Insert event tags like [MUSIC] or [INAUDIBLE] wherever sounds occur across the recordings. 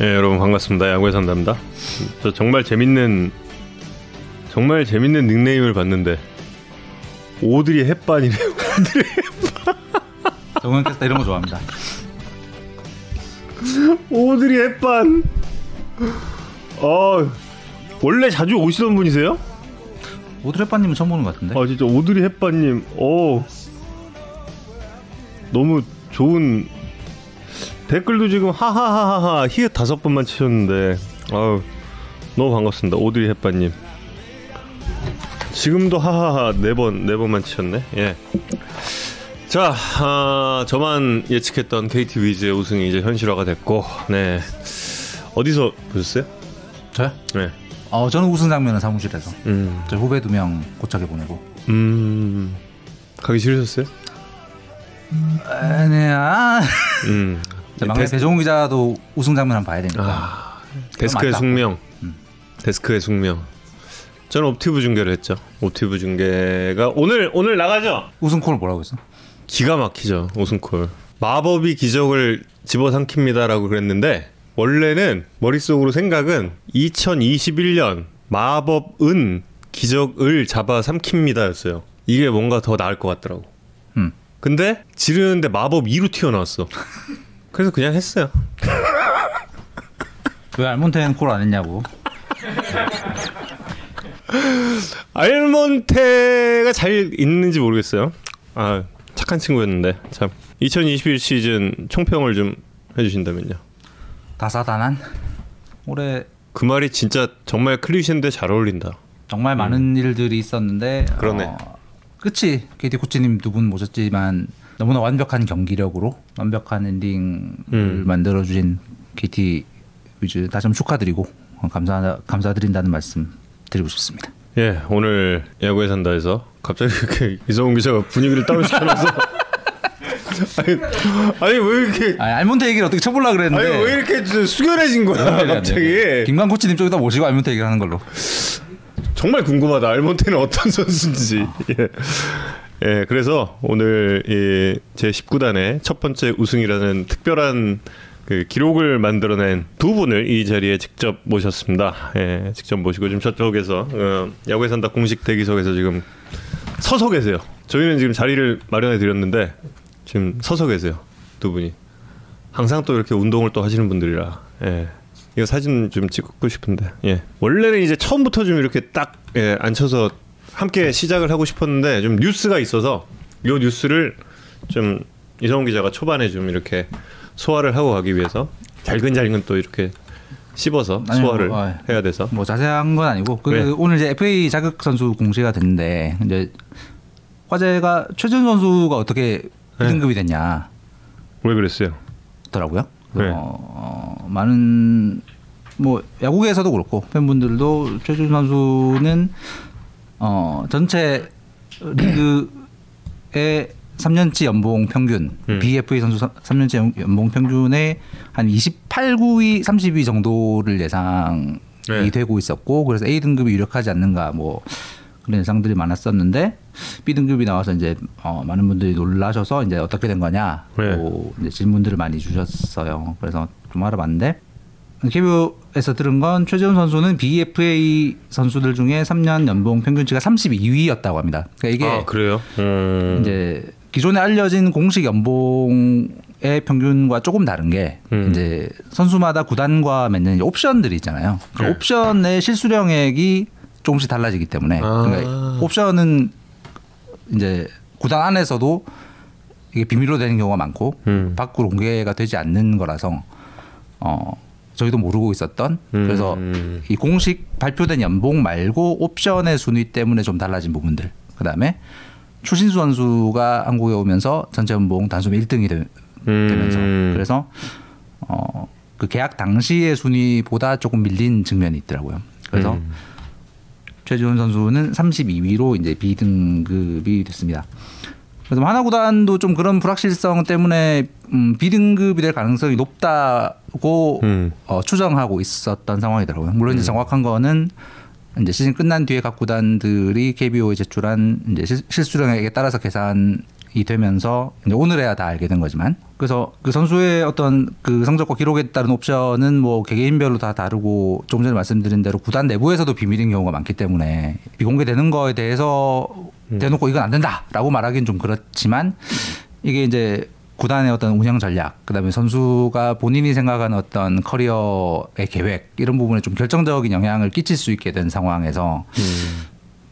예, 여러분 반갑습니다. 야구의 산다입니다. 저 정말 재밌는 정말 재밌는 닉네임을 봤는데 오드리 햇반이래요. [LAUGHS] 오드리 정은 캐스터 이런 거 좋아합니다. 오드리 햇반. 어 원래 자주 오시던 분이세요? 오드레빠님은 처음 보는 것 같은데. 아 진짜 오드리 햇반님. 어 너무 좋은 댓글도 지금 하하하하하 히읗 다섯 번만 치셨는데 아유 너무 반갑습니다 오드리 햇반님 지금도 하하하 네 번 네 번만 치셨네 예. 자 아, 저만 예측했던 KT 위즈의 우승이 이제 현실화가 됐고 네 어디서 보셨어요? 저요? 네. 어, 저는 우승 장면은 사무실에서. 음, 저 후배 두 명 고착에 보내고. 음 가기 싫으셨어요? 아, 네, 아. 음 자, 막내 데스- 배종훈 기자도 우승 장면 한번 봐야 되니까. 아, 데스크의. 숙명. 음. 데스크의 숙명. 저는 옵티브 중계를 했죠. 옵티브 중계가 오늘 오늘 나가죠. 우승 콜 뭐라고 했어? 기가 막히죠. 우승콜. 마법이 기적을 집어삼킵니다라고 그랬는데 원래는 머릿속으로 생각은 2021년 마법은 기적을 잡아 삼킵니다였어요. 이게 뭔가 더 나을 것 같더라고. 음. 근데 지르는데 마법 2로 튀어나왔어. [LAUGHS] 그래서 그냥 했어요. [LAUGHS] 왜 알몬테는 콜 안 했냐고. [LAUGHS] 알몬테가 잘 있는지 모르겠어요. 아 착한 친구였는데 참. 2021 시즌 총평을 좀 해주신다면요. 다사다난. 올해 그 말이 진짜 정말 클리셰인데 잘 어울린다. 정말 많은 일들이 있었는데. 음. 그러네. 어, 끝이 KT 코치님 두 분 모셨지만 너무나 완벽한 경기력으로 완벽한 엔딩을 음. 만들어 주신 KT 위즈 다시 한번 축하드리고 어, 감사 감사드린다는 말씀 드리고 싶습니다. 예, 오늘 야구에 산다에서 갑자기 이렇게 이성훈 기자가 분위기를 다운시켜놔서 [LAUGHS] 아니, 아니 왜 이렇게 아, 알몬테 얘기를 어떻게 쳐보려 아니 그랬는데 왜 이렇게 좀 숙연해진 거야 돼. 갑자기 김관 코치님 쪽에다 모시고 알몬테 얘기를 하는 걸로. 정말 궁금하다 알몬테는 어떤 선수인지 예. 예, 그래서 오늘 이제 19단의 첫 번째 우승이라는 특별한 그 기록을 만들어낸 두 분을 이 자리에 직접 모셨습니다. 예, 직접 모시고 지금 저쪽에서 어, 야구에 산다 공식 대기석에서 지금 서서 계세요. 저희는 지금 자리를 마련해 드렸는데 지금 서서 계세요. 두 분이. 항상 또 이렇게 운동을 또 하시는 분들이라. 예. 이거 사진 좀 찍고 싶은데. 예. 원래는 이제 처음부터 좀 이렇게 딱 예, 앉혀서 함께 시작을 하고 싶었는데 좀 뉴스가 있어서 요 뉴스를 좀 이성훈 기자가 초반에 좀 이렇게 소화를 하고 가기 위해서 잘근잘근 또 이렇게 씹어서 아니, 소화를 뭐, 아, 해야 돼서 뭐 자세한 건 아니고 그 네. 오늘 이제 FA 자격 선수 공시가 됐는데 이제 화제가 최준 선수가 어떻게 네. 등급이 됐냐 왜 그랬어요? 더라고요. 네. 어, 많은 뭐 야구계에서도 그렇고 팬분들도 최준 선수는 어 전체 리그의 3년치 연봉 평균 음. BFA 선수 3년치 연봉 평균의 한 28구위 30위 정도를 예상이 네. 되고 있었고 그래서 A 등급이 유력하지 않는가 뭐 그런 예상들이 많았었는데 B 등급이 나와서 이제 어, 많은 분들이 놀라셔서 이제 어떻게 된 거냐 네. 고 이제 질문들을 많이 주셨어요. 그래서 좀 알아봤는데 KBO에서 들은 건 최재훈 선수는 BFA 선수들 중에 3년 연봉 평균치가 32위였다고 합니다. 그러니까 이게 아 그래요? 음. 이제 기존에 알려진 공식 연봉의 평균과 조금 다른 게 음. 이제 선수마다 구단과 맺는 옵션들이 있잖아요. 그 네. 옵션의 실수령액이 조금씩 달라지기 때문에 아. 그러니까 옵션은 이제 구단 안에서도 이게 비밀로 되는 경우가 많고 음. 밖으로 공개가 되지 않는 거라서 어 저희도 모르고 있었던 그래서 음. 이 공식 발표된 연봉 말고 옵션의 순위 때문에 좀 달라진 부분들 그다음에 추신수 선수가 한국에 오면서 전체 연봉 단숨 1등이 되, 되면서 음. 그래서 어 그 계약 당시의 순위보다 조금 밀린 측면이 있더라고요. 그래서 음. 최지훈 선수는 32위로 이제 B 등급이 됐습니다. 그래서 하나 구단도 좀 그런 불확실성 때문에 음, B 등급이 될 가능성이 높다고 음. 어, 추정하고 있었던 상황이더라고요. 물론 이제 정확한 거는 이제 시즌 끝난 뒤에 각 구단들이 KBO에 제출한 이제 실- 실수령액에 따라서 계산 이 되면서 이제 오늘에야 다 알게 된 거지만 그래서 그 선수의 어떤 그 성적과 기록에 따른 옵션은 뭐 개개인별로 다 다르고 조금 전에 말씀드린 대로 구단 내부에서도 비밀인 경우가 많기 때문에 비공개되는 거에 대해서 대놓고 이건 안 된다라고 말하기는 좀 그렇지만 이게 이제 구단의 어떤 운영 전략, 그다음에 선수가 본인이 생각하는 어떤 커리어의 계획 이런 부분에 좀 결정적인 영향을 끼칠 수 있게 된 상황에서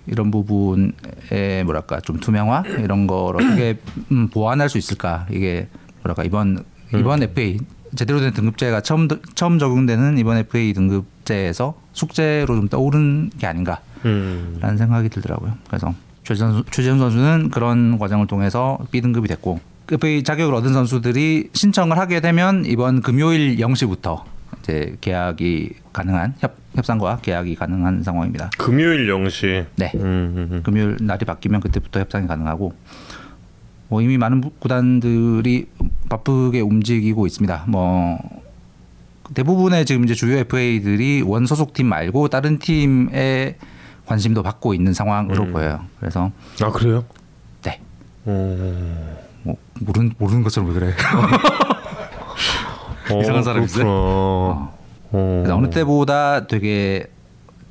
이런 부분에 뭐랄까 좀 투명화 이런 걸 어떻게 [CLEARS THROAT] 음, 보완할 수 있을까 이게 뭐랄까 이번 이번 FA 제대로 된 등급제가 처음 처음 적용되는 이번 FA 등급제에서 숙제로 좀 떠오른 게 아닌가라는 음. 생각이 들더라고요. 그래서 최재현 선수- 최재현 선수는 그런 과정을 통해서 B 등급이 됐고 FA 자격을 얻은 선수들이 신청을 하게 되면 이번 금요일 0시부터 이제 계약이 가능한 협, 협상과 계약이 가능한 상황입니다. 금요일 0시. 네. 음, 음, 음. 금요일 날이 바뀌면 그때부터 협상이 가능하고 뭐 이미 많은 부- 구단들이 바쁘게 움직이고 있습니다. 뭐 대부분의 지금 이제 주요 FA들이 원 소속 팀 말고 다른 팀에 관심도 받고 있는 상황으로 음. 보여요. 그래서 아 그래요? 네. 어. 뭐 모르는 모르는 것처럼 왜 그래? [LAUGHS] 이상한 사람이지? 어. 어. 어느 때보다 되게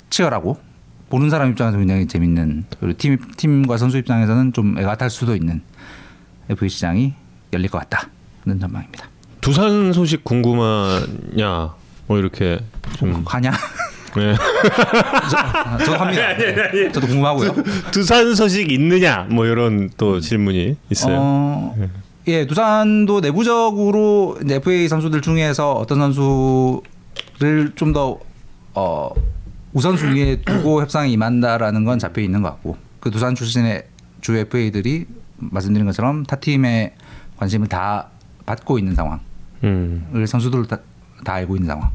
치열하고 보는 사람 입장에서 굉장히 재밌는 그리고 팀 팀과 선수 입장에서는 좀 애가 탈 수도 있는 FA 시장이 열릴 것 같다는 전망입니다. 두산 소식 궁금하냐? 뭐 이렇게 좀 [LAUGHS] 가냐? 네. 저, 아, 저도 합니다. 네. 저도 궁금하고요. 두 산 소식 있느냐? 뭐 이런 또 질문이 있어요. 어, 예, 두산도 내부적으로 이제 FA 선수들 중에서 어떤 선수를 좀더 어, 우선순위에 두고 [CLEARS THROAT] 협상에 임한다라는 건 잡혀 있는 것 같고 그 두산 출신의 주 FA들이 말씀드린 것처럼 타 팀의 관심을 다 받고 있는 상황을 음. 선수들 다, 다 알고 있는 상황.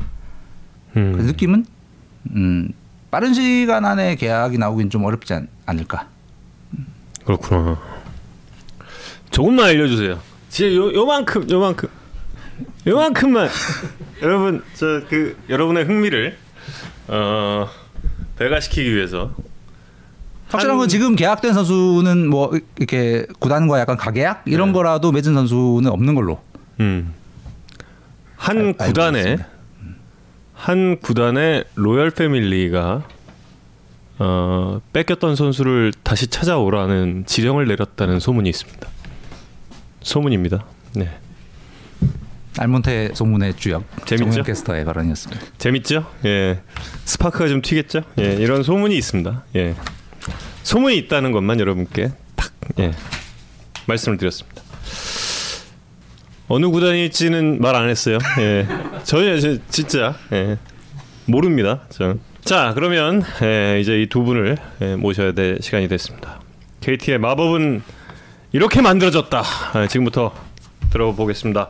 그 음. 느낌은 음, 빠른 시간 안에 계약이 나오긴 좀 어렵지 않, 않을까. 그렇구나. 조금만 알려주세요. 진짜 요 요만큼 요만큼 요만큼만 [LAUGHS] 여러분 저 그 여러분의 흥미를 어 배가시키기 위해서 확실한 한- 건 지금 계약된 선수는 뭐 이렇게 구단과 약간 가계약 이런 네. 거라도 맺은 선수는 없는 걸로. 음. 한 알- 구단에. 한 구단의 로열 패밀리가 어, 뺏겼던 선수를 다시 찾아오라는 지령을 내렸다는 소문이 있습니다. 소문입니다. 네. 알몬테 소문의 주역 재밌죠? 캐스터의 발언이었습니다. 재밌죠? 예. 스파크가 좀 튀겠죠? 예. 이런 소문이 있습니다. 예. 소문이 있다는 것만 여러분께 딱 예. 말씀을 드렸습니다. 어느 구단일지는 말 안 했어요. 예. 전혀 저, 진짜 예. 모릅니다. 저. 자, 그러면 예, 이제 이 두 분을 예, 모셔야 될 시간이 됐습니다. KT의 마법은 이렇게 만들어졌다. 아, 지금부터 들어보겠습니다.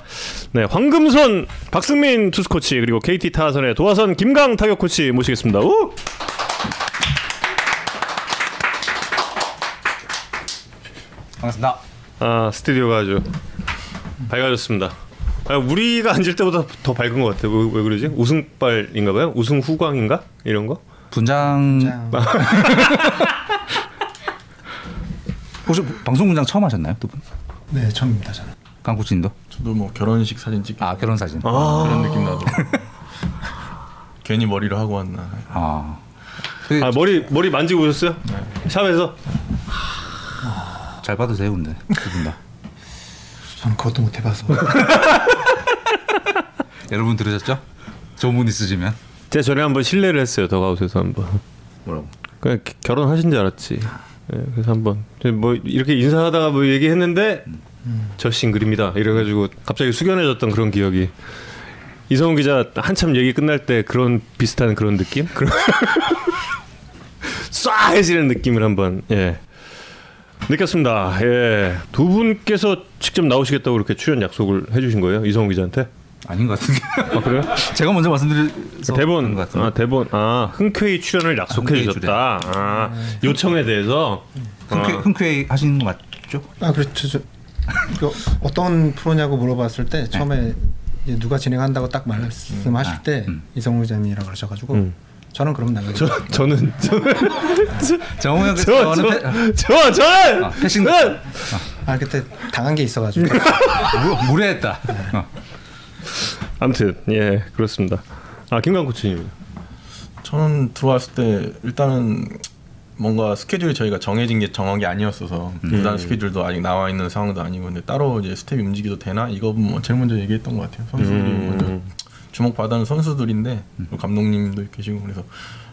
네, 황금손 박승민 투수 코치 그리고 KT 타선의 도화선 김강 타격 코치 모시겠습니다. 우! 반갑습니다. 아 스튜디오가 아주 밝아졌습니다. 아, 우리가 앉을 때보다 더 밝은 것 같아요. 왜, 왜 그러지? 우승빨인가봐요. 우승 후광인가 이런 거? 분장 [LAUGHS] 혹시 방송 분장 처음 하셨나요, 두 분? 네, 처음입니다 저는. 강 코치님도? 저도 뭐 결혼식 사진 찍기 아 결혼 사진. 아, 그런 느낌 나도 [LAUGHS] 괜히 머리를 하고 왔나 아. 그, 아 머리 머리 만지고 오셨어요? 샵에서? 잘 받으세요, 근데 두분 다. 저는 그것도 못 해봐서. [LAUGHS] 여러분 들으셨죠? 조문 있으시면 제가 전에 한번 실례를 했어요. 더가웃에서 한번. 뭐라고? 그냥 기- 결혼하신 줄 알았지. 예, 그래서 한번 뭐 이렇게 인사하다가 뭐 얘기했는데 저 싱글입니다. 이래가지고 갑자기 숙연해졌던 그런 기억이. 이성훈 기자 한참 얘기 끝날 때 그런 비슷한 그런 느낌? 그런 [LAUGHS] 쏴 해지는 느낌을 한번 예 느꼈습니다. 예, 두 분께서 직접 나오시겠다고 그렇게 출연 약속을 해주신 거예요, 이성훈 기자한테? 아닌 것 같은데. 아 그래요? [LAUGHS] 제가 먼저 말씀드려서 대본. 아 대본 아 흔쾌히 출연을 약속해 흔쾌히 주셨다. 아 요청에 대해서 흔쾌, 어. 흔쾌히 하시는 거 맞죠? 아 그렇죠. 저, 그 어떤 프로냐고 물어봤을 때 처음에 이제 누가 진행한다고 딱 말씀하실 아, 때 음. 이성우 기자님이라고 그러셔가지고 음. 저는 그럼 나가요. 저 저는 [LAUGHS] 정우영 저 캐스터는 패- 저저 저는 아, 패싱 저는 아 그때 당한 게 있어가지고 무- 무례했다. 어. 아무튼 예 그렇습니다. 아 김강 코치님. 저는 들어왔을 때 일단은 뭔가 스케줄이 저희가 정해진 게 정한 게 아니었어서 구단 스케줄도 아직 나와 있는 상황도 아니고 근데 따로 이제 스텝이 움직여도 되나 이거 뭐 제일 먼저 얘기했던 것 같아요 선수들이 음. 먼저 주목받는 선수들인데 또 감독님도 계시고 그래서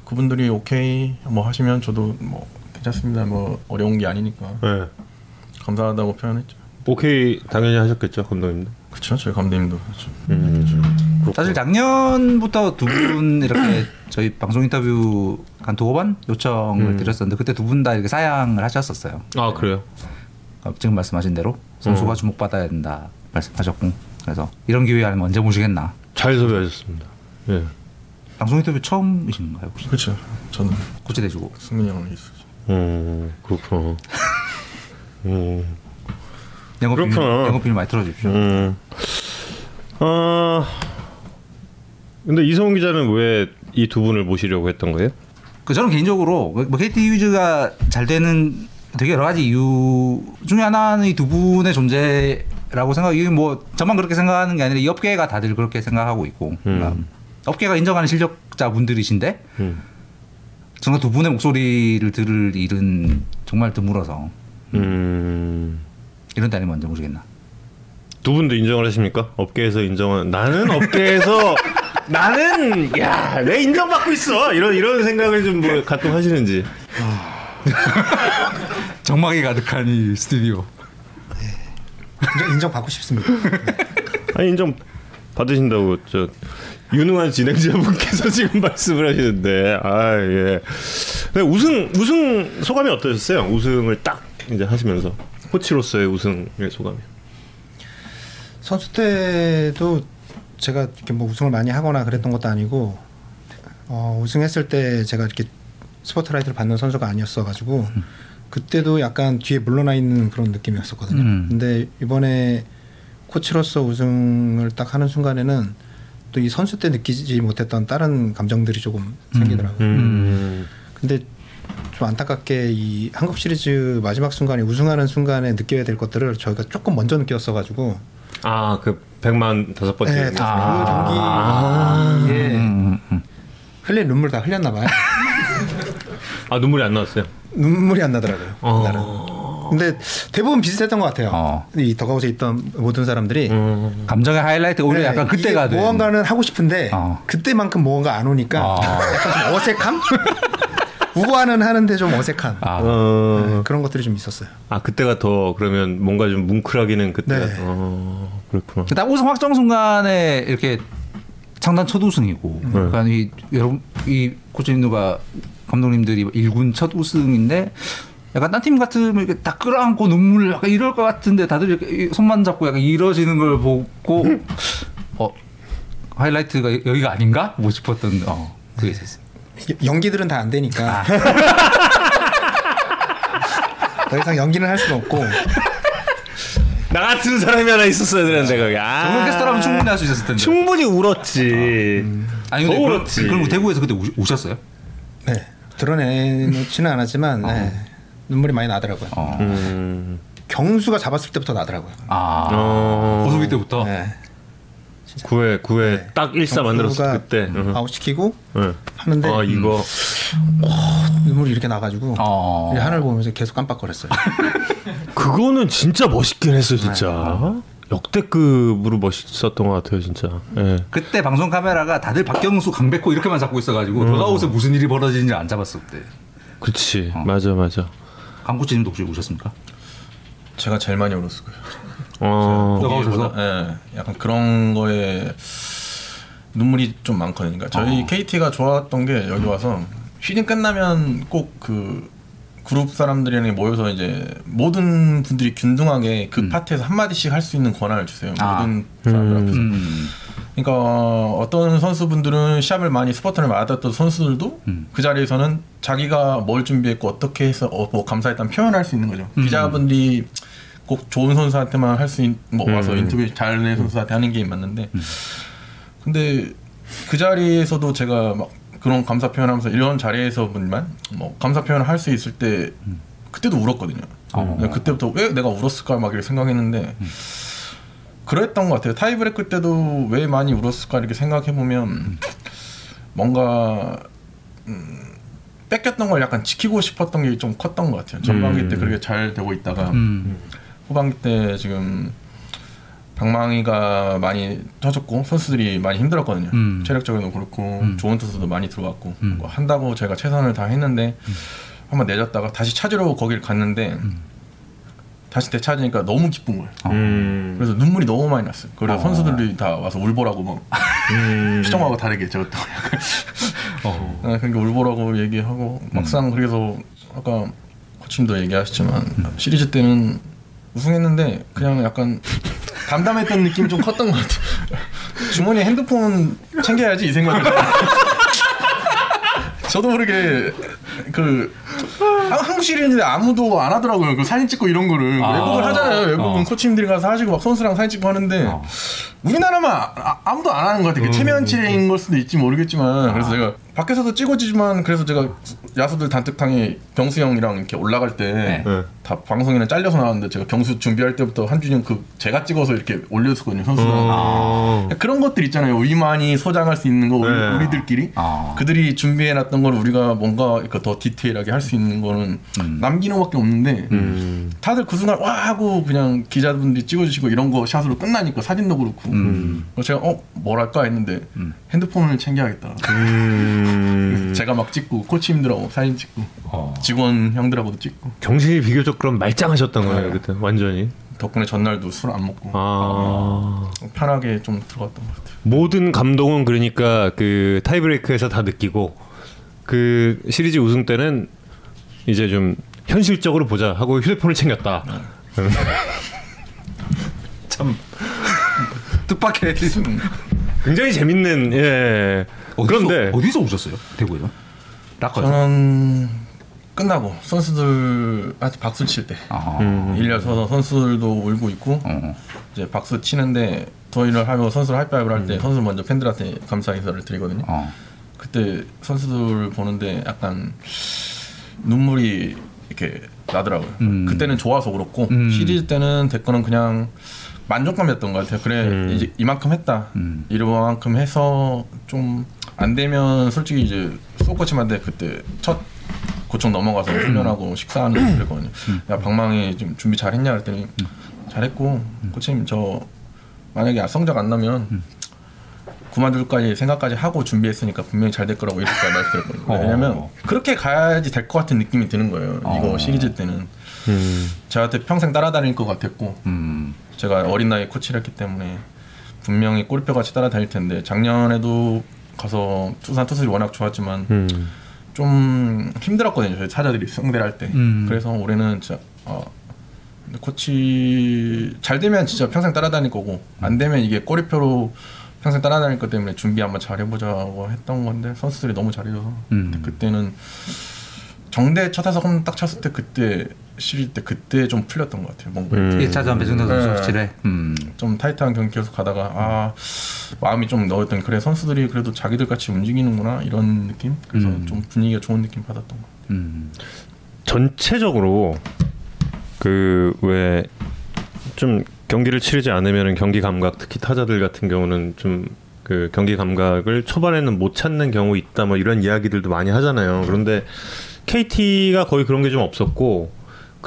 그분들이 오케이 뭐 하시면 저도 뭐 괜찮습니다 뭐 어려운 게 아니니까 예. 감사하다고 표현했죠 오케이 당연히 하셨겠죠 감독님도. 그렇죠 저희 감독님도 그렇죠 음. 사실 작년부터 두 분 이렇게 저희 방송 인터뷰 한 두어 번 요청을 음. 드렸었는데 그때 두 분 다 이렇게 사양을 하셨었어요. 아 그래요. 어, 지금 말씀하신 대로 선수가 음. 주목받아야 된다 말씀하셨고 그래서 이런 기회 하면 언제 모시겠나. 잘 섭외하셨습니다. 예. 방송 인터뷰 처음이신가요 혹시? 그렇죠 저는 고치대주고. 승민이 형을 있었죠 음 그렇구나. 음. 영업 비밀, 그렇구나. 영업 비밀 많이 들어주십시오. 음. 아 근데 이성훈 기자는 왜 이 두 분을 모시려고 했던 거예요? 그 저는 개인적으로 뭐 KT 위즈가 잘 되는 되게 여러 가지 이유 중에 하나는 이 두 분의 존재 라고 생각. 이게 뭐 저만 그렇게 생각하는 게 아니라 이 업계가 다들 그렇게 생각하고 있고 그러니까 업계가 인정하는 실력자 분들이신데 음. 정말 두 분의 목소리를 들을 일은 정말 드물어서 음. 이런 데 아니면 언제 모시겠나. 두 분도 인정을 하십니까? 업계에서 인정한 나는 업계에서 [LAUGHS] 나는 야 내 인정받고 있어 이런 이런 생각을 좀 뭐 가끔 하시는지 정막이 가득한 이 스튜디오. 인정, 인정 받고 싶습니다. 아니 인정 받으신다고 저 유능한 진행자분께서 [LAUGHS] 지금 말씀을 하시는데 아 예. 근데 우승 우승 소감이 어떠셨어요? 우승을 딱 이제 하시면서 코치로서의 우승의 소감이. 선수 때도 제가 이렇게 뭐 우승을 많이 하거나 그랬던 것도 아니고 어, 우승했을 때 제가 이렇게 스포트라이트를 받는 선수가 아니었어 가지고 그때도 약간 뒤에 물러나 있는 그런 느낌이었었거든요. 음. 근데 이번에 코치로서 우승을 딱 하는 순간에는 또 이 선수 때 느끼지 못했던 다른 감정들이 조금 생기더라고요. 음. 근데 좀 안타깝게 이 한국 시리즈 마지막 순간에 우승하는 순간에 느껴야 될 것들을 저희가 조금 먼저 느꼈어 가지고 아 그 백만 다섯 번째. 네, 경기. 다그 경기 아. 예. 음, 음. 흘린 눈물 다 흘렸나 봐요. 아 눈물이 안 나왔어요. 눈물이 안 나더라고요. 어. 그날은. 근데 대부분 비슷했던 것 같아요. 어. 이 더가웃에 있던 모든 사람들이 음. 감정의 하이라이트가 오히려 네, 약간 그때가 돼. 무언가는 하고 싶은데 어. 그때만큼 무언가 안 오니까 어. [LAUGHS] 약간 좀 어색함? 우아는 하는데 좀 어색한 아. 어. 네, 그런 것들이 좀 있었어요. 아 그때가 더 그러면 뭔가 좀 뭉클하기는 그때. 네. 어 그렇구나. 딱 우승 확정 순간에 이렇게 창단 첫 우승이고, 그러니까 이 여러분 이 코치님들과 감독님들이 1군 첫 우승인데. 약간 딴 팀 같으면 이렇게 딱 끌어안고 눈물 약간 이럴 것 같은데 다들 이렇게 이 손만 잡고 약간 이러지는 걸 보고 어 하이라이트가 여- 여기가 아닌가 뭐 싶었던 어 그게 있었어요. 여- 연기들은 다 안 되니까 아. [LAUGHS] 더 이상 연기는 할 수가 없고 나 같은 사람이 하나 있었어야 되는데 거기. 아. 정글 캐스터라면 충분히 할 수 있었을 텐데. 충분히 울었지. 아니 근데 울었지. 그럼 대구에서 그때 우, 우셨어요? 네, 드러내지는 않았지만 네, 눈물이 많이 나더라고요. 어. 음. 경수가 잡았을 때부터 나더라고요. 아 어. 고소기 때부터. 네. 9회 9회 딱 1사 만들었을 그때. 응. 아웃 시키고 응. 하는데 아 이거 눈물이 이렇게 나가지고 어. 이 하늘 보면서 계속 깜빡거렸어요. [LAUGHS] 그거는 진짜 멋있긴 했어 진짜. 역대급으로 멋있었던 것 같아요 진짜. 예. 그때 방송 카메라가 다들 박경수, 강백호 이렇게만 잡고 있어가지고 더가웃에 무슨 일이 벌어지는지 안 잡았을 때. 그렇지 어. 맞아 맞아. 강코치님도 혹시 우셨습니까? 제가 제일 많이 울었을 거예요. 어. 보기보다, 예, 약간 그런 거에 눈물이 좀 많거든요. 그러니까 저희 어. KT가 좋았던 게 여기 와서 시즌 끝나면 꼭 그 그룹 사람들이랑 모여서 이제 모든 분들이 균등하게 그 파트에서 한 마디씩 할 수 있는 권한을 주세요. 아. 모든 사람들 앞에서. 음. 그러니까 어떤 선수분들은 시합을 많이 스포트를 맞았던 선수들도 음. 그 자리에서는 자기가 뭘 준비했고 어떻게 해서 어, 뭐 감사했다는 표현할 수 있는 거죠. 음. 기자분들이 꼭 좋은 선수한테만 할 수 있, 뭐 와서 음. 인터뷰 잘낸 선수한테 하는 게 맞는데 근데 그 자리에서도 제가 막 그런 감사 표현하면서 이런 자리에서만 뭐 감사 표현을 할 수 있을 때 그때도 울었거든요. 어. 네, 그때부터 왜 내가 울었을까 막 이렇게 생각했는데 그랬던 것 같아요. 타이브레이크 때도 왜 많이 울었을까 이렇게 생각해 보면 뭔가 음, 뺏겼던 걸 약간 지키고 싶었던 게 좀 컸던 것 같아요. 전반기 음. 때 그렇게 잘 되고 있다가 음. 후반기 때 지금 방망이가 많이 터졌고 선수들이 많이 힘들었거든요. 음. 체력적으로도 그렇고 음. 좋은 투수도 많이 들어왔고 음. 뭐 한다고 제가 최선을 다 했는데 한번 내줬다가 다시 찾으러 거기를 갔는데 음. 다시 되찾으니까 너무 기쁜 거예요. 음. 그래서 눈물이 너무 많이 났어요. 그래서 어. 선수들이 다 와서 울보라고 막 음. [LAUGHS] 표정하고 다르게 저것도 [LAUGHS] 약간 어. 어, 그러니까 울보라고 얘기하고 막상 그래서 아까 코치님도 얘기하셨지만 시리즈 때는 우승했는데 그냥 약간 담담했던 느낌이 좀 컸던 것 같아요. 주머니에 핸드폰 챙겨야지 이 생각을. 저도 모르게 그 한- 한국 시리즈인데 아무도 안 하더라고요. 그 사진 찍고 이런 거를 아. 외국을 하잖아요. 외국은 어. 코치님들이 가서 하시고 막 선수랑 사진 찍고 하는데 어. 우리나라만 아, 아무도 안 하는 것 같아요. 체면치레인 걸 수도 있지 모르겠지만 그래서 제가 밖에서도 찍어지지만 그래서 제가 야수들 단톡방에 경수 형이랑 이렇게 올라갈 때 네. 네. 다 방송에는 잘려서 나왔는데 제가 경수 준비할 때부터 한준이 형그 제가 찍어서 이렇게 올렸었거든요 선수가 어. 그런 것들 있잖아요 우리만이 소장할 수 있는 거 우리, 네. 우리 들끼리 아. 그들이 준비해놨던 걸 우리가 뭔가 이렇게 더 디테일하게 할 수 있는 거는 남기는 것밖에 없는데 음. 다들 그 순간 와 하고 그냥 기자분들이 찍어주시고 이런 거 샷으로 끝나니까 사진도 그렇고 음. 그래서 제가 어 뭐랄까 했는데 음. 핸드폰을 챙겨야겠다 음. [LAUGHS] 제가 막 찍고 코치님들하고 사진 찍고 어. 직원 형들하고도 찍고 정신이 비교적 그럼 말짱하셨던 거예요 그때 완전히. 덕분에 전날도 술 안 먹고 아. 편하게 좀 들어갔던 것 같아요. 모든 감동은 그러니까 그 타이브레이크에서 다 느끼고 그 시리즈 우승 때는 이제 좀 현실적으로 보자 하고 휴대폰을 챙겼다. 음. [LAUGHS] 참 뜻밖의 [LAUGHS] 굉장히 재밌는 예. 그런데 어디서 오셨어요? 대구에서? 락커에서. 저는 끝나고 선수들한테 박수 칠때 아. 음. 일려서서 선수들도 울고 있고 어. 이제 박수 치는데 저희를 하고 선수를 하이파이브를 할때 선수 먼저 팬들한테 감사 인사를 드리거든요. 어. 그때 선수들 보는데 약간 눈물이 이렇게 나더라고요. 음. 그때는 좋아서 그렇고 음. 시리즈 때는 대권은 그냥 만족감이었던 것 같아요. 그래 음. 이제 이만큼 했다. 음. 이만큼 해서 좀 안 되면 솔직히 이제 수호코치한테 그때 첫 고청 넘어가서 훈련하고 식사하는 그랬거든요. 야 방망이 좀 준비 잘했냐 그랬더니 잘했고 코치님 저 만약에 성적 안 나면 그만둘까지 생각까지 하고 준비했으니까 분명히 잘 될 거라고 이렇게 말씀드렸거든요. 어. 왜냐면 그렇게 가야지 될 것 같은 느낌이 드는 거예요. 이거 어. 시리즈 때는 음. 저한테 평생 따라다닐 것 같았고 음. 제가 어린 나이에 코치를 했기 때문에 분명히 꼬리뼈 같이 따라다닐 텐데 작년에도 가서 투산 투수들이 워낙 좋았지만 음. 좀 힘들었거든요. 저희 타자들이 상대를 할 때. 음. 그래서 올해는 진짜 어, 근데 코치 잘 되면 진짜 평생 따라다닐 거고 안 되면 이게 꼬리표로 평생 따라다닐 것 때문에 준비 한번 잘 해보자고 했던 건데 선수들이 너무 잘해줘서 음. 그때는 정대 첫 타석 홈런 딱 쳤을 때 그때 시리즈 때 그때 좀 풀렸던 것 같아요. 뭔가 음. 1차전 배승대 선수 네. 실에. 음. 좀 타이트한 경기 계속 가다가 아 마음이 좀 넣었던 그래 선수들이 그래도 자기들 같이 움직이는구나 이런 느낌 그래서 음. 좀 분위기가 좋은 느낌 받았던 것 같아요. 음. 전체적으로 그 왜 좀 경기를 치르지 않으면 경기 감각 특히 타자들 같은 경우는 좀그 경기 감각을 초반에는 못 찾는 경우 있다 뭐 이런 이야기들도 많이 하잖아요. 그런데 KT가 거의 그런 게 좀 없었고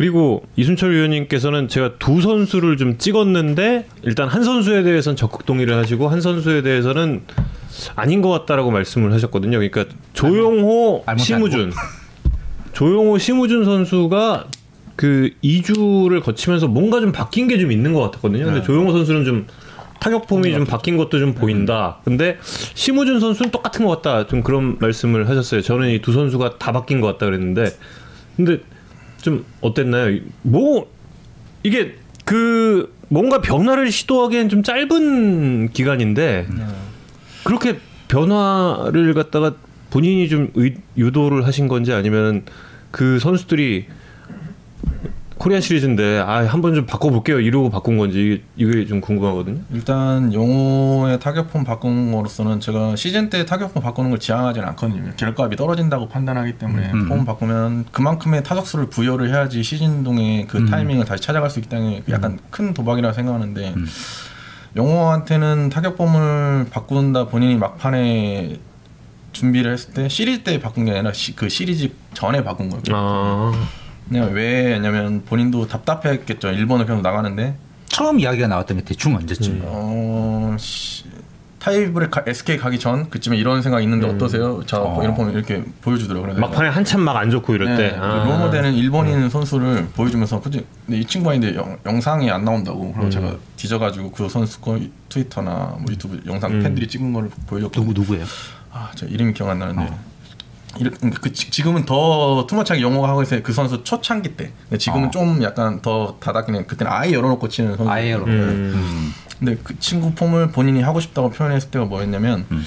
그리고 이순철 위원님께서는 제가 두 선수를 좀 찍었는데 일단 한 선수에 대해서는 적극 동의를 하시고 한 선수에 대해서는 아닌 것 같다라고 말씀을 하셨거든요. 그러니까 조용호, 알못 심우준 [LAUGHS] 조용호, 심우준 선수가 그 2주를 거치면서 뭔가 좀 바뀐 게 좀 있는 것 같았거든요. 근데 네. 조용호 선수는 좀 타격 폼이 좀 바뀐 것도 좀 보인다. 근데 심우준 선수는 똑같은 것 같다. 좀 그런 말씀을 하셨어요. 저는 이 두 선수가 다 바뀐 것 같다 그랬는데, 근데 좀 어땠나요? 뭐 이게 그 뭔가 변화를 시도하기엔 좀 짧은 기간인데 그렇게 변화를 갖다가 본인이 좀 의- 유도를 하신 건지 아니면 그 선수들이 코리안 시리즈인데 아 한 번 좀 바꿔볼게요 이러고 바꾼 건지 이게 좀 궁금하거든요. 일단 용호의 타격폼 바꾼 거로서는 제가 시즌 때 타격폼 바꾸는 걸 지향하지는 않거든요. 결과값이 떨어진다고 판단하기 때문에 음. 폼 바꾸면 그만큼의 타석수를 부여를 해야지 시즌 동에 그 음. 타이밍을 다시 찾아갈 수 있기 때문에 약간 큰 도박이라 생각하는데 음. 용호한테는 타격폼을 바꾼다 본인이 막판에 준비를 했을 때 시리즈 때 바꾼 게 아니라 시, 그 시리즈 전에 바꾼 거예요. 아 그냥 왜냐면 본인도 답답했겠죠. 일본을 계속 나가는데 처음 이야기가 나왔던 게 대충 언제쯤? 어 시, 타이브레 가, SK 가기 전 그쯤에 이런 생각 있는데 어떠세요? 자 어. 이런 폼 이렇게 보여주더라고요. 그래서 막판에 한참 막 안 좋고 이럴 네, 때. 그 아. 롤모델은 일본인 선수를 보여주면서 그치? 근데 이 친구가 있는데 영, 영상이 안 나온다고 그리고 음. 제가 뒤져가지고 그 선수 거 트위터나 뭐 유튜브 영상 음. 팬들이 찍은 거를 보여줬고 누구 누구예요? 아, 저 이름이 기억 안 나는데. 어. 이렇- 그 지- 지금은 더 투머치하게 영어가 하고 있어요. 그 선수 초창기 때. 근데 지금은 어. 좀 약간 더 해. 그때는 아예 열어놓고 치는 선수. 아예 여러. 음. 음. 근데 그 친구 폼을 본인이 하고 싶다고 표현했을 때가 뭐였냐면 음.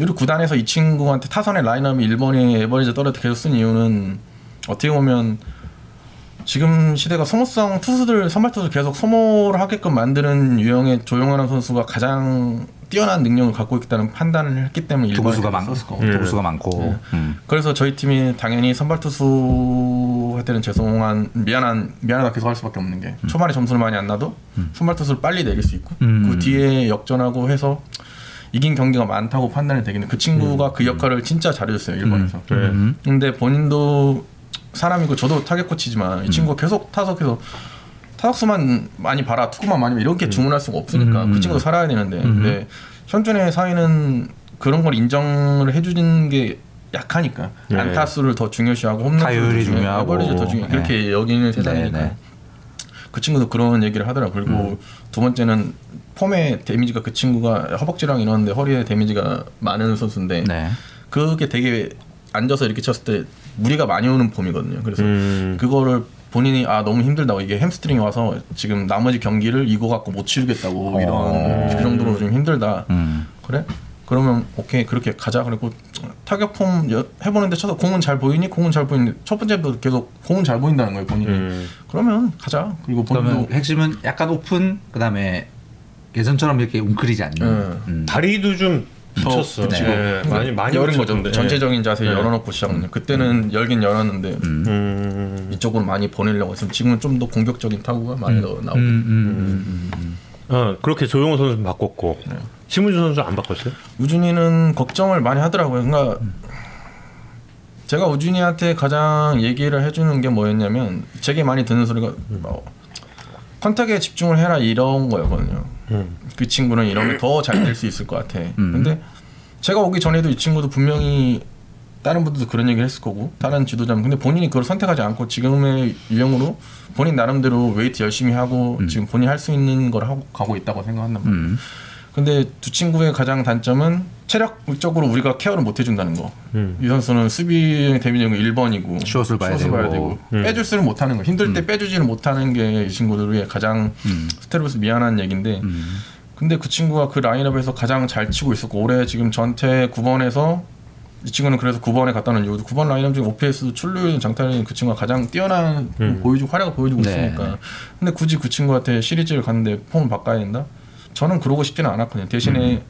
우리 구단에서 이 친구한테 타선의 라인업이 1번이 에버리지 떨어져 계속 쓴 이유는 어떻게 보면 지금 시대가 소모성 투수들 선발 투수 계속 소모를 하게끔 만드는 유형의 조용하는 선수가 가장 뛰어난 능력을 갖고 있다는 판단을 했기 때문에 도구수가 일본에 많, 썼을 거고. 도구수가 많고. 음. 그래서 저희 팀이 당연히 선발 투수한테는 죄송한 미안한 미안하다 계속 할 수밖에 없는 게 초반에 점수를 많이 안 나도 선발 투수를 빨리 내릴 수 있고 음. 그 뒤에 역전하고 해서 이긴 경기가 많다고 판단이 되기는 그 친구가 그 역할을 진짜 잘해줬어요 일본에서. 네. 음. 근데 본인도 사람이고 저도 타격 코치지만 이 친구가 계속 타석해서 타석수만 많이 봐라 투구만 많이 봐 이렇게 주문할 수가 없으니까 음. 그 친구도 살아야 되는데 음. 근데 현준의 사회는 그런 걸 인정을 해주는 게 약하니까 네. 안타수를 더 중요시하고 홈런 타율이 중요하고. 에버리지 더 중요 네. 그렇게 여기는 세상이니까 네, 네. 그 친구도 그런 얘기를 하더라고 그리고 음. 두 번째는 폼의 데미지가 그 친구가 허벅지랑 이러는데 허리에 데미지가 많은 선수인데 네. 그게 되게 앉아서 이렇게 쳤을 때 무리가 많이 오는 폼이거든요. 그래서 음. 그거를 본인이 아 너무 힘들다고 이게 햄스트링이 와서 지금 나머지 경기를 이거 갖고 못 치르겠다고 이런 어. 그 정도로 좀 힘들다. 음. 그래? 그러면 오케이 그렇게 가자. 그리고 타격 폼 여- 해보는데 쳐서 공은 잘 보이니? 공은 잘 보이는데 첫 번째부터 계속 공은 잘 보인다는 거예요 본인이. 음. 그러면 가자. 그리고 그러면 본인도 핵심은 약간 오픈 그다음에 예전처럼 이렇게 웅크리지 않는. 네. 음. 다리도 좀더 붙였어. 붙이고 네, 많이 많이 열은 거죠. 붙였던데. 전체적인 자세 네. 열어놓고 시작은 그때는 열긴 열었는데 음. 음. 이쪽으로 많이 보내려고 했으면 지금은 좀 더 공격적인 타구가 많이 더 나오고. 음, 음, 음, 음, 어 그렇게 조용호 선수 바꿨고 네. 심우준 선수 안 바꿨어요? 우준이는 걱정을 많이 하더라고요. 그러니까 제가 우준이한테 가장 얘기를 해주는 게 뭐였냐면 제게 많이 듣는 소리가 뭐, contact에 집중을 해라 이런 거였거든요. 음. 그 친구는 이러면 더 잘 될 수 있을 것 같아. 음. 근데 제가 오기 전에도 이 친구도 분명히 다른 분들도 그런 얘기를 했을 거고 다른 지도자는 근데 본인이 그걸 선택하지 않고 지금의 유형으로 본인 나름대로 웨이트 열심히 하고 지금 본인이 할수 있는 걸 하고 가고 있다고 생각한단 말이에요. 음. 근데 두 친구의 가장 단점은 체력적으로 우리가 care를 못 해준다는 거. 음. 이 선수는 수비 데미지가 1번이고 숏을 봐야 되고. 음. 빼줄 를 못하는 거. 힘들 때 빼주지를 못하는 게 이 친구들의 가장 음. 스트레스 미안한 얘기인데. 음. 근데 그 친구가 그 라인업에서 가장 잘 치고 있었고 올해 지금 전체 9번에서 이 친구는 그래서 9번에 갔다는 이유도 9번 라인업 중에 OPS 출루율 장타율 그 친구가 가장 뛰어난 음. 보여주고 활약을 보여주고 네. 있으니까 근데 굳이 그 친구한테 시리즈를 갔는데 폼을 바꿔야 된다? 저는 그러고 싶지는 않았거든요. 대신에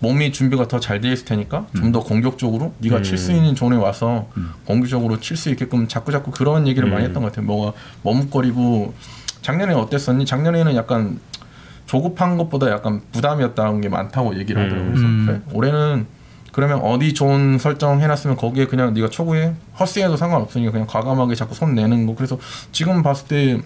몸이 준비가 더 잘 돼 있을 테니까 좀더 공격적으로 네가 음. 칠수 있는 존에 와서 음. 공격적으로 칠 수 있게끔 자꾸 자꾸 그런 얘기를 많이 음. 했던 것 같아요. 뭐가 머뭇거리고 작년에 어땠었니? 작년에는 약간 조급한 것보다 약간 부담이었다는 게 많다고 얘기를 하더라고요. 그래서 음. 그래? 올해는 그러면 어디 존 설정해놨으면 거기에 그냥 네가 초구에 헛스윙해도 상관없으니까 그냥 과감하게 자꾸 손 내는 거. 그래서 지금 봤을 때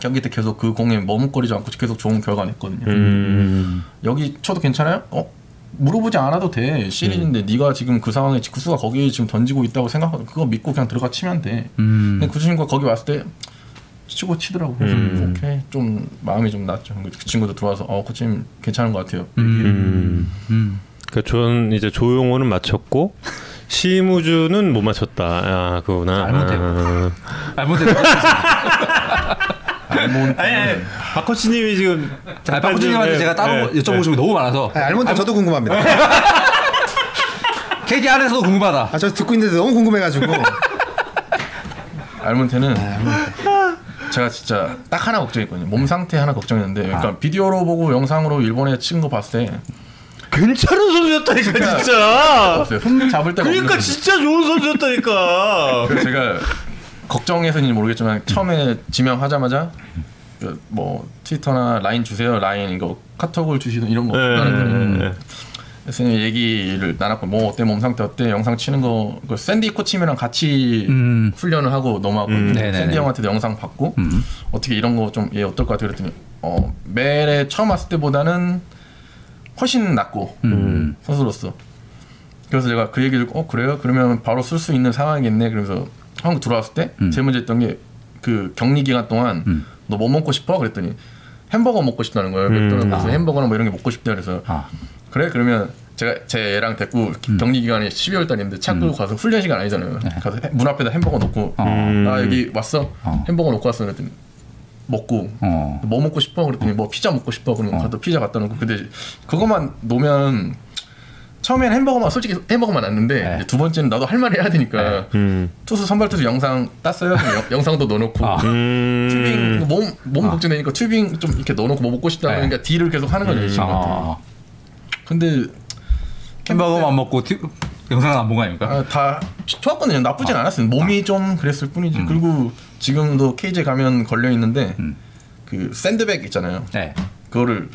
경기 때 계속 그 공에 머뭇거리지 않고 계속 좋은 결과 냈거든요. 음. 여기 쳐도 괜찮아요? 어? 물어보지 않아도 돼 시리즈인데 네가 지금 그 상황에 직구수가 거기에 지금 던지고 있다고 생각하고 그거 믿고 그냥 들어가 치면 돼. 음. 근데 그 친구가 거기 왔을 때 치고 치더라고. 그래서 음. 오케이 좀 마음이 좀 낫죠. 그 친구도 들어와서 어 코치님 괜찮은 것 같아요. 음. 음. 그러니까 전 이제 조용호는 맞췄고 [LAUGHS] 심우준은 못 맞췄다. 아 그거구나. 잘못했고. 아. 잘못했어. [LAUGHS] 알몬 아니, 아니 박코치님이 지금 아, 박구진님한테 네, 제가 따로 네, 여쭤보고 싶은 게 너무 많아서. 아, 알몬드 저도 궁금합니다. [LAUGHS] KT 안에서도 궁금하다. 아, 저 듣고 있는데 너무 궁금해가지고. 알몬테는 아. 제가 진짜 딱 하나 걱정했거든요. 몸 상태 하나 걱정했는데, 그러니까 비디오로 보고 영상으로 일본에 친거 봤을 때 괜찮은 선수였다니까 진짜. 봤어요. 손 잡을 때가 그러니까 진짜 좋은 선수였다니까. 제가 걱정해서인지 모르겠지만 처음에 지명하자마자 그뭐 트위터나 라인 주세요 라인 이거 카톡을 주시든 이런 거 하는 거는 네. 그래서 얘기를 나눴고 뭐 어때 몸 상태 어때 영상 치는 거그 샌디 코치님이랑 같이 음. 훈련을 하고 넘어가고 음. 샌디 형한테도 영상 받고 음. 어떻게 이런 거 좀 얘 어떨 것 같아 그랬더니 어 멜에 처음 왔을 때보다는 훨씬 낫고 음. 선수로서 그래서 제가 그 얘기를 어 그래요 그러면 바로 쓸 수 있는 상황이겠네 그러면서 한국 들어왔을 때 음. 제일 문제 했던 게 그 격리 기간 동안 음. 너뭐 먹고 싶어 그랬더니 햄버거 먹고 싶다는 거예요 맥도날드 아. 무슨 햄버거나 뭐 이런 게 먹고 싶다 그래서 아. 그래 그러면 제가 제 애랑 데리고 음. 격리 기간이 12월 달인데 차 끌고 가서 훈련 시간 아니잖아요 가서 해- 문 앞에다 햄버거 놓고 네. 어. 음. 나 여기 왔어 어. 햄버거 놓고 왔어 그랬더니 먹고 어. 뭐 먹고 싶어 그랬더니 뭐 피자 먹고 싶어 그러면 가서 피자 갖다 놓고 근데 그것만 놓으면 처음에는 햄버거만 솔직히 햄버거만 났는데 네. 두 번째는 나도 할 말이 해야 되니까 음. 투수 선발 투수 영상 땄어요 영- 영상도 넣어놓고 아. 음. 튜빙 몸몸 걱정되니까 튜빙 좀 이렇게 넣어놓고 뭐 먹고 싶다 네. 그러니까 딜을 계속 하는 거죠 이 친구한테 아. 근데 햄버거만 먹고 티, 영상은 안 본 거 아닙니까? 아, 다 좋았거든요 나쁘진 않았어요 몸이 좀 그랬을 뿐이지 그리고 지금도 케이지 가면 걸려 있는데 음. 그 샌드백 있잖아요 네. 그거를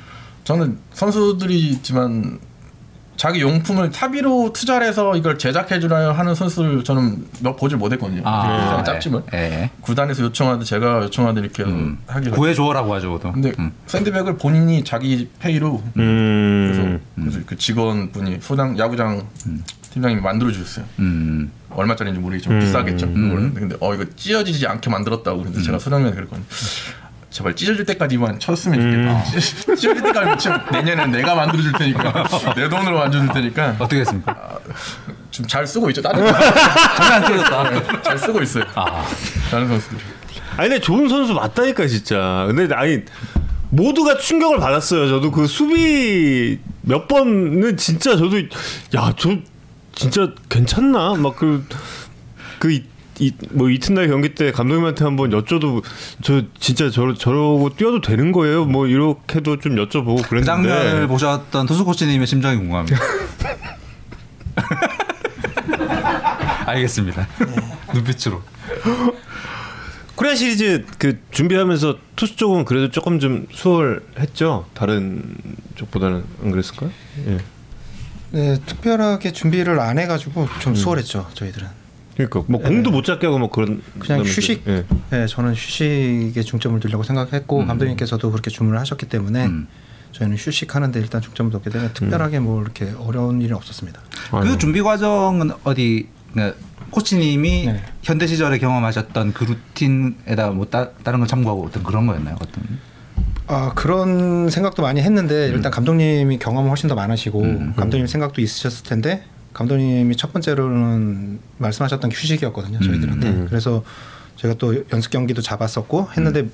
저는 선수들이지만 자기 용품을 사비로 투자를 해서 이걸 제작해 주라 하는 선수를 저는 몇 보질 못했거든요. 아, 그 짭집을 예. 구단에서 요청하듯 제가 요청하듯 이렇게 음. 하기로. 구해줘라고 하죠, 보통. 근데 음. 샌드백을 본인이 자기 페이로 그래서, 음. 그래서 그 직원분이 소장 야구장 팀장님이 만들어 주셨어요. 음. 얼마짜리인지 모르겠지만 음. 비싸겠죠. 근데 어 이거 찢어지지 않게 만들었다고. 근데 제가 소장님한테 그랬거든요. 제발 찢어질 때까지만 쳤으면 좋겠다. 찢어질 때까지 치 내년엔 내가 만들어줄 테니까 내 돈으로 만들어줄 테니까 어떻게 했습니까? 좀잘 쓰고 있죠. 다른 [LAUGHS] 전혀 안 찢어졌다. 잘 쓰고 있어요. 아. 다른 선수들. 아니 근데 좋은 선수 맞다니까 진짜. 근데 아니 모두가 충격을 받았어요. 저도 그 수비 몇 번은 진짜 저도 야 저 진짜 괜찮나 막 그 그 이, 뭐 이튿날 경기 때 감독님한테 한번 여쭤도 저 진짜 저 저러고 뛰어도 되는 거예요? 뭐 이렇게도 좀 여쭤보고 그 그랬는데 장면을 보셨던 투수 코치님의 심정이 궁금합니다. [LAUGHS] 알겠습니다. 눈빛으로. 코리아 시리즈 그 준비하면서 투수 쪽은 그래도 조금 좀 수월했죠. 다른 쪽보다는 안 그랬을까요? 예. 네, 특별하게 준비를 안 해가지고 좀 수월했죠 저희들은. 그러니까 뭐 공도 못 잡게 하고 뭐 그런 그냥 휴식. 예. 네, 저는 휴식에 중점을 두려고 생각했고 감독님께서도 그렇게 주문을 하셨기 때문에 음. 저희는 휴식하는데 일단 중점을 뒀기 때문에 특별하게 뭐 이렇게 어려운 일은 없었습니다. 아유. 그 준비 과정은 어디 그러니까 코치님이 네. 현대 시절에 경험하셨던 그 루틴에다 뭐 따, 다른 걸 참고하고 어떤 그런 거였나요? 어떤? 아 그런 생각도 많이 했는데 음. 일단 감독님이 경험은 훨씬 더 많으시고 감독님 생각도 있으셨을 텐데 감독님이 첫 번째로는 말씀하셨던 게 휴식이었거든요 저희들한테 음. 그래서 제가 또 연습 경기도 잡았었고 했는데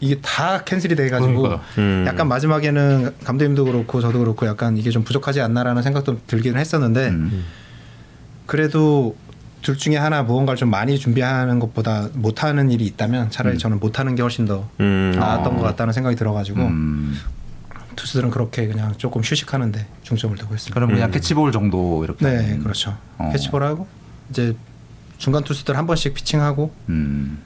이게 다 캔슬이 돼가지고. 음. 약간 마지막에는 감독님도 그렇고 저도 그렇고 약간 이게 좀 부족하지 않나라는 생각도 들기는 했었는데 음. 그래도 둘 중에 하나 무언가를 좀 많이 준비하는 것보다 못하는 일이 있다면 차라리 저는 못하는 게 훨씬 더 음. 나았던 아. 것 같다는 생각이 들어가지고 음. 투수들은 그렇게 그냥 조금 휴식하는데 중점을 두고 있습니다. 그럼 그냥 음. 캐치볼 정도 이렇게. 네, 하는- 그렇죠. 어. 캐치볼하고 이제 중간 투수들 한 번씩 피칭하고 음.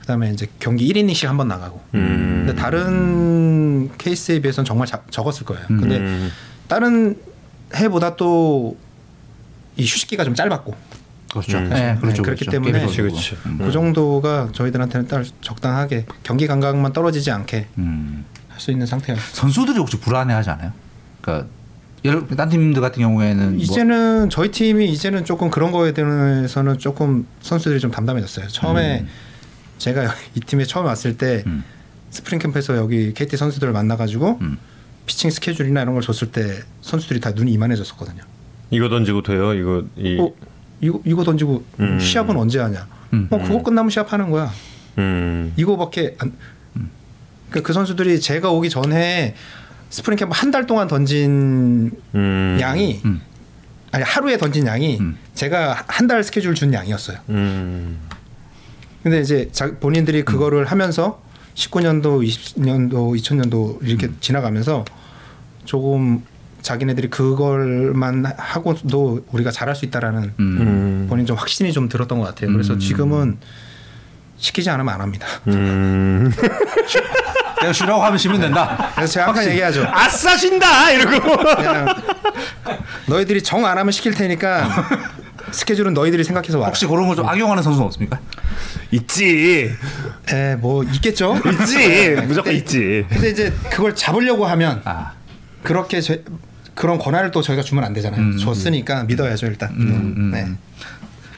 그다음에 이제 경기 1이닝씩 한 번 나가고. 음. 근데 다른 케이스에 비해서는 정말 자- 적었을 거예요. 음. 근데 음. 다른 해보다 또 이 휴식기가 좀 짧았고 그렇죠. 음. 네, 그렇죠. 네, 그렇기 그렇죠. 때문에 그렇지. 음. 그 정도가 저희들한테는 딱 적당하게 경기 감각만 떨어지지 않게 음. 할 수 있는 상태예요. 선수들이 혹시 불안해하지 않아요? 그러니까 예를 딴 팀들 같은 경우에는 뭐 이제는 저희 팀이 이제는 조금 그런 거에 대해서는 조금 선수들이 좀 담담해졌어요. 처음에 제가 이 팀에 처음 왔을 때 음. 스프링 캠프에서 여기 KT 선수들을 만나가지고 음. 피칭 스케줄이나 이런 걸 줬을 때 선수들이 다 눈이 이만해졌었거든요. 이거 던지고 돼요? 이거 이 어 이거 이거 던지고 음. 시합은 언제 하냐? 음. 어 그거 끝나면 시합하는 거야. 음. 이거밖에 안. 그그 선수들이 제가 오기 전에 스프링 캠프 한 달 동안 던진 음. 양이 음. 아니 하루에 던진 양이 음. 제가 한 달 스케줄 준 양이었어요. 음. 근데 이제 자, 본인들이 그거를 하면서 19년도, 20년도, 2000년도 이렇게 지나가면서 조금 자기네들이 그걸만 하고도 우리가 잘할 수 있다라는 음. 음. 본인 좀 확신이 좀 들었던 것 같아요. 그래서 지금은 시키지 않으면 안 합니다. [LAUGHS] 음. 내가 쉬라고 하면 쉬면 된다. 그래서 제가 항상 얘기하죠. 아싸 신다 이러고. 너희들이 정 안 하면 시킬 테니까 스케줄은 너희들이 생각해서 와라. 혹시 그런 걸 좀 악용하는 선수는 없습니까? 있지. 에, 뭐 있겠죠. 있지. 무조건 있지. 근데 이제 그걸 잡으려고 하면 아, 그렇게 제, 그런 권한을 또 저희가 주면 안 되잖아요. 줬으니까 믿어야죠 일단. 음, 네.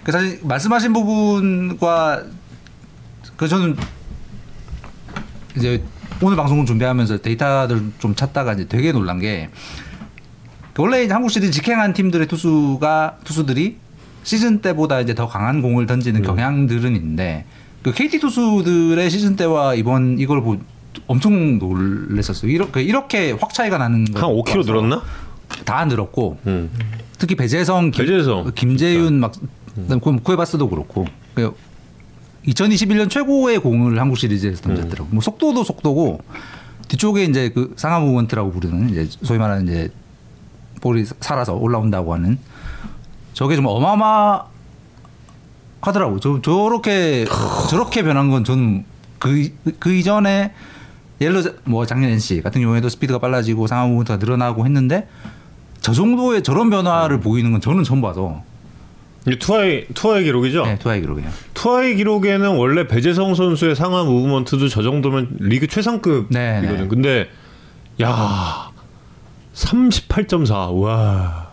그 사실 말씀하신 부분과 그 저는 이제 오늘 방송을 준비하면서 데이터들 좀 찾다가 이제 되게 놀란 게 원래 이제 한국 시리즈 직행한 팀들의 투수가 투수들이 시즌 때보다 이제 더 강한 공을 던지는 경향들은 있는데 그 KT 투수들의 시즌 때와 이번 이걸 보 엄청 놀랬었어요. 이렇게 이렇게 확 차이가 나는 한 5kg 늘었나? 다 늘었고 음. 특히 배재성, 김, 배재성. 김재윤 막 그다음 구- 쿠에바스도 그렇고 그 2021년 최고의 공을 한국 시리즈에서 던졌더라고. 뭐 속도도 속도고 뒤쪽에 이제 그 상하 무먼트라고 부르는 이제 소위 말하는 이제 볼이 살아서 올라온다고 하는 저게 좀 어마어마 하더라고. 저 저렇게 저렇게 변한 건 저는 그 그 이전에 들어 뭐 작년 NC 같은 경우에도 스피드가 빨라지고 상하 무먼트가 늘어나고 했는데 저 정도의 저런 변화를 보이는 건 저는 처음 봐서 투아이 투아이 기록이죠. 네, 투아이 기록이에요. 투아이 기록에는 원래 배재성 선수의 상하 무브먼트도 저 정도면 리그 최상급이거든. 네, 네. 근데 야 38.4. 와.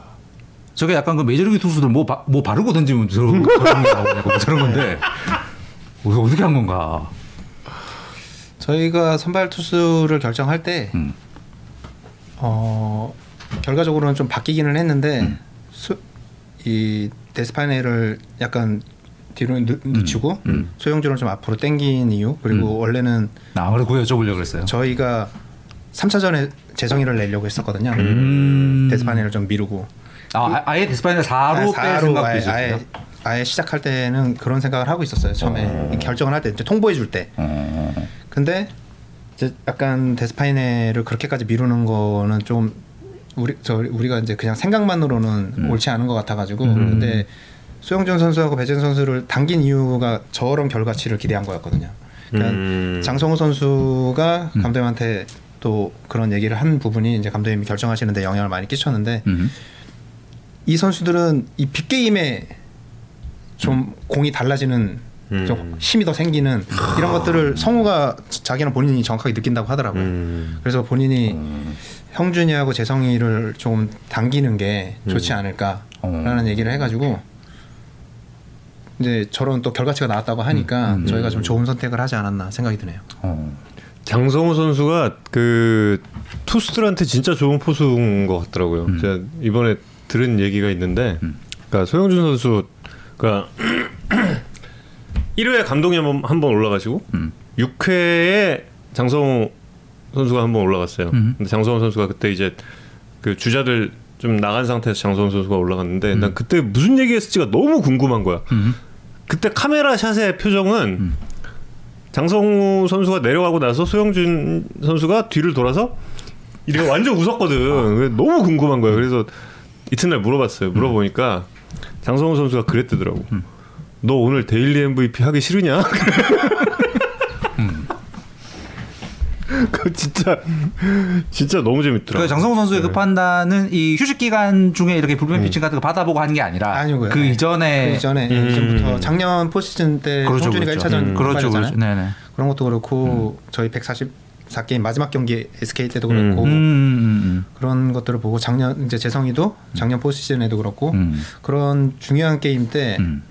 저게 약간 그 메이저리그 투수들 뭐, 바, 뭐 바르고 던지면 저런 저런 게 나오고 뭐 저런 건데 어, 어떻게 한 건가? 저희가 선발 투수를 결정할 때 음. 어, 결과적으로는 좀 바뀌기는 했는데 음. 수, 이 데스파이네를 약간 뒤로 음. 늦, 늦추고 소영준을 좀 앞으로 당긴 이유 그리고 원래는 나 아무래도 그거 여쭤보려고 그랬어요. 저희가 3차전에 재성이를 내려고 했었거든요. 음. 데스파이네를 좀 미루고 아, 아- 아예 데스파이네 4로 뺄 아예, 생각도 아예. 아예, 아예 시작할 때는 그런 생각을 하고 있었어요. 처음에 결정을 할 때 이제 통보해 줄 때. 어. 근데 이제 약간 데스파이네를 그렇게까지 미루는 거는 좀 우리 저 우리가 이제 그냥 생각만으로는 음. 옳지 않은 것 같아가지고 근데 소형준 선수하고 배제성 선수를 당긴 이유가 저런 결과치를 기대한 거였거든요. 그러니까 음. 장성우 선수가 음. 감독님한테 또 그런 얘기를 한 부분이 이제 감독님이 결정하시는데 영향을 많이 끼쳤는데 음. 이 선수들은 이 빅게임에 좀 공이 달라지는 좀 음. 힘이 더 생기는 이런 것들을 성우가 자기는 본인이 정확하게 느낀다고 하더라고요. 음. 그래서 본인이 형준이하고 재성이를 좀 당기는 게 좋지 않을까라는 얘기를 해가지고 이제 저런 또 결과치가 나왔다고 하니까 저희가 좀 좋은 선택을 하지 않았나 생각이 드네요. 어. 장성호 선수가 그 투수들한테 진짜 좋은 포수인 것 같더라고요. 제가 이번에 들은 얘기가 있는데, 그러니까 소영준 선수가 1회에 감독이 한번 한번 올라가시고 음. 6회에 장성호 선수가 한번 올라갔어요. 음. 근데 장성호 선수가 그때 이제 그 주자들 좀 나간 상태에서 장성호 선수가 올라갔는데 난 그때 무슨 얘기했을지가 너무 궁금한 거야. 음. 그때 카메라 shot의 표정은 장성우 선수가 내려가고 나서 소형준 선수가 뒤를 돌아서 이렇게 완전 웃었거든. 그래서 너무 궁금한 거야. 그래서 이튿날 물어봤어요. 물어보니까 장성우 선수가 그랬더라고. 너 오늘 daily MVP 하기 싫으냐? [LAUGHS] 그 진짜 진짜 너무 재밌더라. 그 장성우 선수의 그 판단은 이 휴식 기간 중에 이렇게 불펜 피칭 같은 거 받아보고 한게 아니라 아니고요. 그 네. 이전에 그 이전에 음. 이전부터 작년 포시즌 때 그렇죠, 형준이가 그렇죠. 1차전 음. 그렇죠, 그렇죠. 네네. 그런 것도 그렇고 저희 144게임 마지막 경기 SK 때도 그렇고 음, 음, 그런 것들을 보고 작년 이제 재성이도 작년 포시즌에도 그렇고 음. 그런 중요한 게임 때 음.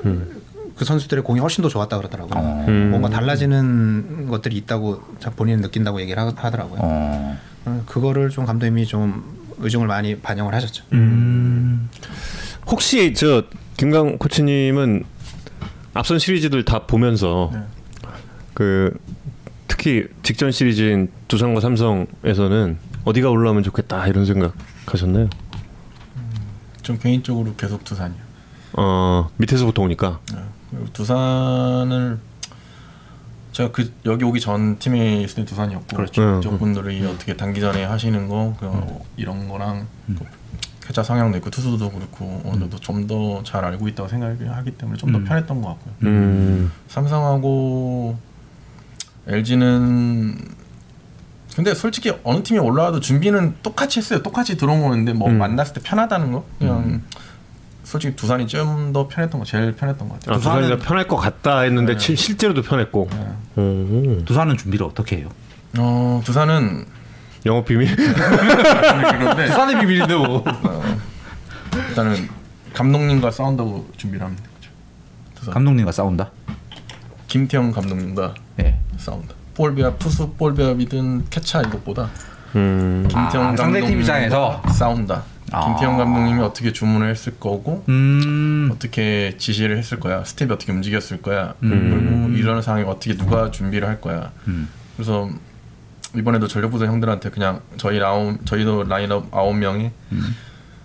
그 선수들의 공이 훨씬 더 좋았다 그러더라고요. 어. 음. 뭔가 달라지는 것들이 있다고 자- 본인은 느낀다고 얘기를 하, 하더라고요. 어. 어, 그거를 좀 감독님이 좀 의중을 많이 반영을 하셨죠. 음. 혹시 저 김강 코치님은 앞선 시리즈들 다 보면서 네. 그 특히 직전 시리즈인 두산과 삼성에서는 어디가 올라오면 좋겠다 이런 생각 하셨나요? 좀 개인적으로 계속 두산이요. 어 밑에서부터 오니까 네. 그리고 두산을 제가 그 여기 오기 전 팀에 있을 때 두산이었고 그렇죠. 음, 분들이 어떻게 단기 전에 하시는 거 그, 이런 거랑 그 회자 성향도 있고 투수도 그렇고 어느 정도 좀 더 잘 알고 있다고 생각하기 때문에 좀더 음. 편했던 것 같고요. 음. 삼성하고 LG는 근데 솔직히 어느 팀이 올라와도 준비는 똑같이 했어요. 똑같이 들어온 거였는데 뭐 음. 만났을 때 편하다는 거 그냥 솔직히 두산이 좀 더 편했던 거 제일 편했던 것 같아요. 아, 두산이 더 두산은- 편할 것 같다 했는데 네. 실- 실제로도 편했고. 네. 오. 두산은 준비를 어떻게 해요? 어 두산은 영업 비밀? 그런데 [LAUGHS] 두산의 비밀인데 뭐. 일단은 감독님과 싸운다고 준비를 되죠. 두산. 감독님과 싸운다. 김태형 감독님과 예. 싸운다. 볼배합 투수 볼배합이든 캐차 이것보다 음. 김태형 아, 상대 팀 감독님과 입장에서? 싸운다. 아. 김태형 감독님이 어떻게 주문을 했을 거고 음. 어떻게 지시를 했을 거야 스텝이 어떻게 움직였을 거야 음. 그리고 이런 상황에 어떻게 누가 준비를 할 거야 음. 그래서 이번에도 전력부서 형들한테 그냥 저희 아홉 저희도 라인업 아홉 명이 음.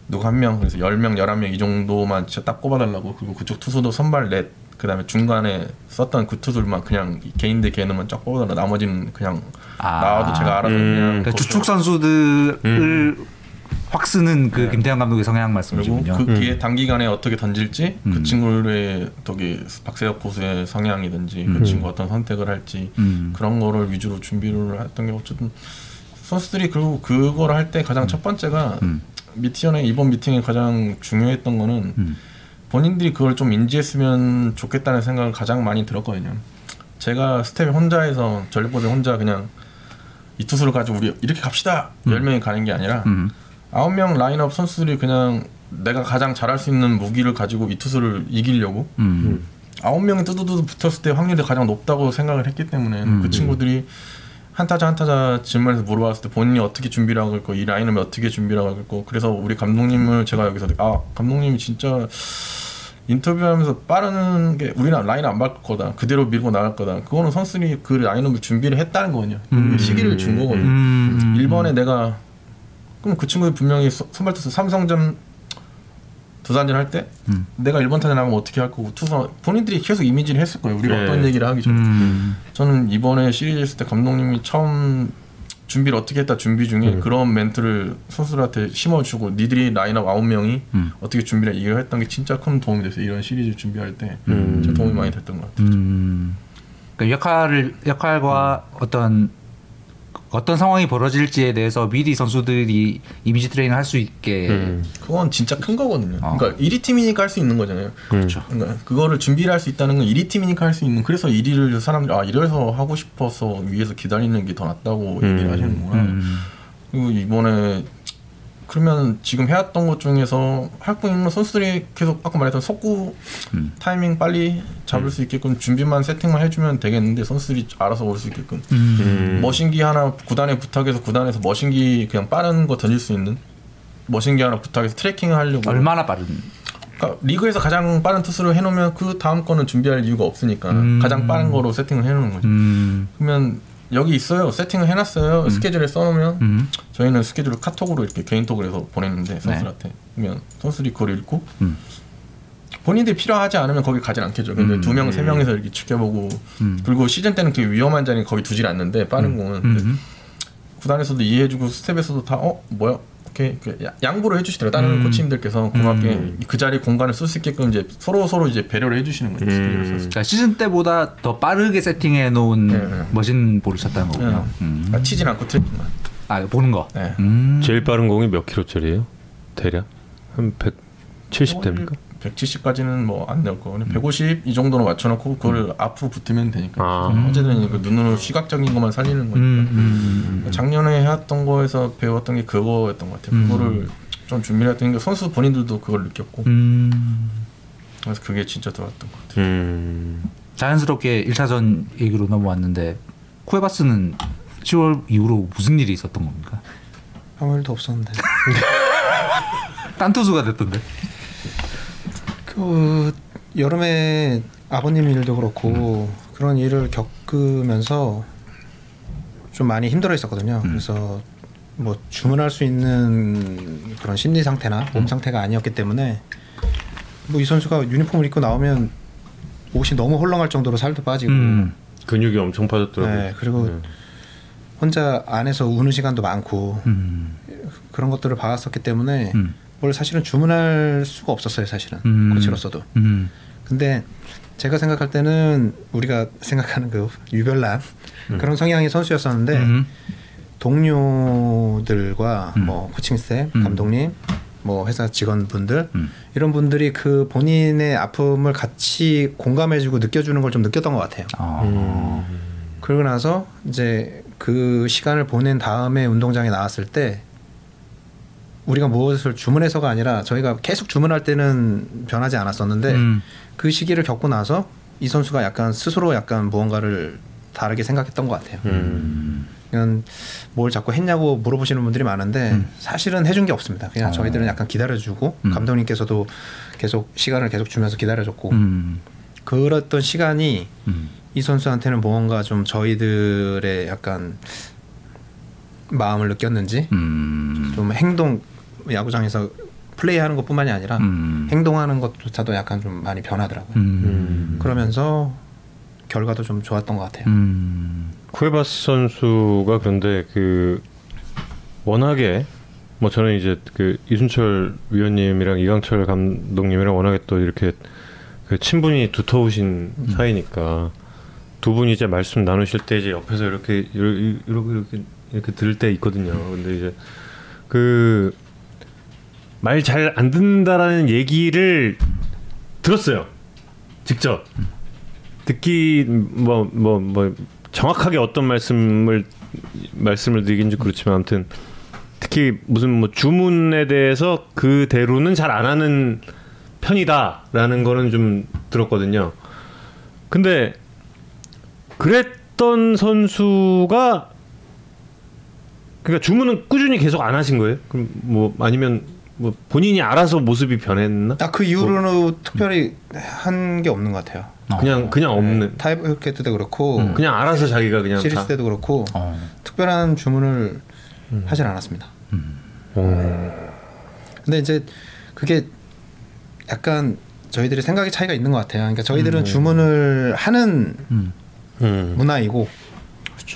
누구 한 명 그래서 열 명 열한 명 이 정도만 진짜 딱 꼽아달라고 그리고 그쪽 투수도 선발 넷 그다음에 중간에 썼던 그 투수들만 그냥 개인 대 개인만 쫙 뽑아달라 나머지는 그냥 아. 나와도 제가 알아서 음. 그냥 그러니까 주축 선수들을 확 쓰는 그 김태형 감독의 성향 네. 말씀이시군요. 그 뒤에 단기간에 어떻게 던질지 음. 그 친구의 저기 박세혁 고수의 성향이든지 음. 그 친구 어떤 선택을 할지 음. 그런 거를 위주로 준비를 했던 게 어쨌든 선수들이 그리고 그걸 할 때 가장 첫 번째가 음. 미티언의 이번 미팅에 가장 중요했던 거는 음. 본인들이 그걸 좀 인지했으면 좋겠다는 생각을 가장 많이 들었거든요. 제가 staff이 혼자 해서 전력보드 혼자 그냥 이 투수를 가지고 우리 이렇게 갑시다 열 명이 가는 게 아니라 음. 아홉 명 라인업 선수들이 그냥 내가 가장 잘할 수 있는 무기를 가지고 이 투수를 이기려고 음. 아홉 명이 뚜두두두 붙었을 때 확률이 가장 높다고 생각을 했기 때문에 음. 그 친구들이 한 타자 한 타자 질문에서 물어봤을 때 본인이 어떻게 준비를 하고 있고 이 라인업이 어떻게 준비를 하고 있고 그래서 우리 감독님을 제가 여기서 아 감독님이 진짜 인터뷰하면서 빠른 게 우리는 라인 안 바꿀 거다 그대로 밀고 나갈 거다 그거는 선수들이 그 라인업을 준비를 했다는 거거든요 음. 시기를 준 거거든요 음. 일본에 내가 그럼 그 친구들 분명히 서- 선발 투수 삼성전 두산전 할때 음. 내가 일본 타자 나가면 어떻게 할 거고 투수 본인들이 계속 이미지를 했을 거예요 우리가 네. 어떤 얘기를 하기 전에 음. 저는 이번에 시리즈 했을 때 감독님이 처음 준비를 어떻게 했다 준비 중에 음. 그런 멘트를 선수들한테 심어주고 니들이 라인업 아홉 명이 음. 어떻게 준비를 이걸 했던 게 진짜 큰 도움이 됐어요 이런 시리즈 준비할 때 음. 도움이 많이 됐던 것 같아요 음. 그러니까 역할을 역할과 어떤 어떤 상황이 벌어질지에 대해서 미리 선수들이 이미지 트레이닝 할 수 있게 음. 그건 진짜 큰 거거든요 어. 그러니까 1위 팀이니까 할 수 있는 거잖아요 그렇죠. 그러니까 그거를 준비를 할 수 있다는 건 1위 팀이니까 할 수 있는 그래서 1위를 사람들이 아 이래서 하고 싶어서 위에서 기다리는 게 더 낫다고 음. 얘기를 하시는구나 음. 그리고 이번에 그러면 지금 해왔던 것 중에서 할거 있는 선수들이 계속 아까 말했던 속구 음. 타이밍 빨리 잡을 수 있게끔 준비만 세팅만 해주면 되겠는데 선수들이 알아서 올 수 있게끔 음. 음. 머신기 하나 구단에 부탁해서 구단에서 머신기 그냥 빠른 거 던질 수 있는 머신기 하나 부탁해서 트래킹을 하려고 얼마나 빠른 그러니까 리그에서 가장 빠른 투수를 해놓으면 그 다음 거는 준비할 이유가 없으니까 음. 가장 빠른 거로 세팅을 해놓는 거죠. 음. 그러면 여기 있어요. 세팅을 해놨어요. 스케줄에 써놓으면 음. 저희는 스케줄을 카톡으로 이렇게 개인톡으로 해서 보냈는데 선수들한테 그러면 선수들이 그걸 읽고 음. 본인들이 필요하지 않으면 거기 가진 않겠죠. 근데 음. 두 명, 세 명이서 이렇게 지켜보고 음. 그리고 시즌 때는 그 위험한 자리는 거기 두질 않는데 빠른 공은 음. 구단에서도 이해해주고 스텝에서도 다 어 뭐야 이그 야- 양보를 해주시더라고요. 다른 음. 코치님들께서 고맙게 음. 그 자리 공간을 쓸 수 있게끔 이제 서로 서로 이제 배려를 해주시는 거예요. 음. 그러니까 시즌 때보다 더 빠르게 세팅해 놓은 네, 네. 머신 볼을 쳤다는 거군요. 네. 음. 아, 치진 않고 트래킹만. 아 보는 거. 네. 음. 제일 빠른 공이 몇 킬로짜리예요? 대략 한 170 됩니까? 170까지는 뭐 안 나올 거고 150 이 정도로 맞춰놓고 그걸 앞으로 붙으면 되니까 아. 어쨌든 그 눈으로 시각적인 것만 살리는 거니까 음, 음, 작년에 해왔던 거에서 배웠던 게 그거였던 것 같아요 음. 그거를 좀 준비를 했던 게 선수 본인들도 그걸 느꼈고 음. 그래서 그게 진짜 들어왔던 것 같아요 음. 자연스럽게 1차전 얘기로 넘어왔는데 쿠에바스는 10월 이후로 무슨 일이 있었던 겁니까? 아무 일도 없었는데 [LAUGHS] 딴 투수가 됐던데. 그 여름에 아버님 일도 그렇고 그런 일을 겪으면서 좀 많이 힘들어 했었거든요. 그래서 뭐 주문할 수 있는 그런 심리 상태나 몸 상태가 아니었기 때문에 뭐 이 선수가 유니폼을 입고 나오면 옷이 너무 헐렁할 정도로 살도 빠지고 음. 근육이 엄청 빠졌더라고요. 네, 그리고 네. 혼자 안에서 우는 시간도 많고 음. 그런 것들을 봐왔었기 때문에 음. 뭘 사실은 주문할 수가 없었어요 사실은 음. 코치로서도 음. 근데 제가 생각할 때는 우리가 생각하는 그 유별난 그런 성향의 선수였었는데 음. 동료들과 음. 뭐 코칭 스텝, 음. 감독님, 뭐 회사 직원분들 음. 이런 분들이 그 본인의 아픔을 같이 공감해주고 느껴주는 걸 좀 느꼈던 것 같아요. 아. 음. 그러고 나서 이제 그 시간을 보낸 다음에 운동장에 나왔을 때 우리가 무엇을 주문해서가 아니라 저희가 계속 주문할 때는 변하지 않았었는데 음. 그 시기를 겪고 나서 이 선수가 약간 스스로 약간 무언가를 다르게 생각했던 것 같아요. 음. 그냥 뭘 자꾸 했냐고 물어보시는 분들이 많은데 음. 사실은 해준 게 없습니다. 그냥 어. 저희들은 약간 기다려주고 음. 감독님께서도 계속 시간을 계속 주면서 기다려줬고 음. 그랬던 시간이 음. 이 선수한테는 무언가 좀 저희들의 약간 마음을 느꼈는지 음. 좀 행동 야구장에서 플레이하는 것뿐만이 아니라 음. 행동하는 것조차도 약간 좀 많이 변하더라고요. 음. 그러면서 결과도 좀 좋았던 것 같아요. 음. 쿠에바스 선수가 그런데 그 워낙에 뭐 저는 이제 그 이순철 위원님이랑 이강철 감독님이랑 워낙에 또 이렇게 그 친분이 두터우신 사이니까 두 분이 이제 말씀 나누실 때 이제 옆에서 이렇게 이렇게 이렇게 이렇게, 들을 때 있거든요. 근데 이제 그 말 잘 안 듣는다라는 얘기를 들었어요. 직접. 듣기 뭐뭐 뭐 정확하게 어떤 말씀을 말씀을 드리긴지 그렇지만 아무튼 특히 무슨 뭐 주문에 대해서 그대로는 잘 안 하는 편이다라는 거는 좀 들었거든요. 근데 그랬던 선수가 그러니까 주문은 꾸준히 계속 안 하신 거예요? 그럼 뭐 아니면 뭐 본인이 알아서 모습이 변했나? 딱그 이후로는 특별히 한 게 없는 것 같아요. 그냥 그냥 없는 타이브캐 때도 그렇고 음. 그냥 알아서 자기가 그냥 시리즈 다- 때도 그렇고 어. 특별한 주문을 음. 하진 않았습니다. 어. 근데 이제 그게 약간 저희들의 생각의 차이가 있는 것 같아요. 그러니까 저희들은 주문을 하는 음. 음. 문화이고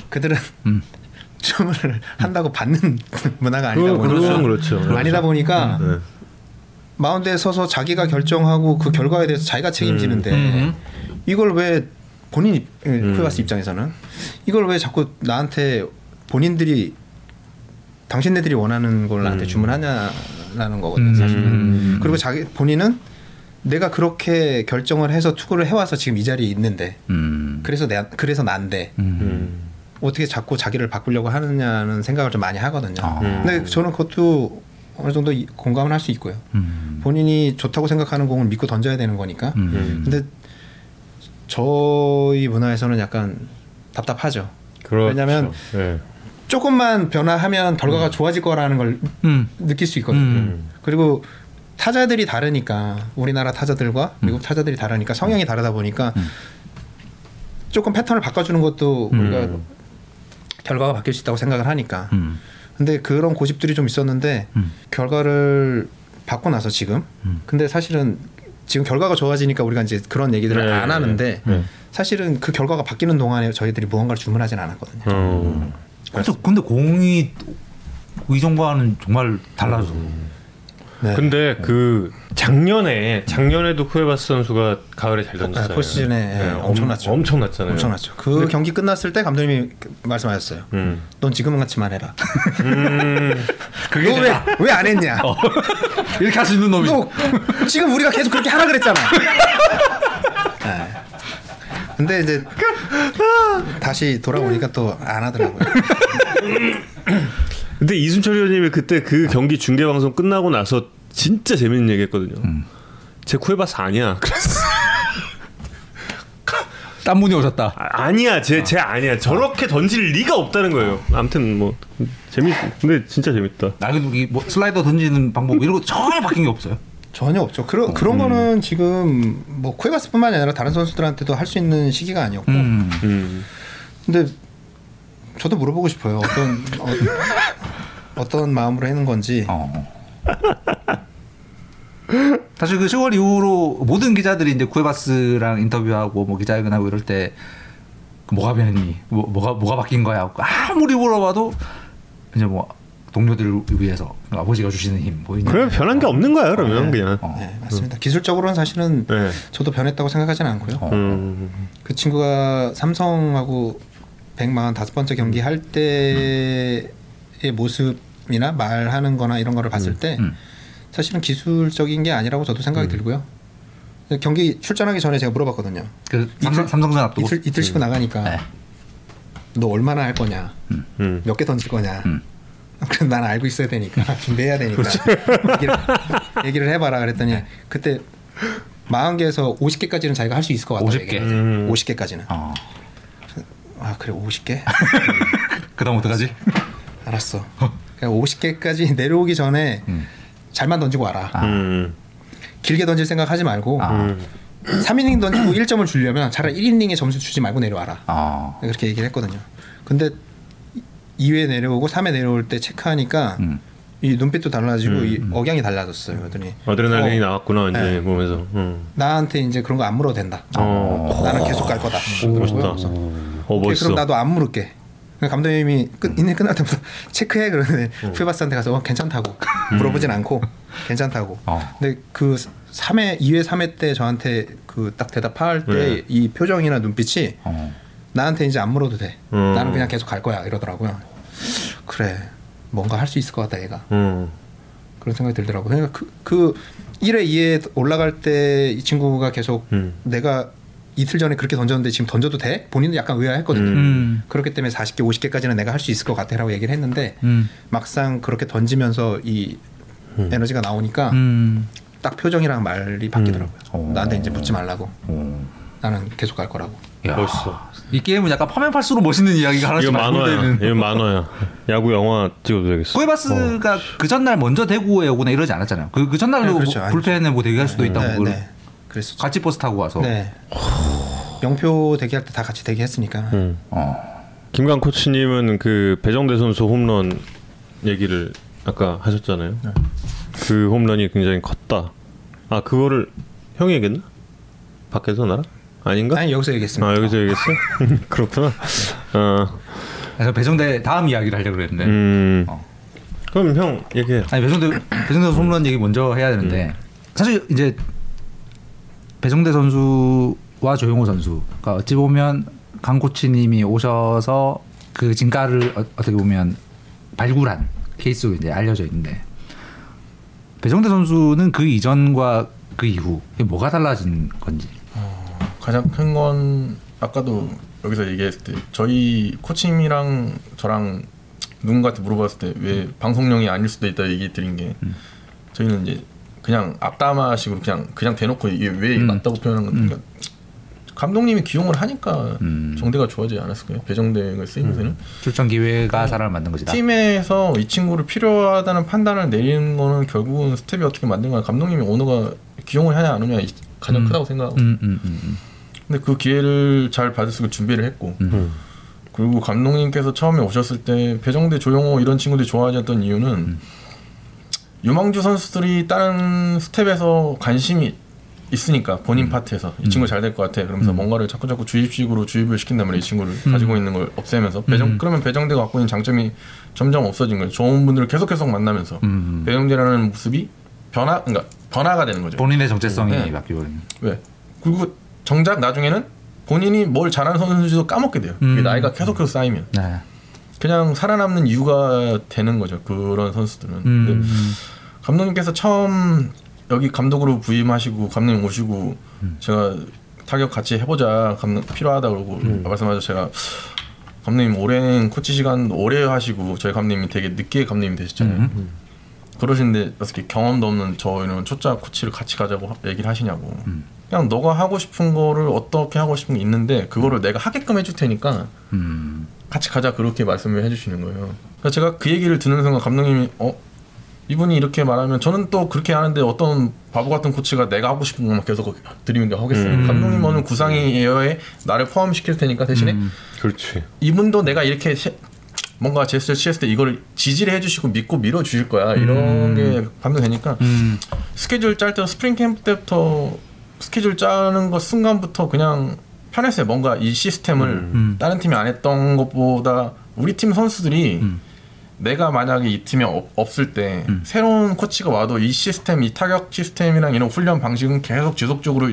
그들은 음. 주문을 [LAUGHS] 한다고 받는 [LAUGHS] 문화가 아니다 보니까 그건 그렇죠. 아니다 보니까 네. 마운드에 서서 자기가 결정하고 그 결과에 대해서 자기가 책임지는데 음. 이걸 왜 본인이 음. 쿠에바스 입장에서는 이걸 왜 자꾸 나한테 본인들이 당신네들이 원하는 걸 나한테 음. 주문하냐라는 거거든요 사실은 음. 그리고 자기 본인은 내가 그렇게 결정을 해서 투구를 해와서 지금 이 자리에 있는데 음. 그래서 내 그래서 난데 음. 음. 어떻게 자꾸 자기를 바꾸려고 하느냐는 생각을 좀 많이 하거든요. 아. 음. 근데 저는 그것도 어느 정도 이- 공감을 할 수 있고요. 음. 본인이 좋다고 생각하는 공을 믿고 던져야 되는 거니까. 음. 근데 저희 문화에서는 약간 답답하죠. 그렇죠. 왜냐면 네. 조금만 변화하면 결과가 좋아질 거라는 걸 음. 느낄 수 있거든요. 음. 그리고 타자들이 다르니까 우리나라 타자들과 미국 타자들이 다르니까 성향이 다르다 보니까 음. 조금 패턴을 바꿔주는 것도 우리가 음. 결과가 바뀔 수 있다고 생각을 하니까. 음. 근데 그런 고집들이 좀 있었는데 음. 결과를 받고 나서 지금 음. 근데 사실은 지금 결과가 좋아지니까 우리가 이제 그런 얘기들을 네, 안 하는데 네. 사실은 그 결과가 바뀌는 동안에 저희들이 무언가를 주문하진 않았거든요. 어. 근데, 근데 공이 이전과는 정말 달라져. 네. 근데 그 작년에 작년에도 쿠에바스 선수가 가을에 잘. 아, 포시즌에 네, 엄청났죠. 엄, 엄청났잖아요. 엄청났죠. 그 경기 끝났을 때 감독님이 말씀하셨어요. 음. 넌 지금 같이만 해라. 음. 그게 [LAUGHS] 너왜왜 안 했냐? [LAUGHS] 이렇게 할 수 있는 놈이. 너 지금 우리가 계속 그렇게 하라 그랬잖아. 네. 근데 이제 다시 돌아오니까 또 안 하더라고요. 근데 이순철 의원님이 그때 그 경기 중계 방송 끝나고 나서 진짜 재밌는 얘기했거든요. 제 쿠에바스 아니야. [LAUGHS] 딴 분이 오셨다. 아, 아니야, 제, 제 아 니야. 저렇게 던질 리가 없다는 거예요. 아무튼 뭐 재밌. 근데 진짜 재밌다. 나도 이뭐 슬라이더 던지는 방법 이런 거 전혀 바뀐 게 없어요. 전혀 없죠. 그런 그런 거는 지금 뭐 쿠에바스뿐만이 아니라 다른 선수들한테도 할 수 있는 시기가 아니었고. 음. 음. 근데 저도 물어보고 싶어요. 어떤 어, [LAUGHS] 떤 마음으로 하는 건지. 어. [LAUGHS] 사실 그 10월 이후로 모든 기자들이 이제 쿠에바스랑 인터뷰하고 뭐 기자회견하고 이럴 때그 뭐가 변했니? 뭐, 뭐가 뭐가 바뀐 거야? 아무리 물어봐도 이제 뭐 동료들을 위해서 아버지가 주시는 힘, 뭐? 그럼 변한 게 없는 거야 그러면 네. 그냥. 어. 네, 맞습니다. 기술적으로는 사실은 네. 저도 변했다고 생각하지는 않고요. 어. 음. 그 친구가 삼성하고 145번째 경기 할 때의 모습 이나 말하는 거나 이런 거를 봤을 때 음. 사실은 기술적인 게 아니라고 저도 생각이 들고요. 경기 출전하기 전에 제가 물어봤거든요. 그 삼성, 이틀- 삼성전 앞두고 이틀, 이틀 쉬고 나가니까 네. 너 얼마나 할 거냐, 음. 몇개 던질 거냐. 음. 그럼 난 알고 있어야 되니까 [LAUGHS] 준비해야 되니까 얘기를, 얘기를 해봐라 그랬더니 네. 그때 40개에서 50개까지는 자기가 할 수 있을 것 같다고 50개. 얘기했어요. 음. 50개까지는. 어. 아 그래 50개? 그다음 어떡하지? 알았어. 그냥 50개까지 [LAUGHS] 내려오기 전에 음. 잘만 던지고 와라. 아. 음. 길게 던질 생각 하지 말고 아. 음. 3이닝 던지고 1점을 주려면 차라리 1이닝에 점수 주지 말고 내려와라. 어. 그렇게 얘기를 했거든요. 근데 2회 내려오고 3회 내려올 때 체크하니까 음. 이 눈빛도 달라지고 음. 이 억양이 달라졌어요. 그랬더니 아드레날린이 어, 나왔구나 이제 네. 보면서. 음. 나한테 이제 그런 거 안 물어도 된다. 어. 나는 계속 갈 거다. 오, 멋있다. 어 오케이, 멋있어. 그럼 나도 안 물을게. 감독님이 끝 인내 끝날 때부터 [LAUGHS] 체크해 그러는데 음. 퓨바스한테 가서 어, 괜찮다고 [LAUGHS] 물어보진 않고 괜찮다고. 어. 근데 그 3회 2회 3회 때 저한테 그 딱 대답할 때이 네. 표정이나 눈빛이 어. 나한테 이제 안 물어도 돼. 음. 나는 그냥 계속 갈 거야 이러더라고요. 그래 뭔가 할 수 있을 것 같다 얘가 음. 그런 생각이 들더라고요. 그러니까 그, 그 1회 2회 올라갈 때 이 친구가 계속 음. 내가 이틀 전에 그렇게 던졌는데 지금 던져도 돼? 본인도 약간 의아했거든요. 음. 음. 그렇기 때문에 40개, 50개까지는 내가 할 수 있을 것 같아라고 얘기를 했는데 음. 막상 그렇게 던지면서 이 음. 에너지가 나오니까 음. 딱 표정이랑 말이 바뀌더라고요. 어. 나한테 이제 묻지 말라고. 어. 나는 계속 갈 거라고. 야. 멋있어. 이 게임은 약간 파면 팔수록 멋있는 이야기가 하나씩. 말도 안 되는 이거 만화야. 야구 영화 찍어도 되겠어. 쿠에바스가 그 전날 먼저 대구에 오거나 이러지 않았잖아요. 그, 그 전날로 네, 그렇죠. 뭐 불펜에 뭐 대기할 수도 있다고 네, 네. 그랬었죠. 같이 버스 타고 와서. 네. 영표 대기할 때 다 같이 대기했으니까. 음. 어. 김강 코치님은 그 배정대 선수 홈런 얘기를 아까 하셨잖아요. 네. 그 홈런이 굉장히 컸다. 아 그거를 형이 얘기했나? 밖에서 나랑? 아닌가? 아니 여기서 얘기했습니다. 아 여기서 얘기했어? [LAUGHS] [LAUGHS] 그렇구나. 어, 그래서 배정대 다음 이야기를 하려고 그랬는데. 음. 어. 그럼 형 얘기해. 아니 배정대 배정대 선수 홈런 얘기 먼저 해야 되는데 사실 이제 배정대 선수와 조용호 선수가 어찌 보면 강 코치님이 오셔서 그 진가를 어, 어떻게 보면 발굴한 케이스로 이제 알려져 있는데 배정대 선수는 그 이전과 그 이후 뭐가 달라진 건지. 가장 큰 건 아까도 여기서 얘기했을 때 저희 코치님이랑 저랑 누군가한테 물어봤을 때 왜 방송용이 아닐 수도 있다 얘기 드린 게 저희는 이제 그냥 앞담화식으로 그냥 그냥 대놓고 이게 왜 음. 맞다고 표현한 건데 그러니까 감독님이 기용을 하니까 음. 정대가 좋아지지 않았을까요? 배정대가 쓰이면서는 출전 기회가 사람을 만든 것이다. 팀에서 이 친구를 필요하다는 판단을 내리는 거는 결국은 스텝이 어떻게 만든 거야 감독님이 오너가 기용을 하냐 안 하냐 이- 가장 음. 크다고 생각하고 음, 음, 음, 음. 근데 그 기회를 잘 받을 수 있게 준비를 했고 음. 그리고 감독님께서 처음에 오셨을 때 배정대 조용호 이런 친구들이 좋아하지 않던 이유는 음. 유망주 선수들이 다른 스텝에서 관심이 있으니까 본인 파트에서 이 친구 잘 될 것 같아 그러면서 음. 뭔가를 자꾸 자꾸 주입식으로 주입을 시킨단 말이에요 이 친구를 음. 가지고 있는 걸 없애면서 배정 음. 그러면 배정대가 갖고 있는 장점이 점점 없어진 거예요 좋은 분들을 계속 계속 만나면서 음. 배정대라는 모습이 변화 그러니까 변화가 되는 거죠 본인의 정체성이 네. 있는. 왜 그리고 정작 나중에는 본인이 뭘 잘하는 선수인지도 까먹게 돼요 음. 나이가 계속해서 쌓이면 네. 그냥 살아남는 이유가 되는 거죠. 그런 선수들은. 음. 감독님께서 처음 여기 감독으로 부임하시고 감독님 오시고 음. 제가 타격 같이 해보자 감독 필요하다 그러고 말씀하셔 제가 감독님 오랜 코치 시간 오래 하시고 저희 감독님이 되게 늦게 감독님 되셨잖아요. 음. 그러시는데 어떻게 경험도 없는 저희는 초짜 코치를 같이 가자고 하- 얘기를 하시냐고. 음. 그냥 너가 하고 싶은 거를 어떻게 하고 싶은 게 있는데 그거를 내가 하게끔 해줄 테니까 음. 같이 가자 그렇게 말씀을 해주시는 거예요. 그래서 제가 그 얘기를 듣는 순간 감독님이 어 이분이 이렇게 말하면 저는 또 그렇게 하는데 어떤 바보 같은 코치가 내가 하고 싶은 것만 계속 드리는 게 하겠어요. 음. 감독님은 구상에 나를 포함시킬 테니까 대신에 음. 그렇지. 이분도 내가 이렇게 시- 뭔가 제스처 취했을 때 이걸 지지를 해주시고 믿고 밀어주실 거야 이런 음. 게 감독되니까 음. 스케줄 짤 때 스프링 캠프 때부터 스케줄 짜는 것 순간부터 그냥 편했어요. 뭔가 이 시스템을 음. 다른 팀이 안 했던 것보다 우리 팀 선수들이 음. 내가 만약에 이 팀에 없, 없을 때 음. 새로운 코치가 와도 이 시스템, 이 타격 시스템이랑 이런 훈련 방식은 계속 지속적으로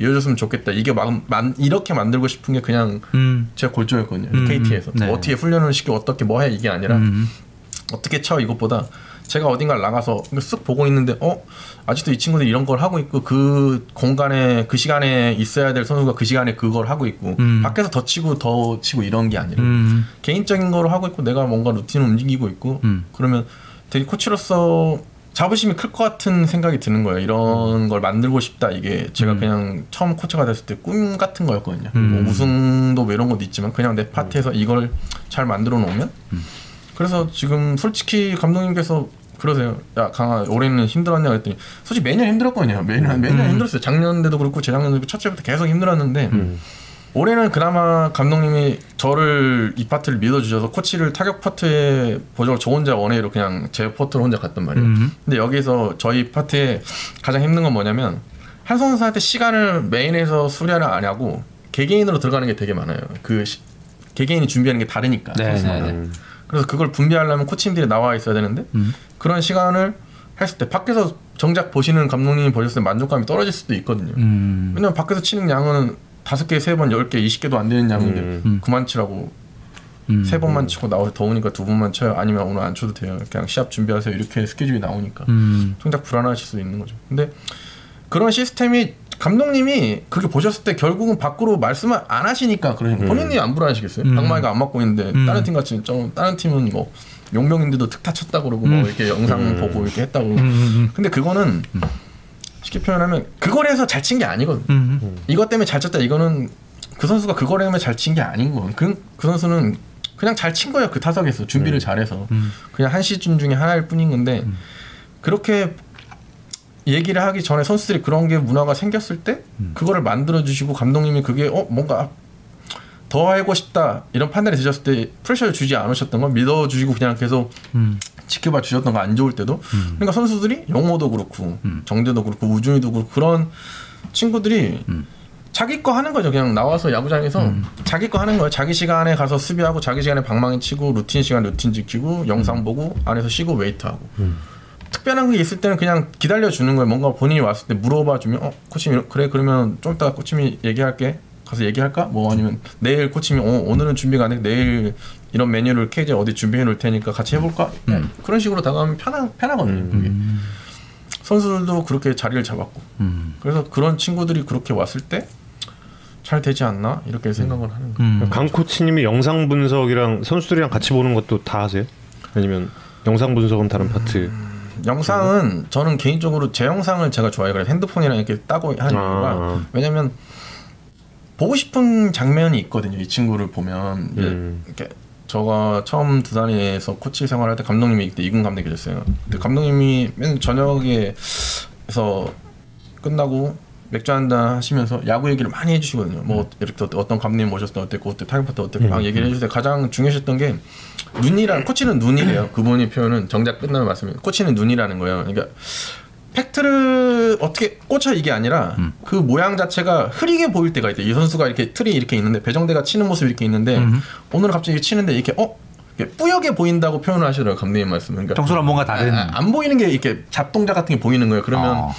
이어졌으면 좋겠다. 이게 막, 만, 이렇게 만들고 싶은 게 그냥 음. 제 골조였거든요. 음. KT에서 네. 어떻게 훈련을 시켜 어떻게 뭐 해 이게 아니라 음. 어떻게 쳐 이것보다 제가 어딘가를 나가서 쓱 보고 있는데 어 아직도 이 친구들이 이런 걸 하고 있고 그 공간에 그 시간에 있어야 될 선수가 그 시간에 그걸 하고 있고 음. 밖에서 더 치고 더 치고 이런 게 아니라 음. 개인적인 거를 하고 있고 내가 뭔가 루틴을 움직이고 있고 음. 그러면 되게 코치로서 자부심이 클 것 같은 생각이 드는 거예요. 이런 걸 만들고 싶다. 이게 제가 음. 그냥 처음 코치가 됐을 때 꿈 같은 거였거든요. 음. 뭐 우승도 뭐 이런 것도 있지만 그냥 내 파트에서 이걸 잘 만들어 놓으면 음. 그래서 지금 솔직히 감독님께서 그러세요. 야 강아 올해는 힘들었냐 그랬더니 솔직히 매년 힘들었거든요. 매년 매년 음. 힘들었어요. 작년에도 그렇고 재작년에도 그렇고 첫해부터 계속 힘들었는데 음. 올해는 그나마 감독님이 저를 이 파트를 믿어주셔서 코치를 타격 파트에 보조를 저 혼자 one way로 그냥 제 파트로 혼자 갔단 말이에요. 음. 근데 여기서 저희 파트에 가장 힘든 건 뭐냐면 한 선수한테 시간을 메인에서 수련을 안 하고 개개인으로 들어가는 게 되게 많아요. 그 시- 개개인이 준비하는 게 다르니까 네. 네, 음. 그래서 그걸 분배하려면 코치님들이 나와 있어야 되는데 음. 그런 시간을 했을 때 밖에서 정작 보시는 감독님이 보셨을 때 만족감이 떨어질 수도 있거든요. 음. 왜냐면 밖에서 치는 양은 다섯 개, 세 번, 열 개, 이십 개도 안 되는 양인데 음. 음. 그만 치라고 음. 세 번만 치고 나와서 더우니까 두 번만 쳐요. 아니면 오늘 안 쳐도 돼요. 그냥 시합 준비하세요. 이렇게 스케줄이 나오니까 음. 정작 불안하실 수 있는 거죠. 근데 그런 시스템이 감독님이 그렇게 보셨을 때 결국은 밖으로 말씀을 안 하시니까 그러는 거예요. 본인이 안 불안하시겠어요? 음. 방망이가 안 맞고 있는데 음. 다른 팀 같이 좀 다른 팀은 뭐 용병인데도 특타 쳤다 그러고 음. 뭐 이렇게 영상 음. 보고 이렇게 했다 그러고 음. 근데 그거는 쉽게 표현하면 그걸 해서 잘 친 게 아니거든. 음. 이것 때문에 잘 쳤다. 이거는 그 선수가 그걸 하면 잘친 게 아닌 거예요. 그, 그 선수는 그냥 잘 친 거예요. 그 타석에서 준비를 잘해서 음. 그냥 한 시즌 중에 하나일 뿐인 건데 그렇게 얘기를 하기 전에 선수들이 그런 게 문화가 생겼을 때 음. 그거를 만들어 주시고 감독님이 그게 어 뭔가 더 하고 싶다 이런 판단이 드셨을 때 pressure를 주지 않으셨던 건 믿어 주시고 그냥 계속 음. 지켜봐 주셨던 거 안 좋을 때도? 그러니까 선수들이 용호도 그렇고 음. 정대도 그렇고 우준이도 그렇고 그런 친구들이 음. 자기 거 하는 거죠. 그냥 나와서 야구장에서 자기 거 하는 거예요. 자기 시간에 가서 수비하고 자기 시간에 방망이 치고 루틴 시간 루틴 지키고 영상 보고 안에서 쉬고 웨이트하고. 특별한 게 있을 때는 그냥 기다려 주는 거예요. 뭔가 본인이 왔을 때 물어봐 주면 어 코치님 그래 그러면 좀 이따가 코치님이 얘기할게 가서 얘기할까 뭐 아니면 내일 코치님이 어, 오늘은 준비가 안 돼 내일 이런 메뉴를 케이지 어디 준비해 놓을 테니까 같이 해볼까 음. 그런 식으로 다가가면 편하, 편하거든요 그게 선수들도 그렇게 자리를 잡았고 음. 그래서 그런 친구들이 그렇게 왔을 때 잘 되지 않나 이렇게 생각을 하는 거예요 음. 강 코치님이 영상 분석이랑 선수들이랑 같이 보는 것도 다 하세요? 아니면 영상 분석은 다른 파트? 영상은 저는 개인적으로 제 영상을 제가 좋아해요. 그래서 핸드폰이랑 이렇게 따고 하는 이유가 아. 왜냐면 보고 싶은 장면이 있거든요. 이 친구를 보면 음. 이렇게 저가 처음 두산에서 코치 생활할 때 감독님이 그때 이군 감독이 계셨어요. 근데 감독님이 맨 저녁에서 끝나고 맥주 한잔 하시면서 야구 얘기를 많이 해주시거든요. 뭐 이렇게 또 어떤 감독님 모셨을 때 어땠고 어때 타격부터 어땠고 막 얘기를 해주실 때 가장 중요하셨던 게 눈이란 코치는 눈이래요. [CLEARS THROAT] 그분이 표현은 정작 끝나는 말씀이에요. 코치는 눈이라는 거예요. 그러니까 팩트를 어떻게 꽂혀 이게 아니라 그 모양 자체가 흐리게 보일 때가 있대. 이 선수가 이렇게 틀이 이렇게 있는데 배정대가 치는 모습이 이렇게 있는데 오늘 갑자기 치는데 이렇게 어 이렇게 뿌옇게 보인다고 표현을 하시더라고요. 감독님 말씀은. 그러니까 평소랑 뭔가 다른. 아, 안 보이는 게 이렇게 잡동작 같은 게 보이는 거예요. 그러면 어.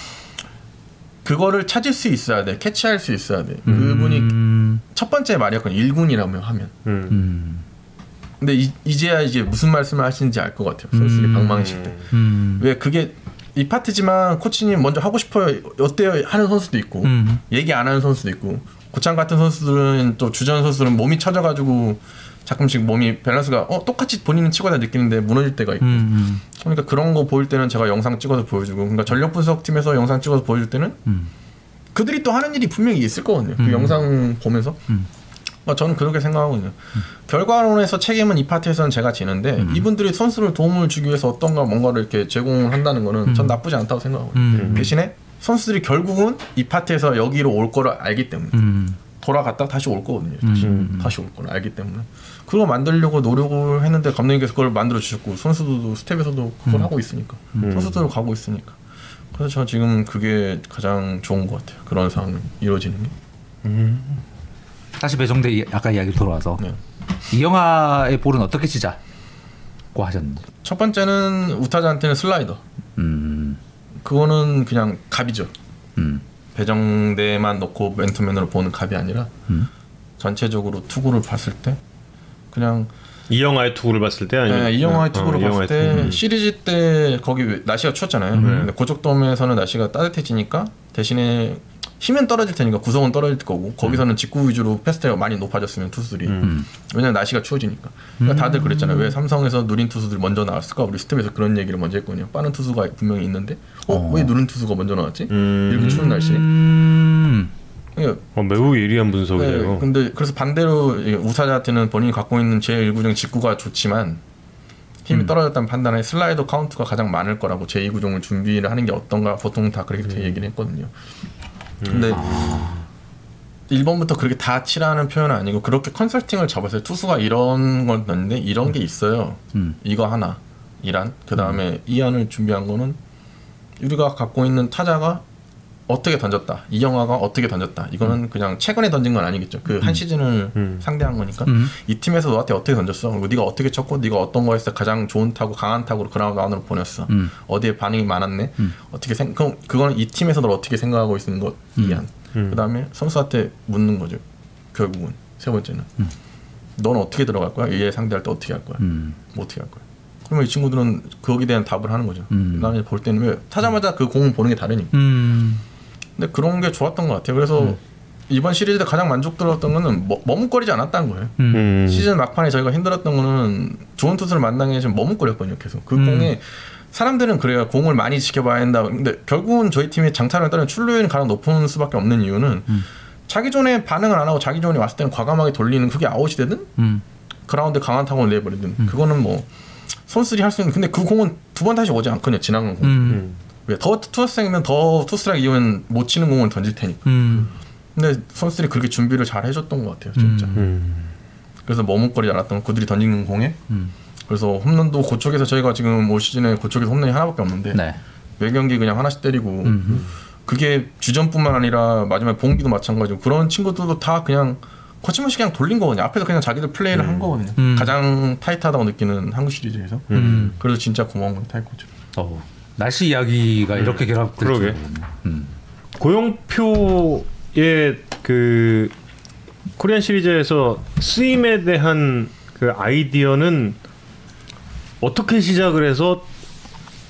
그거를 찾을 수 있어야 돼. 캐치할 수 있어야 돼. 그분이 음. 첫 번째 말이었거든요. 일군이라며 하면. 음. 음. 근데 이, 이제야 이제 무슨 말씀을 하시는지 알 것 같아요. 선수들이 음. 방망이 칠 때. 음. 왜 그게 이 파트지만 코치님 먼저 하고 싶어요. 어때요? 하는 선수도 있고 음. 얘기 안 하는 선수도 있고 고창 같은 선수들은 또 주전 선수들은 몸이 처져가지고 가끔씩 몸이 밸런스가 어 똑같이 본인은 치고 다 느끼는데 무너질 때가 있고 음. 그러니까 그런 거 보일 때는 제가 영상 찍어서 보여주고 그러니까 전력 분석 팀에서 영상 찍어서 보여줄 때는 음. 그들이 또 하는 일이 분명히 있을 거거든요. 그 음. 영상 보면서. 음. 어, 저는 그렇게 생각하거든요. 결과론에서 책임은 이 파트에서는 제가 지는데 음. 이분들이 선수를 도움을 주기 위해서 어떤가 뭔가를 이렇게 제공을 한다는 거는 전 나쁘지 않다고 생각하거든요. 음. 대신에 선수들이 결국은 이 파트에서 여기로 올 거를 알기 때문에 음. 돌아갔다가 다시 올 거거든요. 다시, 음. 다시 올 거를 알기 때문에 그거 만들려고 노력을 했는데 감독님께서 그걸 만들어 주셨고 선수들도 스텝에서도 그걸 하고 있으니까 음. 선수들도 가고 있으니까 그래서 저 지금 그게 가장 좋은 것 같아요. 그런 상황이 이루어지는 게. 음. 다시 배정대 이- 아까 이야기 돌아와서 네. 이영하의 볼은 어떻게 치자고 하셨는지. 첫 번째는 우타자한테는 슬라이더. 음, 그거는 그냥 갑이죠. 음, 배정대만 놓고 맨투맨으로 보는 갑이 아니라 음. 전체적으로 투구를 봤을 때 그냥 이 영화의 투구를 봤을 때 아니면 네, 이 영화의 어, 투구를 이영화의 봤을 때 투구. 음. 시리즈 때 거기 왜- 날씨가 추웠잖아요. 근데 고척돔에서는 날씨가 따뜻해지니까 대신에 힘은 떨어질 테니까 구속은 떨어질 거고 거기서는 직구 위주로 퍼센트가 많이 높아졌으면 투수들이 음. 왜냐면 날씨가 추워지니까. 그러니까 다들 그랬잖아요. 왜 삼성에서 느린 투수들이 먼저 나왔을까? 우리 스텝에서 그런 얘기를 먼저 했거든요. 빠른 투수가 분명히 있는데 어 왜 느린 투수가 먼저 나왔지? 음. 이렇게 추운 날씨에. 음, 그러니까 어, 매우 예리한 네, 분석이에요. 근데 그래서 반대로 이 우타자한테는 본인이 갖고 있는 제1구종 직구가 좋지만 힘이 떨어졌다는 판단에 슬라이더 카운트가 가장 많을 거라고 제2구종을 준비를 하는 게 어떤가 보통 다 그렇게 얘기를 했거든요. 근데 1번부터 그렇게 다 치라는 표현은 아니고 그렇게 컨설팅을 잡았어요. 투수가 이런 건 넣는데 이런 게 있어요. 음. 이거 하나 이란 그 다음에 이안을 준비한 거는 우리가 갖고 있는 타자가 어떻게 던졌다. 이 영화가 어떻게 던졌다. 이거는 그냥 최근에 던진 건 아니겠죠. 그한 시즌을 음. 상대한 거니까. 음. 이 팀에서 너한테 어떻게 던졌어? 그리고 네가 어떻게 쳤고 네가 어떤 거에서 가장 좋은 타구 강한 타구로 그라운드 안으로 보냈어? 음. 어디에 반응이 많았네? 음. 어떻게 생 그럼 그거는 이 팀에서 널 어떻게 생각하고 있는 것 이안 음. 그 다음에 선수한테 묻는 거죠. 결국은. 세 번째는. 너는 어떻게 들어갈 거야? 얘 상대할 때 어떻게 할 거야? 음, 뭐 어떻게 할 거야? 그러면 이 친구들은 거기에 대한 답을 하는 거죠. 음. 나는 볼 때는 왜? 타자마자 그 공을 보는 게 다르니까. 음, 근데 그런 게 좋았던 것 같아요. 그래서 이번 시리즈 때 가장 만족스러웠던 거는 머, 머뭇거리지 않았다는 거예요. 음, 음. 시즌 막판에 저희가 힘들었던 거는 좋은 투수를 만나는 게좀 머뭇거렸거든요. 계속 그 음. 공에 사람들은 그래요. 공을 많이 지켜봐야 한다. 근데 결국은 저희 팀이 장타를 따르면 출루율이 가장 높은 수밖에 없는 이유는 음. 자기 전에 반응을 안 하고 자기 전에 왔을 때는 과감하게 돌리는 그게 아웃이 되든 음, 그라운드 강한 타구를 내버리든 그거는 뭐 선수들이 할수 있는 근데 그 공은 두 번 다시 오지 않거든요 지나간 공. 음, 왜더 투스트라이크면 더 투스트라이크 이후엔 못 치는 공을 던질 테니까. 음, 근데 선수들이 그렇게 준비를 잘 해줬던 것 같아요 진짜. 음. 그래서 머뭇거리지 않았던 그들이 던지는 공에. 음. 그래서 홈런도 고척에서 저희가 지금 올 시즌에 고척에서 홈런이 하나밖에 없는데 네. 매 경기 그냥 하나씩 때리고 음, 그게 주전뿐만 아니라 마지막에 봉기도 마찬가지고 그런 친구들도 다 그냥 거침없이 그냥 돌린 거거든요. 앞에서 그냥 자기들 플레이를 한 거거든요. 음. 가장 타이트하다고 느끼는 한국 시리즈에서. 음. 그래서 진짜 고마운 건 타이코죠. 어, 날씨 이야기가 이렇게 결합될 그러게. 음. 고영표의 그 코리안 시리즈에서 쓰임에 대한 그 아이디어는 어떻게 시작을 해서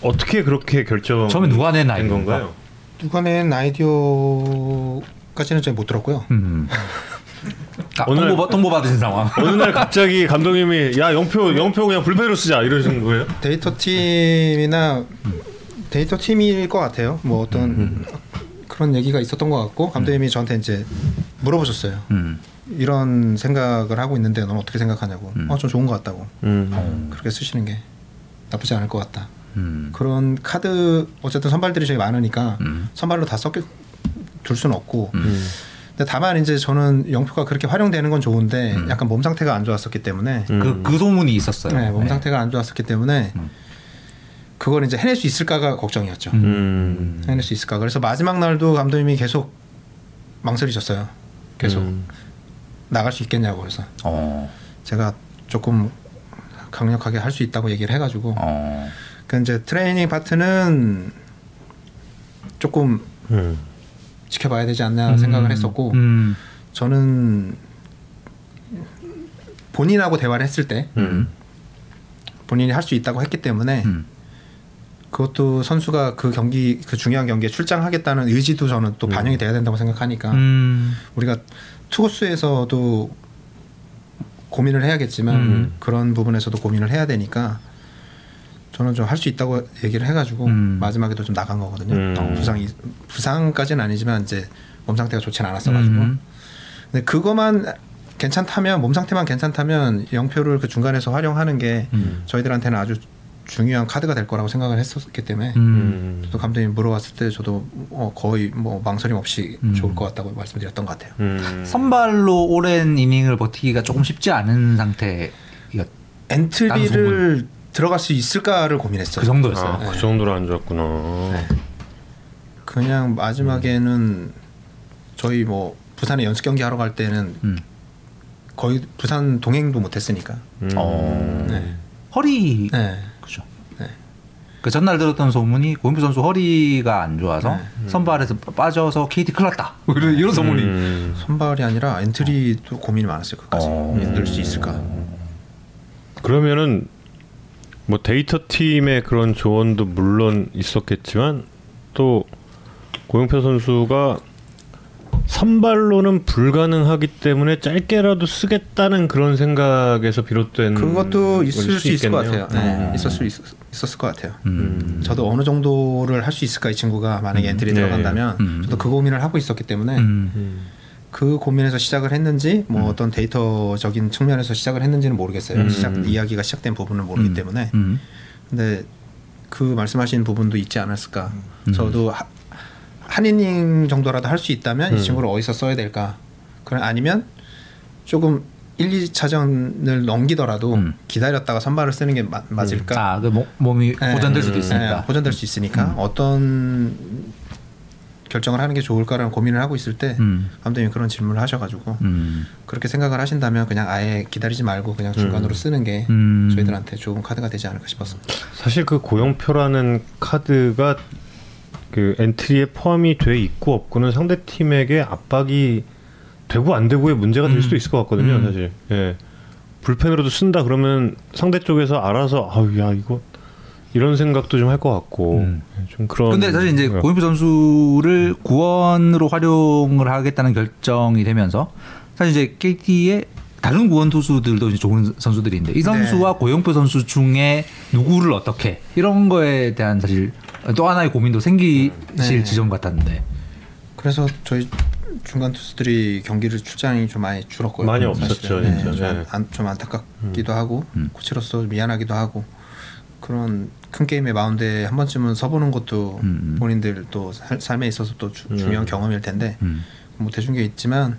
어떻게 그렇게 결정 처음에 누가 낸된 아이디어인가? 건가요? 누가 낸 아이디어까지는 제가 못 들었고요. 음. 아, 오늘- 통보, 통보 받으신 상황. [LAUGHS] 어느 날 갑자기 감독님이 야 영표 영표 그냥 불펜으로 쓰자 이러신 거예요? 데이터 팀이나 데이터 팀일 것 같아요. 뭐 어떤 그런 얘기가 있었던 것 같고 감독님이 저한테 이제 물어보셨어요. 음. 이런 생각을 하고 있는데 넌 어떻게 생각하냐고. 어, 좀 좋은 것 같다고. 음. 그렇게 쓰시는 게 나쁘지 않을 것 같다. 음. 그런 카드 어쨌든 선발들이 되게 많으니까 음. 선발로 다 섞여 둘 수는 없고. 음. 근데 다만 이제 저는 영표가 그렇게 활용되는 건 좋은데 음. 약간 몸 상태가 안 좋았었기 때문에 그, 그 소문이 있었어요. 네, 몸 네. 상태가 안 좋았었기 때문에 음. 그걸 이제 해낼 수 있을까가 걱정이었죠. 음. 해낼 수 있을까. 그래서 마지막 날도 감독님이 계속 망설이셨어요. 계속 음. 나갈 수 있겠냐고 그래서 어. 제가 조금 강력하게 할 수 있다고 얘기를 해가지고 어. 그 이제 트레이닝 파트는 조금 음. 지켜봐야 되지 않나 생각을 했었고 음. 저는 본인하고 대화를 했을 때 음. 본인이 할 수 있다고 했기 때문에 음. 그것도 선수가 그 경기 그 중요한 경기에 출장하겠다는 의지도 저는 또 반영이 돼야 된다고 생각하니까 음. 우리가 투구수에서도 고민을 해야겠지만 음. 그런 부분에서도 고민을 해야 되니까 저는 좀 할 수 있다고 얘기를 해가지고 음. 마지막에도 좀 나간 거거든요. 음. 어, 부상이 부상까지는 아니지만 이제 몸 상태가 좋지는 않았어가지고 음. 근데 그거만 괜찮다면 몸 상태만 괜찮다면 영표를 그 중간에서 활용하는 게 음. 저희들한테는 아주 중요한 카드가 될 거라고 생각을 했었기 때문에 음. 또 감독님 물어봤을 때 저도 어, 거의 뭐 망설임 없이 음. 좋을 것 같다고 말씀드렸던 것 같아요. 음. 선발로 오랜 이닝을 버티기가 조금 쉽지 않은 상태였. 엔트리를 들어갈 수 있을까를 고민했어요. 그 정도였어요. 아, 그 정도로 안 좋았구나. 네. 그냥 마지막에는 저희 뭐 부산에 연습 경기 하러 갈 때는 음. 거의 부산 동행도 못했으니까. 음. 어. 네. 허리 네. 네. 그 전날 들었던 소문이 고영표 선수 허리가 안 좋아서 네. 선발에서 빠져서 KT 큰일 났다. 이런, 이런 소문이. 음. 선발이 아니라 엔트리도 고민이 많았어요. 끝까지 어. 믿을 수 있을까. 그러면은 뭐 데이터 팀의 그런 조언도 물론 있었겠지만 또 고영표 선수가 선발로는 불가능하기 때문에 짧게라도 쓰겠다는 그런 생각에서 비롯된 그것도 걸 있을 수 있을 것. 같아요. 네. 음. 있을 수 있, 있었을 것 같아요. 음. 저도 어느 정도를 할 수 있을까 이 친구가 만약에 엔트리 네. 들어간다면 음. 저도 그 고민을 하고 있었기 때문에 음. 음. 그 고민에서 시작을 했는지 뭐 어떤 데이터적인 측면에서 시작을 했는지는 모르겠어요. 음. 시작 이야기가 시작된 부분은 모르기 때문에 음. 근데 그 말씀하신 부분도 있지 않았을까. 음. 저도 하, 한 이닝 정도라도 할 수 있다면 음. 이 친구를 어디서 써야 될까. 그럼 아니면 조금 1, 2차전을 넘기더라도 음. 기다렸다가 선발을 쓰는 게 마- 맞을까. 아, 그 몸- 몸이 네. 호전될 수도 음. 있으니까. 네, 호전될 수 있으니까 어떤 결정을 하는 게 좋을까라는 고민을 하고 있을 때 음. 감독님이 그런 질문을 하셔가지고 음. 그렇게 생각을 하신다면 그냥 아예 기다리지 말고 그냥 중간으로 쓰는 게 음. 저희들한테 좋은 카드가 되지 않을까 싶었습니다. 사실 그 고영표라는 카드가 그 엔트리에 포함이 돼 있고 없고는 상대 팀에게 압박이 되고 안 되고의 문제가 될 음. 수도 있을 것 같거든요, 음. 사실. 예. 불펜으로도 쓴다 그러면 상대 쪽에서 알아서 아우 야 이거 이런 생각도 좀 할 것 같고 음. 좀 그런. 근데 사실 이제 어. 고인표 선수를 구원으로 활용을 하겠다는 결정이 되면서 사실 이제 KT의 다른 구원 투수들도 이제 좋은 선수들인데 이 선수와 고영표 선수 중에 누구를 어떻게 이런 거에 대한 사실 또 하나의 고민도 생기실 네. 지점 같았는데 그래서 저희 중간 투수들이 경기를 출장이 좀 많이 줄었고요. 많이 사실은. 없었죠, 네. 좀, 네. 안, 좀 안타깝기도 하고 음. 코치로서 미안하기도 하고 그런 큰 게임의 마운드에 한 번쯤은 서보는 것도 음. 본인들 또 살- 삶에 있어서 또 주- 음. 중요한 경험일 텐데 음. 못 해준 게 있지만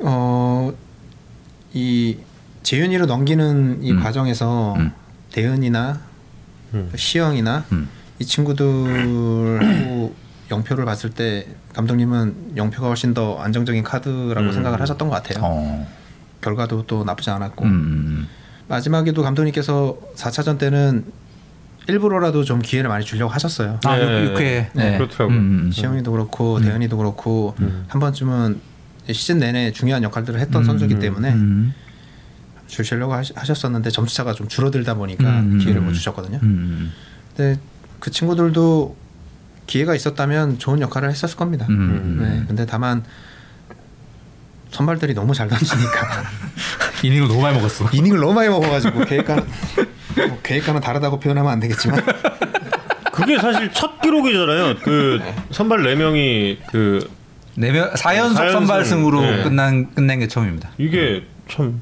어이 재윤이로 넘기는 이 음. 과정에서 음. 대은이나 음. 시영이나 음. 이 친구들하고 영표를 봤을 때 감독님은 영표가 훨씬 더 안정적인 카드라고 음. 생각을 하셨던 것 같아요. 어. 결과도 또 나쁘지 않았고 음, 음. 마지막에도 감독님께서 4차전 때는 일부러라도 좀 기회를 많이 주려고 하셨어요. 아, 네. 육- 육회. 네. 그렇더라고요. 음. 시영이도 그렇고 대은이도 그렇고 음. 한 번쯤은 시즌 내내 중요한 역할들을 했던 음. 선수이기 때문에 음. 주시려고 하셨었는데 점수차가 좀 줄어들다 보니까 음. 기회를 음. 못 주셨거든요. 음. 근데 그 친구들도 기회가 있었다면 좋은 역할을 했었을 겁니다. 음. 네, 근데 다만 선발들이 너무 잘 던지니까 [LAUGHS] 이닝을 너무 많이 먹었어. 이닝을 너무 많이 먹어가지고 계획과는 뭐 계획과는 다르다고 표현하면 안 되겠지만 그게 사실 첫 기록이잖아요. 그 선발 4 명이 그 네명 4연속 사연승. 선발승으로 네. 끝난 끝낸 게 처음입니다. 이게 참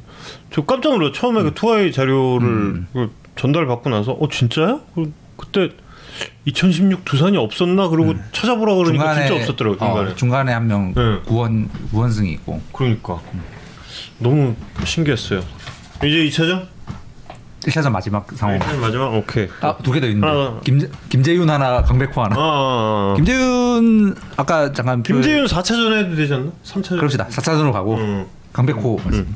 저 깜짝 놀라 처음에 그 투아이 자료를 그 전달 받고 나서 어 진짜야? 그, 그때 2016 두산이 없었나 그러고 찾아보라 그러니까 진짜 없었더라고 중간에. 어, 중간에 한명 네. 구원 구원승이 있고 그러니까 너무 신기했어요. 이제 2차전? 1차전 마지막 상황. 마지막 오케이. 아두 개 더 있는데 하나. 김 김재윤 하나 강백호 하나. 아, 아, 아. 김재윤 아까 잠깐 그- 김재윤 4차전 해도 되지 않나? 3차전. 그럽시다 4차전으로 가고 음. 강백호 말씀.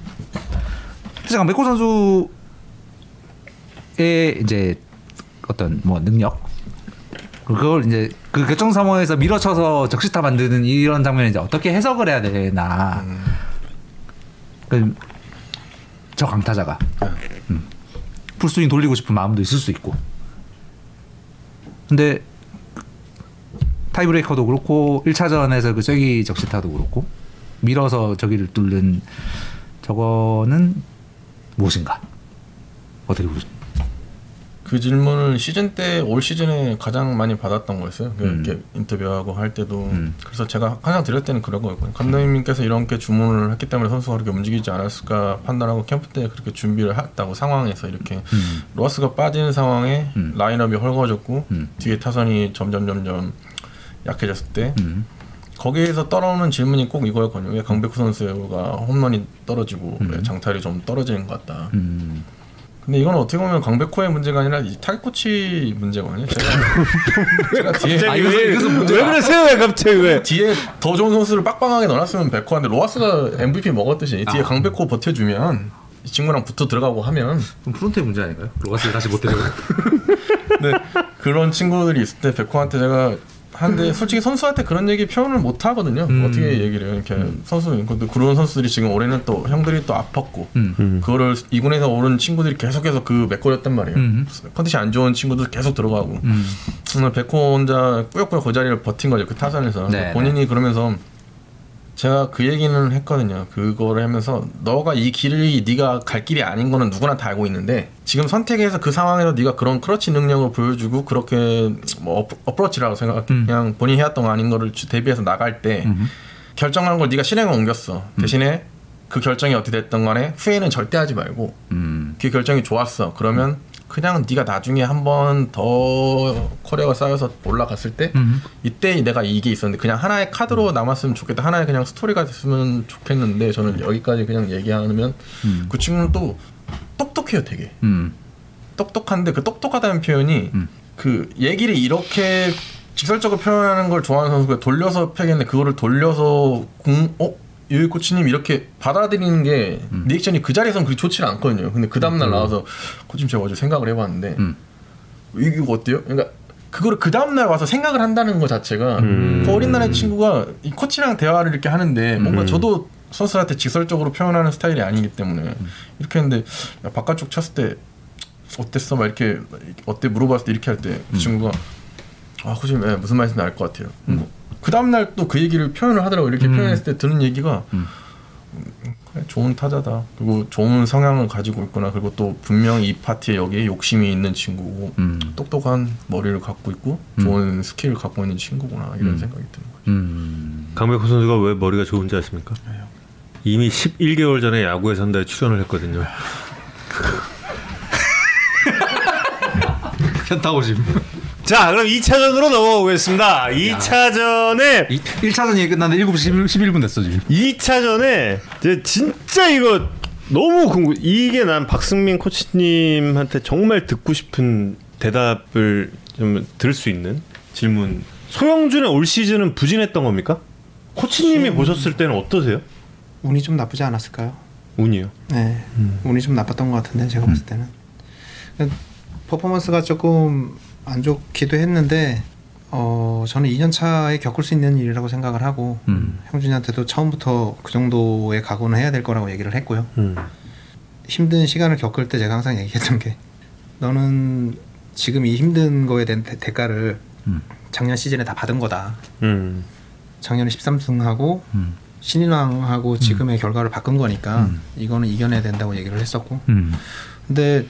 사실 강백호 선수의 이제 어떤 뭐 능력 그걸 이제 그 결정 상황에서 밀어쳐서 적시타 만드는 이런 장면을 이제 어떻게 해석을 해야 되나. 그, 저 강타자가 음. 풀스윙 돌리고 싶은 마음도 있을 수 있고. 근데 타이브레이커도 그렇고 1차전에서 그 쐐기 적시타도 그렇고 밀어서 저기를 뚫는 저거는 무엇인가? 어떻게 보십니까? 그 질문을 시즌 때 올 시즌에 가장 많이 받았던 거였어요. 그 음. 이렇게 인터뷰하고 할 때도 음. 그래서 제가 항상 드릴 때는 그런 거였거든요. 감독님께서 이렇게 주문을 했기 때문에 선수가 그렇게 움직이지 않았을까 판단하고 캠프 때 그렇게 준비를 했다고 상황에서 이렇게 음. 로하스가 빠지는 상황에 음. 라인업이 헐거워졌고 음. 뒤에 타선이 점점 점점 약해졌을 때 음. 거기에서 따라오는 질문이 꼭 이거였거든요. 왜 강백호 선수가 홈런이 떨어지고 음. 왜 장타율이 좀 떨어지는 것 같다. 음. 근데 이건 어떻게 보면 강백호의 문제가 아니라 이 타격 코치 문제거든요. 제가, [LAUGHS] 제가 뒤에 아, 이것은- 왜, 이것은 왜. 그러세요 왜 갑자기 왜 뒤에 더 좋은 선수를 빡빡하게 넣어놨으면 백호한테 로하스가 MVP 먹었듯이 아. 뒤에 강백호 버텨주면 이 친구랑 붙어 들어가고 하면 그럼 프론트의 문제 아닌가요? 로하스를 다시 [LAUGHS] 못 데리고. 네, 그런 친구들이 있을 때 백호한테 제가 한데 솔직히 선수한테 그런 얘기 표현을 못 하거든요. 음. 어떻게 얘기를 해요? 이렇게 선수 근데 그런 선수들이 지금 올해는 또 형들이 또 아팠고 음. 그거를 이군에서 오른 친구들이 계속해서 그 맥거렸단 말이에요. 음. 컨디션 안 좋은 친구들 계속 들어가고 음. 오늘 백호 혼자 꾸역꾸역 그 자리를 버틴 거죠. 그 타선에서 네, 본인이 그러면서 제가 그 얘기는 했거든요. 그거를 하면서 너가 이 길이 네가 갈 길이 아닌 거는 누구나 다 알고 있는데 지금 선택해서 그 상황에서 네가 그런 크러치 능력을 보여주고 그렇게 뭐 어프- 어프로치라고 생각 음. 그냥 본인이 해왔던 거 아닌 거를 주- 대비해서 나갈 때 결정한 걸 네가 실행에 옮겼어. 대신에 그 결정이 어떻게 됐던 간에 후회는 절대 하지 말고 음. 그 결정이 좋았어. 그러면 그냥 네가 나중에 한 번 더 커리어가 쌓여서 올라갔을 때 음. 이때 내가 이게 있었는데 그냥 하나의 카드로 남았으면 좋겠다. 하나의 그냥 스토리가 됐으면 좋겠는데 저는 여기까지 그냥 얘기하면 그 친구는 또 똑똑해요, 되게. 음. 똑똑한데 그 똑똑하다는 표현이 음. 그 얘기를 이렇게 직설적으로 표현하는 걸 좋아하는 선수가 돌려서 표현했는데 그거를 돌려서 공 어? 유희 코치님 이렇게 받아들이는 게 음. 리액션이 그 자리에서는 그렇게 좋지 않거든요. 근데 그 다음날 나와서 코치님 제가 어제 생각을 해봤는데 음. 이거 어때요? 그러니까 그거를 그 다음날 와서 생각을 한다는 것 자체가 음. 그 어린 날의 친구가 이 코치랑 대화를 이렇게 하는데 뭔가 음. 저도 선수한테 직설적으로 표현하는 스타일이 아니기 때문에 음. 이렇게 했는데 야, 바깥쪽 쳤을 때 어땠어? 막 이렇게 어때 물어봤을 때 이렇게 할 때그 음. 친구가 아 코치님 예, 무슨 말인지 알 것 같아요. 그 다음 날 또 그 얘기를 표현을 하더라고 요 이렇게 음. 표현했을 때 드는 얘기가 음. 음, 좋은 타자다. 그리고 좋은 성향을 가지고 있구나. 그리고 또 분명 이 파트에 여기에 욕심이 있는 친구고 음. 똑똑한 머리를 갖고 있고 좋은 스킬을 갖고 있는 친구구나 이런 생각이 드는 거죠. 음. 강백호 선수가 왜 머리가 좋은지 아십니까? 이미 11개월 전에 야구에 산다에 출연을 했거든요. [LAUGHS] 현타오심. 자, 그럼 2차전으로 넘어오겠습니다. 2차전에 1차전 얘기 끝났는데 7시 11분 됐어 지금. 2차전에 이제 진짜 이거 너무 궁금. 이게 난 박승민 코치님한테 정말 듣고 싶은 대답을 좀 들을 수 있는 질문. 소영준의 올 시즌은 부진했던 겁니까? 코치님이 보셨을 때는 어떠세요? 운이 좀 나쁘지 않았을까요? 운이요. 네, 운이 좀 나빴던 것 같은데 제가 봤을 때는 퍼포먼스가 조금 안 좋기도 했는데 어 저는 2년 차에 겪을 수 있는 일이라고 생각을 하고 음. 형준이한테도 처음부터 그 정도의 각오는 해야 될 거라고 얘기를 했고요. 음. 힘든 시간을 겪을 때 제가 항상 얘기했던 게 너는 지금 이 힘든 거에 대한 대, 대가를 음. 작년 시즌에 다 받은 거다. 음. 작년에 13승하고 음. 신인왕하고 지금의 결과를 바꾼 거니까 음. 이거는 이겨내야 된다고 얘기를 했었고 음. 근데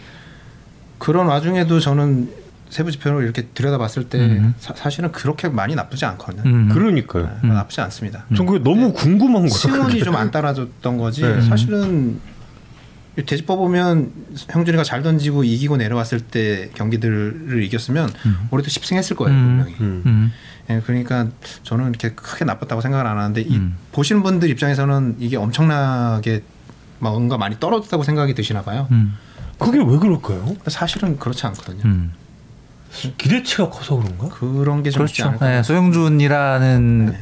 그런 와중에도 저는 세부 지표를 이렇게 들여다봤을 때 음. 사, 실은 그렇게 많이 나쁘지 않거든요. 음. 그러니까요. 네, 나쁘지 않습니다. 전 그게 너무 궁금한 거야. 시원이 좀 안 따라줬던 거지. 네. 사실은 되짚어 보면 형준이가 잘 던지고 이기고 내려왔을 때 경기들을 이겼으면 올해도 10승했을 거예요 음. 분명히. 음. 음. 예, 그러니까 저는 이렇게 크게 나빴다고 생각을 안 하는데 이 음. 보시는 분들 입장에서는 이게 엄청나게 뭔가 많이 떨어졌다고 생각이 드시나 봐요. 음. 그게 왜 그럴까요? 사실은 그렇지 않거든요. 음. 기대치가 커서 그런가? 그런 게좀 있지 그렇죠. 않을까. 네, 소영준이라는 네.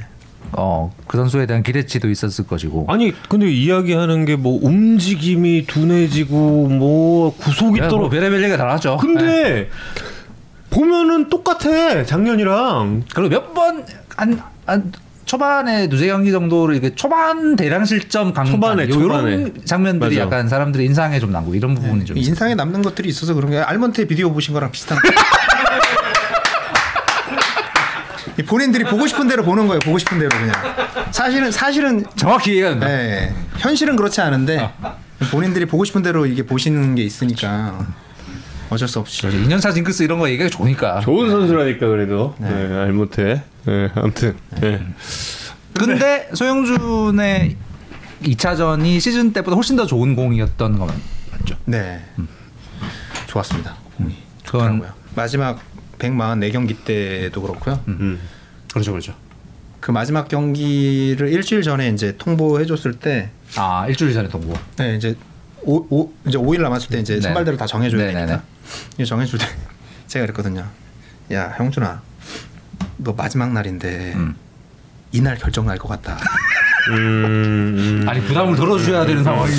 어, 그 선수에 대한 기대치도 있었을 것이고. 아니 근데 이야기하는 게 뭐 움직임이 둔해지고 뭐 구속이 야, 떨어. 뭐 별의별 얘기가 다 나왔죠. 네. 근데 보면은 똑같아 작년이랑. 그리고 몇번 한, 한 초반에 두세 경기 정도를 이게 초반 대량 실점 강판 초반에, 요- 초반에. 요런 장면들이 맞아. 약간 사람들의 인상에 좀 남고 이런 부분이 좀 있어요. 인상에 남는 것들이 있어서 그런 게 알몬테 비디오 보신 거랑 비슷한 [LAUGHS] 거. 이 본인들이 보고 싶은 대로 보는 거예요. 보고 싶은 대로 그냥. 사실은 사실은 정확히 이해가 된다. 네, 현실은 그렇지 않은데 본인들이 보고 싶은 대로 이게 보시는 게 있으니까 어쩔 수 없이. 그렇죠. 2년차 징크스 이런 거 얘기가 좋으니까. 좋은 선수라니까 그래도. 네, 알못해. 네, 아무튼. 네. 근데 소영준의 2차전이 시즌 때보다 훨씬 더 좋은 공이었던 건 맞죠? 네, 좋았습니다. 공이 그건 좋더라고요. 마지막 144 경기 때도 그렇고요. 음. 그렇죠, 그렇죠. 그 마지막 경기를 일주일 전에 이제 통보해줬을 때 아 일주일 전에 동부. 네, 이제 오, 오, 이제 5일 남았을 때 이제 네. 선발대로 다 정해줘야 네네네. 되니까 이거 정해줄 때 [LAUGHS] 제가 그랬거든요. 야 형준아, 너 마지막 날인데 음. 이날 결정 날 것 같다. 음, 음. 아니 부담을 덜어줘야 되는 상황이.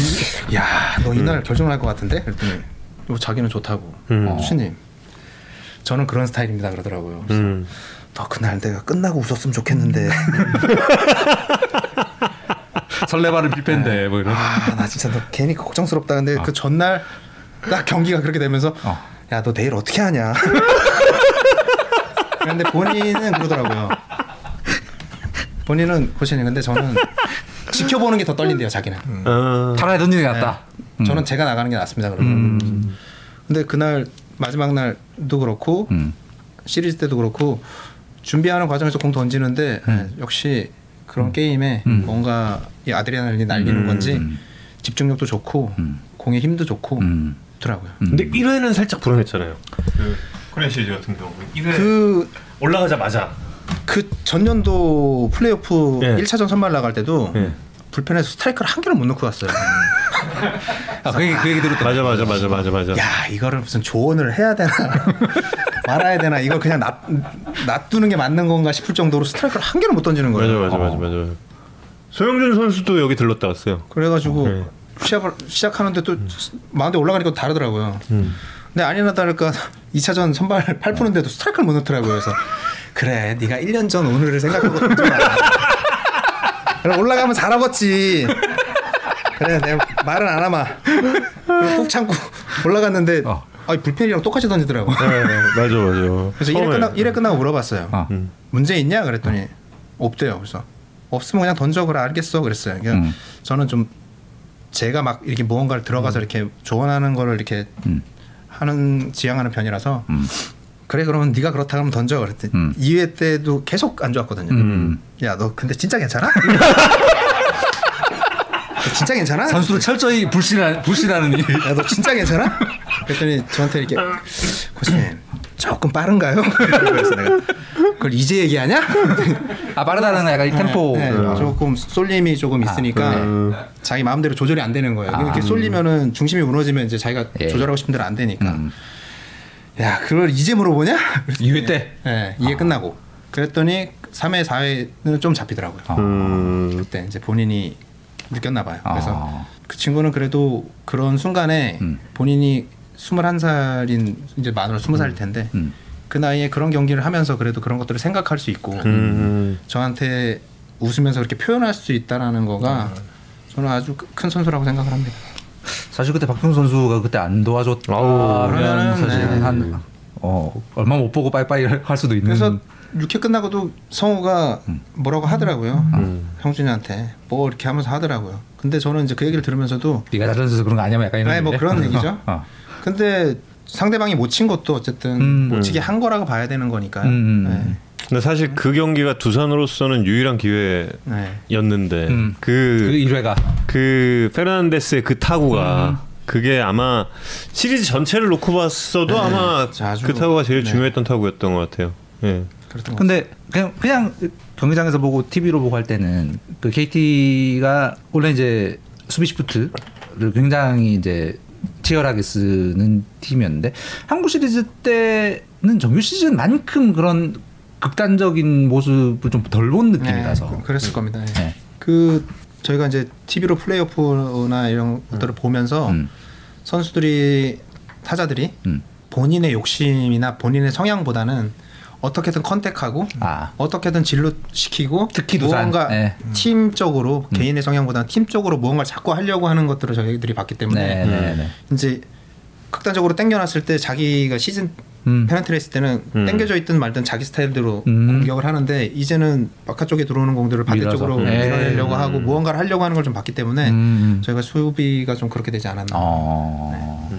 야, 너 이날 결정 날 것 같은데? 그랬더니 요 자기는 좋다고. 음. 어, 수님, 저는 그런 스타일입니다 그러더라고요. 그래서 음. 너 그날 내가 끝나고 웃었으면 좋겠는데. [LAUGHS] 설레발을 빌펜데 뭐 이런. 아, 나 진짜 너 괜히 걱정스럽다. 근데 그 전날 딱 경기가 그렇게 되면서 어. 야, 너 내일 어떻게 하냐? [LAUGHS] 그런데 본인은 그러더라고요. 본인은 코치님 근데 저는 지켜보는 게 더 떨린대요, 자기는. 아, 차라리 던지는 게 낫다. 음. 저는 제가 나가는 게 낫습니다. 그러면. 근데 그날 마지막 날도 그렇고 음. 시리즈 때도 그렇고 준비하는 과정에서 공 던지는데 예, 역시 그런 게임에 음. 뭔가 이 아드레날린이 날리는 건지 음. 집중력도 좋고 음. 공의 힘도 좋고 음. 더라고요. 근데 1회는 살짝 불안했잖아요. 그 코리안 시리즈 같은 경우 1회 그 올라가자마자 그 전년도 플레이오프 예. 1차전 선발 나갈 때도 예. 불펜에서 스트라이크를 한 개를 못 넣고 갔어요. 아, 그 얘기 그 얘기 들었다. 맞아 맞아 맞아 맞아 맞아. 야 이거를 무슨 조언을 해야 되나 [LAUGHS] 말아야 되나 이거 그냥 놔, 놔두는 게 맞는 건가 싶을 정도로 스트라이크를 한 개를 못 던지는 맞아 거예요. 맞아 맞아 맞아. 소영준 선수도 여기 들렀다 왔어요. 그래가지고 네. 시합을 시작하는데 또 마운드 올라가니까 또 다르더라고요. 근데 아니나 다를까 [LAUGHS] 2차전 선발 8 푸는데도 스트라이크를 못 넣더라고요. 그래서 그래 네가 1년 전 오늘을 생각하고 던져라. 올라가면 잘하겠지. 그래 내가 말은 안 하마. 꾹 참고 올라갔는데 어. 아니 불펜이랑 똑같이 던지더라고. 네, 맞아 맞아. 그래서 1회 끝나 1회 끝나고 물어봤어요. 어. 음. 문제 있냐 그랬더니 없대요. 그래서 없으면 그냥 던져 그래 알겠어 그랬어요. 그러니까 음. 저는 좀 제가 막 이렇게 무언가를 들어가서 이렇게 조언하는 거를 이렇게 음. 하는 지향하는 편이라서 음. 그래 그러면 네가 그렇다 그러면 던져 그랬더니 음. 2회 때도 계속 안 좋았거든요. 음. 야너 근데 진짜 괜찮아? 너 [LAUGHS] 진짜 괜찮아? 선수를 철저히 불신하, 불신하느니. 야너 진짜 괜찮아? 그랬더니 저한테 이렇게 코치님 조금 빠른가요? 그래서 내가 그걸 이제 얘기하냐? 아 빠르다는 약간 이 템포. 네, 조금 쏠림이 조금 있으니까 그러네. 자기 마음대로 조절이 안 되는 거예요. 아. 이렇게 쏠리면은 중심이 무너지면 이제 자기가 예. 조절하고 싶은 대로 안 되니까. 음. 야, 그걸 이제 물어보냐? [LAUGHS] 2회 때. 네, 이해 끝나고. 그랬더니 3회, 4회는 좀 잡히더라고요. 아. 음. 그때 이제 본인이 느꼈나 봐요. 그래서 아. 그 친구는 그래도 그런 순간에 음. 본인이 21살인 이제 만으로 20살일 텐데 음. 그 나이에 그런 경기를 하면서 그래도 그런 것들을 생각할 수 있고 음. 저한테 웃으면서 그렇게 표현할 수 있다라는 거가 저는 아주 크- 큰 선수라고 생각을 합니다. 사실 그때 박병 선수가 그때 안 도와줬다. 아우, 그러면 사실 네. 한 어, 얼마 못 보고 빠이빠이 [LAUGHS] 할 수도 있는. 그래서 6회 끝나고도 성우가 뭐라고 하더라고요. 음. 형준이한테 뭐 이렇게 하면서 하더라고요. 근데 저는 이제 그 얘기를 들으면서도 네가 잘 던져서 그런 거 아니야? 약간 이런. 아니 뭐? 그런 얘기죠. 어. 근데 상대방이 못 친 것도 어쨌든 음. 못 치게 한 거라고 봐야 되는 거니까요. 음, 음, 네. 근데 사실 그 경기가 두산으로서는 유일한 네. 기회였는데 음. 그 그 1회가 그 페르난데스의 그 타구가 그게 아마 시리즈 전체를 놓고 봤어도 아마 아주- 그 타구가 제일 네. 중요했던 타구였던 것 같아요. 예. 근데 그냥 그냥 경기장에서 보고 TV로 보고 할 때는 그 KT가 원래 이제 수비 시프트를 굉장히 이제 치열하게 쓰는 팀이었는데 한국 시리즈 때는 정규 시즌만큼 그런 극단적인 모습을 좀 덜 본. 느낌이라서. 네, 그랬을 겁니다. 네. 네. 그 저희가 이제 TV로 플레이오프나 이런 것들을 보면서 음. 선수들이 타자들이 음. 본인의 욕심이나 본인의 성향보다는 어떻게든 컨택하고 아. 어떻게든 진로 시키고 특히. 무언가 네. 팀적으로 개인의 성향보다는 팀적으로 무언가를 자꾸 하려고 하는 것들을 저희들이 봤기 때문에 네, 네, 네. 이제 극단적으로 땡겨놨을 때 자기가 시즌 음. 페널티를 했을 때는 음. 땡겨져 있든 말든 자기 스타일대로 음. 공격을 하는데 이제는 바깥쪽에 들어오는 공들을. 반대쪽으로 네. 밀어내려고 음. 하고 무언가를 하려고 하는 걸 좀 봤기 때문에 음. 저희가 수비가 좀 그렇게 되지 않았나 어.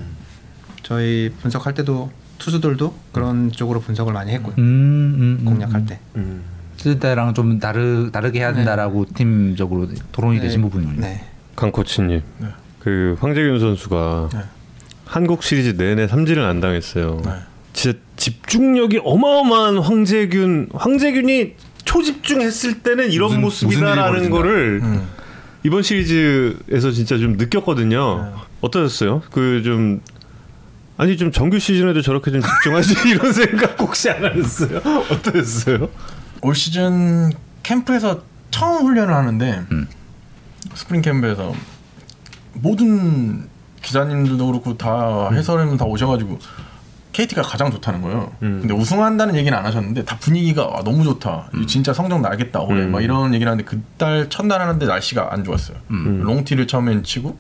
저희 분석할 때도 투수들도 그런 쪽으로 분석을 많이 했고요 음, 음, 음, 공략할 음. 때 음. 쓸 때랑 좀 다르 다르게 해야 된다라고 팀적으로 토론이 네. 되신 부분이요. 네. 강 코치님, 네. 그 황재균 선수가 네. 한국 시리즈 내내 삼진을 안 당했어요. 네. 진짜 집중력이 어마어마한 황재균, 황재균이 초집중했을 때는 이런 무슨- 무슨 모습이다라는 벌어진다. 거를 음. 이번 시리즈에서 진짜 좀 느꼈거든요. 어떠셨어요? 그 좀 아니 좀 정규 시즌에도 저렇게 좀 집중하지 이런 생각 혹시 안 하셨어요? 어떠셨어요? 올 시즌 캠프에서 처음 훈련을 하는데 스프링 캠프에서 모든 기자님들도 그렇고 다 해설위원 다 오셔가지고 KT가 가장 좋다는 거예요. 근데 우승한다는 얘기는 안 하셨는데 다 분위기가 아, 너무 좋다. 이거 진짜 성적 나겠다 올해 막 이런 얘기를 하는데 그달 첫날 하는데 날씨가 안 좋았어요. long tee를 처음엔 치고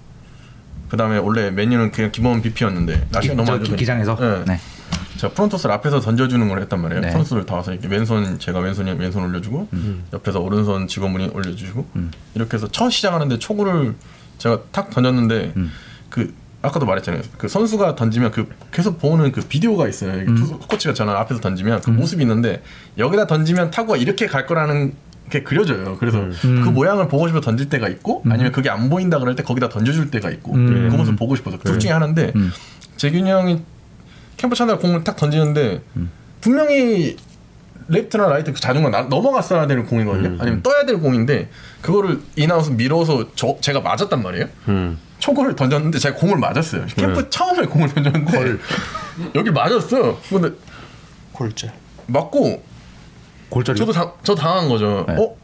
그 다음에 원래 메뉴는 그냥 기본 BP였는데 날씨가 너무 저안 좋더니 기장에서 네. 네. 제가 프론토스를 앞에서 던져주는 걸 했단 말이에요. 네. 선수들 다 와서 이렇게 왼손 제가 왼손이 왼손 올려주고 옆에서 오른손 직원분이 올려주시고 이렇게 해서 첫 시작하는데 초구를 제가 탁 던졌는데 그 아까도 말했잖아요. 그 선수가 던지면 그 계속 보는 그 비디오가 있어요. 투수 코치가 저는 앞에서 던지면 그 모습이 있는데 여기다 던지면 타구가 이렇게 갈 거라는 게 그려져요. 그래서 그 모양을 보고 싶어 던질 때가 있고 아니면 그게 안 보인다 그럴 때 거기다 던져줄 때가 있고 그 모습 보고 싶어서 둘 중에 하나인데 재균이 형이 캠프 첫날 공을 탁 던지는데 분명히 레프트나 라이트 그 나- 넘어갔어야 되는 공이거든요. 아니면 떠야 될 공인데 그거를 in-out 밀어서 저 제가 맞았단 말이에요. 음. 초구를 던졌는데 제가 공을 맞았어요. 캠프 처음에 공을 던졌는데 여기 맞았어요. 근데 골절. 맞고 골절이 저도 당, 저 당한 거죠. 네. 어?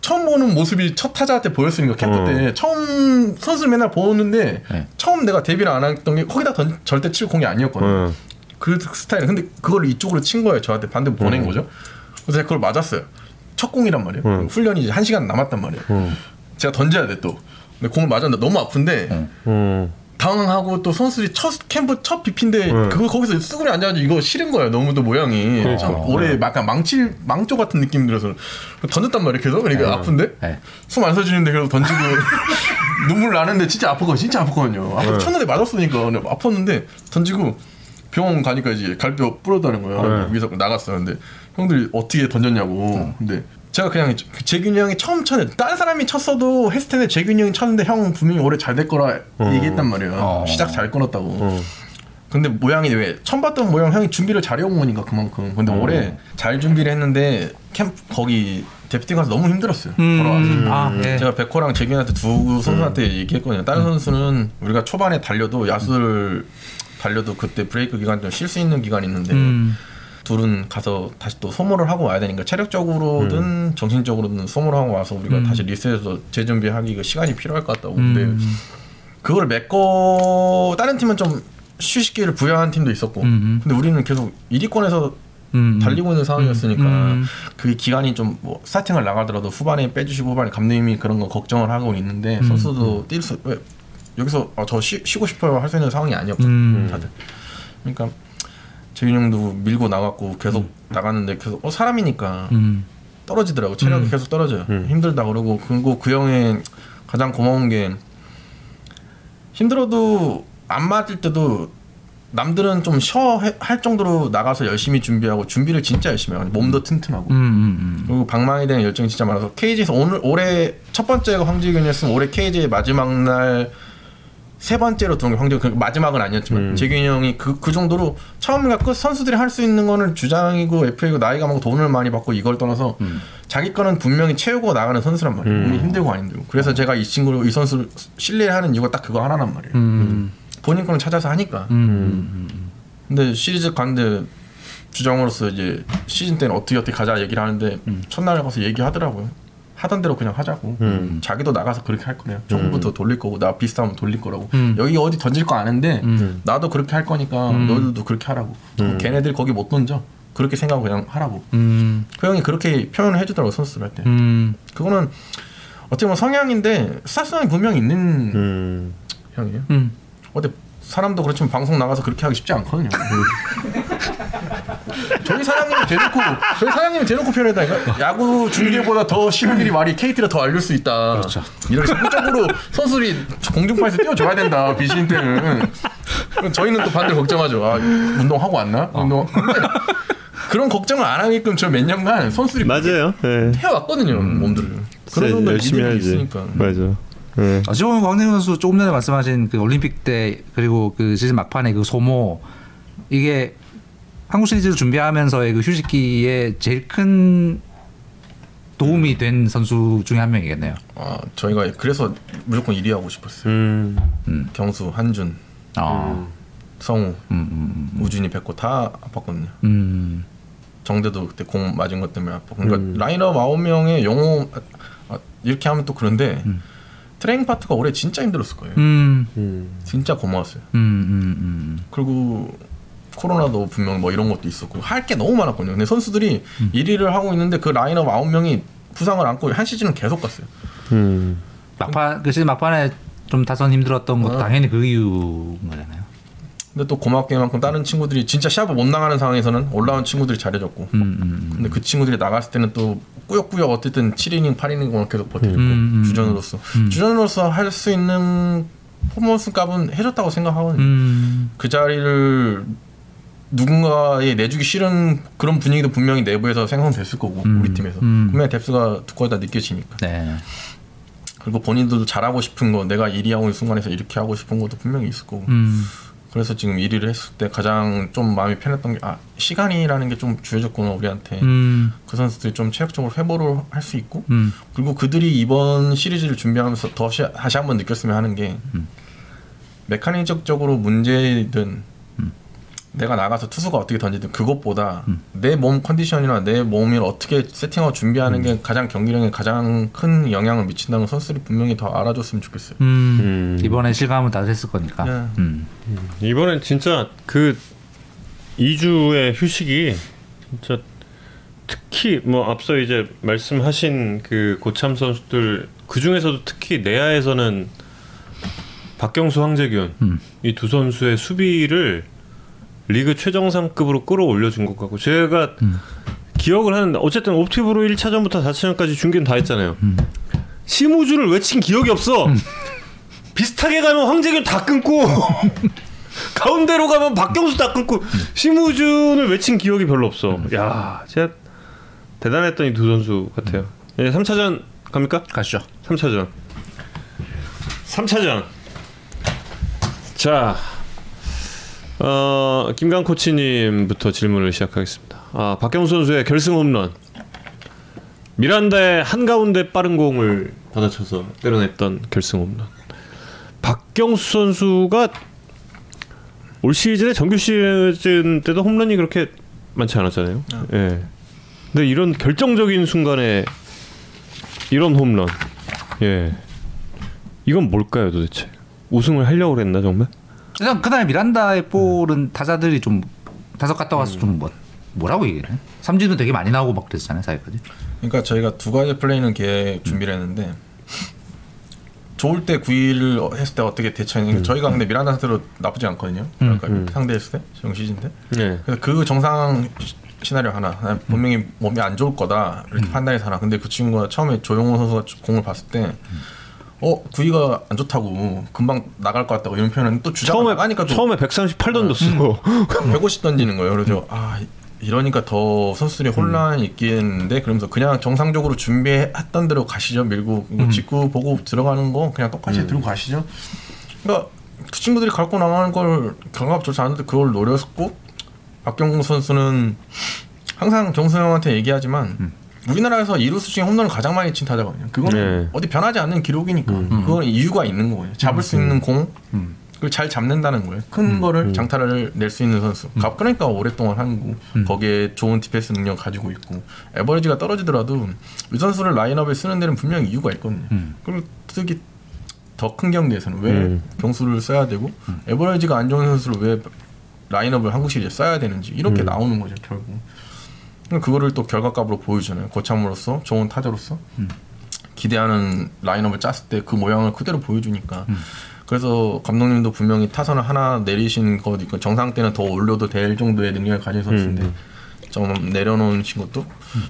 처음 보는 모습이 첫 타자한테 보였으니까 캠프 어. 때 처음 선수를 맨날 보는데 네. 처음 내가 데뷔를 안 했던 게 거기다 던, 절대 칠 공이 아니었거든요. 어. 그 스타일. 근데 그걸 이쪽으로 친 거예요. 저한테 반대 보낸 음. 거죠. 그래서 제가 그걸 맞았어요. 첫 공이란 말이에요. 음. 훈련이 이제 한 시간 남았단 말이에요. 음. 제가 던져야 돼 또. 근데 공을 맞았는데 너무 아픈데 음. 음. 당황하고 또 선수들이 첫 캠프 첫 비피인데 음. 그거 거기서 쓰구리 앉아가지고 이거 싫은 거예요. 너무도 모양이 그렇죠. 참 올해 약간 망칠 망조 같은 느낌 들어서 던졌단 말이에요. 계속 그러니까 아픈데 네. 숨안 쉬어지는데 계속 던지고 [LAUGHS] 눈물 나는데 진짜 아프거 진짜 아프거든요. 아프 네. 쳤는데 맞았으니까 아팠는데 던지고 병원 가니까 이제 갈뼈 부러다는 거예요. 네. 위에서 나갔어요. 근데 형들이 어떻게 던졌냐고. 근데 제가 그냥 그 재균이 형이 처음 쳤는데 다른 사람이 쳤어도 했을 텐데 재균이 형이 쳤는데 형 분명히 올해 잘 될 거라 얘기했단 말이에요. 어. 시작 잘 끊었다고. 어. 근데 모양이 왜 처음 봤던 모양 형이 준비를 잘해온 거니까 그만큼. 근데 올해 잘 준비를 했는데 캠프 거기 대표팀 가서 너무 힘들었어요. 음, 아, 예. 제가 백호랑 재균한테 두 선수한테 얘기했거든요. 다른 선수는 우리가 초반에 달려도 야수를 달려도 그때 브레이크 기간 좀 쉴 수 있는 기간이 있는데 음. 둘은 가서 다시 또 소모를 하고 와야 되니까 체력적으로든 정신적으로든 소모를 하고 와서 우리가 다시 리셋해서 재준비하기 그 시간이 필요할 것 같다고. 근데 음. 그걸 메꿔 다른 팀은 좀 휴식기를 부여한 팀도 있었고 음. 근데 우리는 계속 1위권에서 음. 달리고 있는 상황이었으니까 음. 그 기간이 좀 뭐 스타팅을 나가더라도 후반에 빼주시고 후반에 감독님이 그런 거 걱정을 하고 있는데 음. 선수도 뛸수왜 여기서 어, 저 쉬, 쉬고 싶어요 할 수 있는 상황이 아니었거든요 음. 다들 그러니까 재윤 형도 밀고 나갔고 계속 나갔는데 계속 어 사람이니까 음. 떨어지더라고. 체력이 음. 계속 떨어져요. 음. 힘들다 그러고. 그리고 그 형의 가장 고마운 게 힘들어도 안 맞을 때도 남들은 좀 쉬어 할 정도로 나가서 열심히 준비하고 준비를 진짜 열심히 해요. 몸도 튼튼하고. 음, 음, 그리고 방망이에 대한 열정이 진짜 많아서 KG에서 오늘 올해 첫 번째가 황재균이었으면 올해 KG의 마지막 날 세 번째로 들어온 게 황재균 그 마지막은 아니었지만 음. 재균이 형이 그, 그 정도로 처음과 끝 선수들이 할 수 있는 거는 주장이고 FA고 나이가 많고 돈을 많이 받고 이걸 떠나서 자기 거는 분명히 채우고 나가는 선수란 말이에요 음. 몸이 힘들고 안 힘들고 그래서 제가 이 친구를 이 선수를 신뢰하는 이유가 딱 그거 하나란 말이에요 음. 본인 거는 찾아서 하니까 음. 음. 근데 시리즈 갔는데 주장으로서 이제 시즌 때는 어떻게 어떻게 가자 얘기를 하는데 첫날 가서 얘기하더라고요. 하던 대로 그냥 하자고. 음. 자기도 나가서 그렇게 할 거래요. 처음부터 돌릴 거고 나 비슷하면 돌릴 거라고. 음. 여기 어디 던질 거 아는데 음. 나도 그렇게 할 거니까 너희들도 그렇게 하라고. 음. 걔네들 거기 못 던져. 그렇게 생각하고 그냥 하라고. 음. 그 형이 그렇게 표현을 해주더라고 선수들 할 때. 음. 그거는 어떻게 보면 성향인데 스타성이 분명히 있는 음. 형이에요. 음. 어때 사람도 그렇지만 방송 나가서 그렇게 하기 쉽지 않거든요. [LAUGHS] 저희 사장님이 대놓고 저희 사장님이 대놓고 표현했다니까 야구 중계보다 더 쉬운 일이 말이 KT를 더 알릴 수 있다. 그렇죠. 이렇게 적극적으로 선수들이 공중파에서 띄워줘야 된다 비시인 때는 저희는 또 반대로 걱정하죠. 아 운동 하고 왔나? 운동 근데 그런 걱정을 안 하게끔 저 몇 년간 선수들이 맞아요. 예. 해왔거든요 몸들을. 그런 정도 열심히 해야지. 있으니까. 맞아. 예. 어찌 보면 광대현 선수 조금 전에 말씀하신 그 올림픽 때 그리고 그 시즌 막판에 그 소모 이게 한국 시리즈를 준비하면서의 그 휴식기에 제일 큰 도움이 된 선수 중에 한 명이겠네요. 아, 저희가 그래서 무조건 1위 하고 싶었어요. 음. 경수, 한준, 어. 성우, 음, 음, 우준이, 백호 다 아팠거든요. 음. 정대도 그때 공 맞은 것 때문에 아팠고. 그러니까 라인업 9명의 영호 아, 이렇게 하면 또 그런데 트레이닝 파트가 올해 진짜 힘들었을 거예요. 음. 음. 진짜 고마웠어요. 음. 음. 음. 그리고 코로나도 분명 뭐 이런 것도 있었고 할 게 너무 많았거든요. 근데 선수들이 1위를 하고 있는데 그 라인업 9명이 부상을 안고 한 시즌은 계속 갔어요. 음. 막판 그 시즌 막판에 좀 타선 힘들었던 것도 어. 당연히 그 이유인 거잖아요. 근데 또 고맙게만큼 다른 친구들이 진짜 시합을 못 나가는 상황에서는 올라온 친구들이 잘해줬고 음. 음. 근데 그 친구들이 나갔을 때는 또 꾸역꾸역 어쨌든 7이닝 8이닝 계속 버텨줬고 음, 음, 주전으로서 주전으로서 할 수 있는 퍼포먼스 값은 해줬다고 생각하거든요. 음. 그 자리를 누군가에 내주기 싫은 그런 분위기도 분명히 내부에서 생성됐을 거고 음, 우리 팀에서 음. 분명히 뎁스가 두꺼다 느껴지니까 네. 그리고 본인들도 잘하고 싶은 거 내가 1위 하고 있는 순간에서 이렇게 하고 싶은 것도 분명히 있을 거고 음. 그래서 지금 1위를 했을 때 가장 좀 마음이 편했던 게 아 시간이라는 게 좀 주어졌구나 우리한테 음. 그 선수들이 좀 체력적으로 회복을 할 수 있고 음. 그리고 그들이 이번 시리즈를 준비하면서 더 시, 다시 한번 느꼈으면 하는 게 메카니적적으로 문제든 내가 나가서 투수가 어떻게 던지든 그것보다 내몸 컨디션이나 내 몸을 어떻게 세팅하고 준비하는 게 가장 경기력에 가장 큰 영향을 미친다는 걸 선수들이 분명히 더 알아줬으면 좋겠어요. 음. 음. 이번에 실감은 다 했을 거니까. 네. 음. 이번엔 진짜 그 2주의 휴식이 진짜 특히 뭐 앞서 이제 말씀하신 그 고참 선수들 그 중에서도 특히 내야에서는 박경수 황재균 음. 이두 선수의 수비를 리그 최정상급으로 끌어올려 준 것 같고 제가 음. 기억을 하는데 어쨌든 옵티브로 1차전부터 4차전까지 중계는 다 했잖아요. 심우주를 외친 기억이 없어. 비슷하게 가면 황재균 다 끊고 [LAUGHS] 가운데로 가면 박경수 다 끊고 심우준을 외친 기억이 별로 없어. 야, 진짜 대단했던 이 두 선수 같아요. 네, 3차전 갑니까? 가시죠. 3차전. 3차전. 자, 어, 김강 코치님부터 질문을 시작하겠습니다. 아, 박경수 선수의 결승 홈런. 미란다의 한가운데 빠른 공을 받아쳐서 때려냈던 결승 홈런. 박경수 선수가 올 시즌에 정규 시즌 때도 홈런이 그렇게 많지 않았잖아요. 예. 근데 이런 결정적인 순간에 이런 홈런. 예. 이건 뭘까요, 도대체? 우승을 하려고 그랬나 정말? 일단 그날 미란다의 볼은 타자들이 좀 다섯 갔다 와서 좀 뭐, 뭐라고 얘기해? 삼진도 되게 많이 나오고 막 그랬잖아요 사이까지. 그러니까 저희가 두 가지 플레이는 계획 준비를 했는데 좋을 때 9위를 했을 때 어떻게 대처했는지 저희가 근데 미란다 상태로 나쁘지 않거든요. 그러니까 상대했을 때 정시즌 때. 네. 그래서 그 정상 시- 시나리오 하나. 난 분명히 몸이 안 좋을 거다. 이렇게 판단해서 하나. 근데 그 친구가 처음에 조용호 선수가 공을 봤을 때 어, 구위가 안 좋다고 금방 나갈 것 같다고 이런 표현은 또 주자가 처음에 또 처음에 138 던졌어. 150 던지는 거예요. 그래서 아 이러니까 더 선수들이 혼란이 있겠는데 그러면서 그냥 정상적으로 준비했던 대로 가시죠. 밀고 이거 직구 보고 들어가는 거 그냥 똑같이 들고 가시죠. 그러니까 그 친구들이 갖고 나가는 걸 경합 좋지 않은데 그걸 노렸고 박경수 선수는 항상 경수 형한테 얘기하지만 우리나라에서 이루수 중에 홈런을 가장 많이 친 타자거든요. 그거는 네. 어디 변하지 않는 기록이니까 그건 이유가 있는 거예요. 잡을 수 있는 공 음. 그걸 잘 잡는다는 거예요. 큰 거를 장타를 낼 수 있는 선수. 가- 그러니까 오랫동안 한국 거기에 좋은 디펜스 능력 가지고 있고 애버리지가 떨어지더라도 이 선수를 라인업에 쓰는 데는 분명히 이유가 있거든요. 음. 그리고 특히 더큰 경기에서는 왜 음. 경수를 써야 되고 에버리지가 안 좋은 선수를 왜 라인업을 한국 시리즈에 써야 되는지 이렇게 나오는 거죠 결국. 그거를 또 결과값으로 보여주잖아요. 고참으로서 좋은 타자로서 기대하는 라인업을 짰을 때 그 모양을 그대로 보여주니까. 그래서 감독님도 분명히 타선을 하나 내리신 것 있고 정상 때는 더 올려도 될 정도의 능력을 가진 선수인데 좀 내려놓으신 것도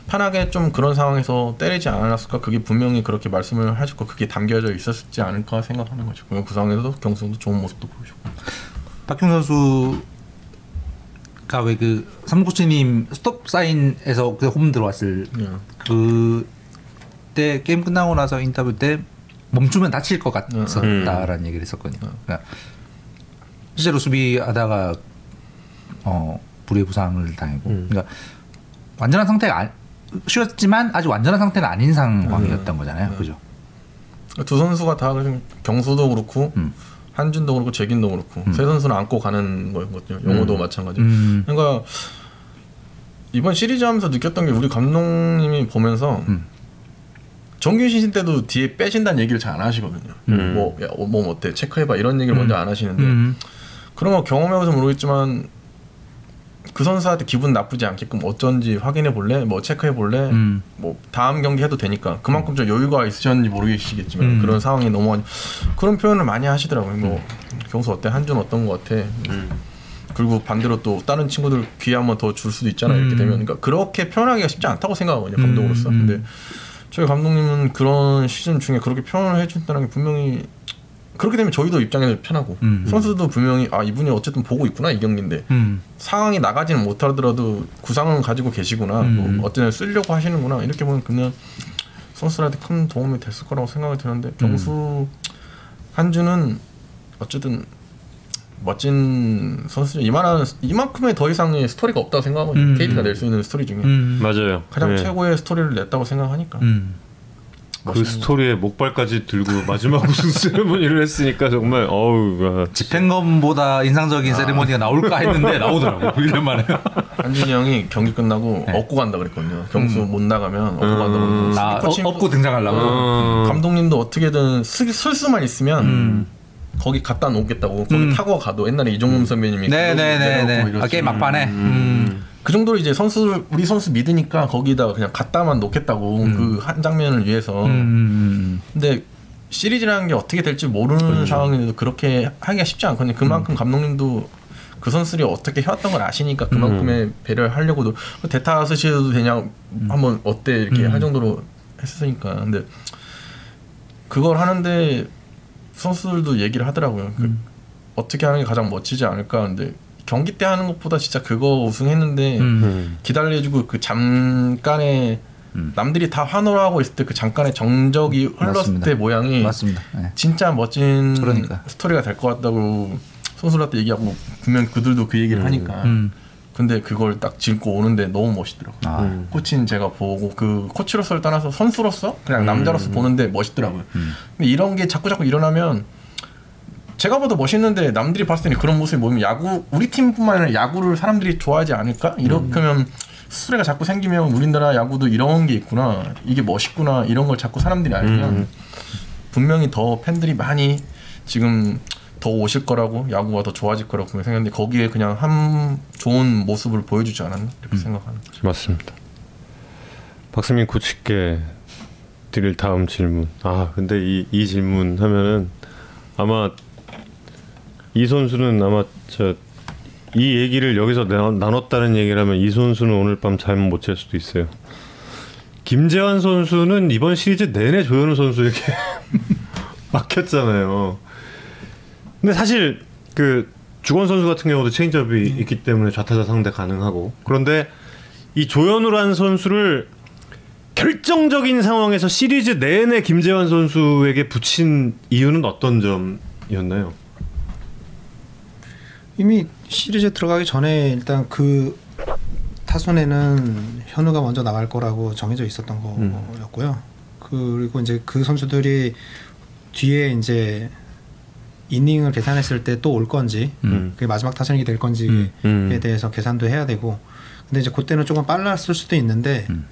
편하게 좀 그런 상황에서 때리지 않았을까 그게 분명히 그렇게 말씀을 하셨고 그게 담겨져 있었지 않을까 생각하는 거죠. 그그 상황에서도 경수도 좋은 모습도 보여줬고. 박경 선수 가왜그 삼코치님 스톱 사인에서 그 홈 들어왔을 네. 그때 게임 끝나고 나서 인터뷰 때 멈추면 다칠 것 같았다라는 얘기를 했었거든요. 그러니까 실제로 수비하다가 어 불의 부상을 당했고, 그러니까 완전한 상태가 아, 쉬었지만 아직 완전한 상태는 아닌 상황이었던 거잖아요. 그죠? 두 선수가 다 경수도 그렇고 음. 한준도 그렇고 재긴도 그렇고 세 선수는 안고 가는 거거든요. 영호도 마찬가지. 음. 그러니까 이번 시리즈 하면서 느꼈던 게 우리 감독님이 보면서 음. 정규 시즌 때도 뒤에 빼신다는 얘기를 잘 안 하시거든요. 음. 뭐, 야, 어, 몸 어때? 체크해봐 이런 얘기를 먼저 안 하시는데 음. 그런 거 경험해봐서 모르겠지만 그 선수한테 기분 나쁘지 않게끔 어쩐지 확인해 볼래? 뭐 체크해 볼래? 음. 뭐 다음 경기 해도 되니까 그만큼 좀 여유가 있으셨는지 모르겠지만 음. 그런 상황이 너무 많이- 그런 표현을 많이 하시더라고요. 뭐 경수 어때? 한준 어떤 거 같아? 그리고 반대로 또 다른 친구들 기회 한번 더 줄 수도 있잖아 이렇게 음. 되면 그러니까 그렇게 표현하기가 쉽지 않다고 생각하거든요 감독으로서. 음, 음. 근데 저희 감독님은 그런 시즌 중에 그렇게 표현을 해준다는 게 분명히 그렇게 되면 저희도 입장에서 편하고 음. 선수도 분명히 아 이분이 어쨌든 보고 있구나 이 경기인데 음. 상황이 나가지는 못하더라도 구상은 가지고 계시구나 음. 뭐 어쨌든 쓰려고 하시는구나 이렇게 보면 그냥 선수들한테 큰 도움이 됐을 거라고 생각이 드는데 경수 한 주는 어쨌든 멋진 선수 이만한 이만큼의 더 이상의 스토리가 없다고 생각하거든요 음. KT가 낼 수 있는 스토리 중에 음. 맞아요. 가장 네. 최고의 스토리를 냈다고 생각하니까 음. 그 스토리에 목발까지 들고 마지막 우승 [LAUGHS] 세레모니를 했으니까 정말 어우 야, 집행검보다 인상적인 세리머니가 나올까 했는데 나오더라고. 이런만에. [LAUGHS] 한준이 형이 경기 끝나고 네. 업고 간다 그랬거든요 경수 못 나가면 업고 간다고 그러고 아, 코칭- 어, 업고 등장하려고. 어. 감독님도 어떻게든 스, 쓸 수만 있으면 음. 거기 갖다 놓겠다고 거기 음. 타고 가도 옛날에 이종범 선배님이 네네네네. 내려놓고 아, 게임 막판에. 음. 그 정도로 이제 선수 우리 선수 믿으니까 거기다가 그냥 갖다만 놓겠다고 그한 장면을 위해서 음. 음. 근데 시리즈라는 게 어떻게 될지 모르는 그렇죠. 상황인데도 그렇게 하기가 쉽지 않거든요. 음. 그만큼 감독님도 그 선수들이 어떻게 해왔던 걸 아시니까 그만큼의 배려를 하려고도 대타 쓰셔도 되냐 한번 어때 이렇게 음. 할 정도로 했으니까 근데 그걸 하는데 선수들도 얘기를 하더라고요. 그 음. 어떻게 하는 게 가장 멋지지 않을까 근데 경기 때 하는 것보다 진짜 그거 우승했는데 음. 음. 기다려주고 그 잠깐의 음. 남들이 다 환호하고 있을 때 그 잠깐의 정적이 흘렀을 맞습니다. 때 모양이 맞습니다. 네. 진짜 멋진 그러니까. 스토리가 될 것 같다고 선수들한테 얘기하고 분명 그들도 그 얘기를 하니까 음. 근데 그걸 딱 짚고 오는데 너무 멋있더라고요. 아. 음. 코치는 제가 보고 그 코치로서를 떠나서 선수로서 그냥 남자로서 보는데 멋있더라고요. 음. 근데 이런 게 자꾸 자꾸 일어나면 제가 봐도 멋있는데 남들이 봤을 때는 그런 모습이 보이면 야구 우리 팀뿐만 아니라 야구를 사람들이 좋아하지 않을까? 이렇게 하면 수레가 자꾸 생기면 우리나라 야구도 이런 게 있구나 이게 멋있구나 이런 걸 자꾸 사람들이 알면 음. 분명히 더 팬들이 많이 지금 더 오실 거라고 야구가 더 좋아질 거라고 생각했는데 거기에 그냥 한 좋은 모습을 보여주지 않았나 이렇게 생각하는 거죠. 맞습니다. 박승민 코치께 드릴 다음 질문. 아 근데 이, 이 질문 하면은 아마 이 선수는 아마 저 이 얘기를 여기서 나, 나눴다는 얘기를 하면 이 선수는 오늘 밤 잠 못 잘 수도 있어요. 김재환 선수는 이번 시리즈 내내 조현우 선수에게 [LAUGHS] 막혔잖아요. 근데 사실 그 주건 선수 같은 경우도 체인지업이 있기 때문에 좌타자 상대 가능하고 그런데 이 조현우라는 선수를 결정적인 상황에서 시리즈 내내 김재환 선수에게 붙인 이유는 어떤 점이었나요? 이미 시리즈 들어가기 전에 일단 그 타순에는 현우가 먼저 나갈 거라고 정해져 있었던 거였고요. 그리고 이제 그 선수들이 뒤에 이제 이닝을 계산했을 때 또 올 건지 음. 그게 마지막 타선이 될 건지에 음. 음. 대해서 계산도 해야 되고 근데 이제 그때는 조금 빨랐을 수도 있는데 음.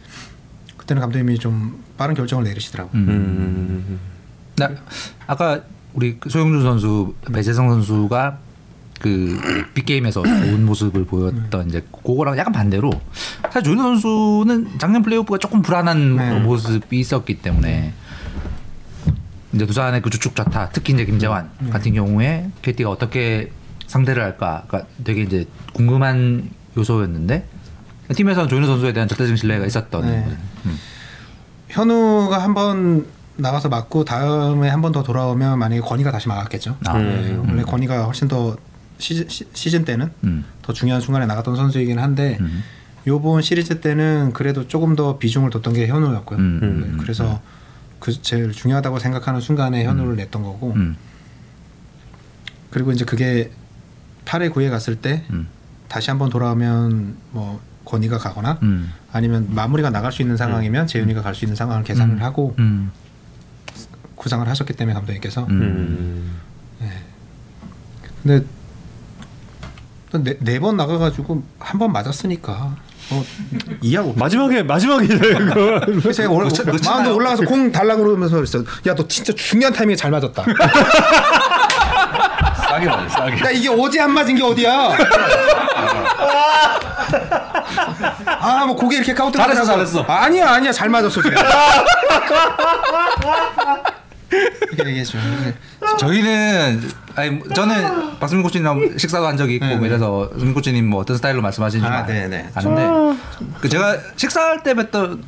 그때는 감독님이 좀 빠른 결정을 내리시더라고요. 음. 음. 나 아까 우리 그 소영준 선수, 배재성 선수가 그 빅게임에서 좋은 모습을 보였던 이제 그거랑 약간 반대로 사실 조윤호 선수는 작년 플레이오프가 조금 불안한 네. 모습이 있었기 때문에 이제 두산의 그 주축 좌타 특히 이제 김재환 같은 경우에 KT가 어떻게 상대를 할까가 되게 이제 궁금한 요소였는데 팀에서는 조윤호 선수에 대한 절대적인 신뢰가 있었던 네. 음. 현우가 한번 나가서 맞고 다음에 한 번 더 돌아오면 만약에 권희가 다시 막았겠죠. 아, 네, 음. 원래 권희가 훨씬 더 시즌, 시- 시즌 때는 음. 더 중요한 순간에 나갔던 선수이긴 한데 음. 요번 시리즈 때는 그래도 조금 더 비중을 뒀던 게 현우였고요. 음, 네, 음, 그래서 그 제일 중요하다고 생각하는 순간에 현우를 냈던 거고 음. 그리고 이제 그게 8회 9회 갔을 때 음. 다시 한번 돌아오면 뭐 권희가 가거나 음. 아니면 마무리가 나갈 수 있는 상황이면 재윤이가 갈 수 있는 상황을 계산을 하고 음. 구상을 하셨기 때문에 감독님께서 음. 근데 네번 나가가지고 한 번 맞았으니까 뭐 이해하고 마지막에 마지막에 그래서 제가 올, 놓치나요? 마운드 올라가서 공 달라고 그러면서 그랬어 야너 진짜 중요한 타이밍에 잘 맞았다 싸게 맞아 싸게. 야 이게 어제 안 맞은 게 어디야 아뭐 고개 이렇게 카운트 잘했어. 잘했어. 아니야 아니야 잘 맞았어 지금 이렇게 얘기했죠 저희는 아니 저는 박수민 코치님이랑 식사도 한 적이 있고 네, 뭐 이래서 수민 코치님 뭐 어떤 스타일로 말씀하시는지 아, 아, 네, 네. 아는데 그 제가 식사할 때 뵀던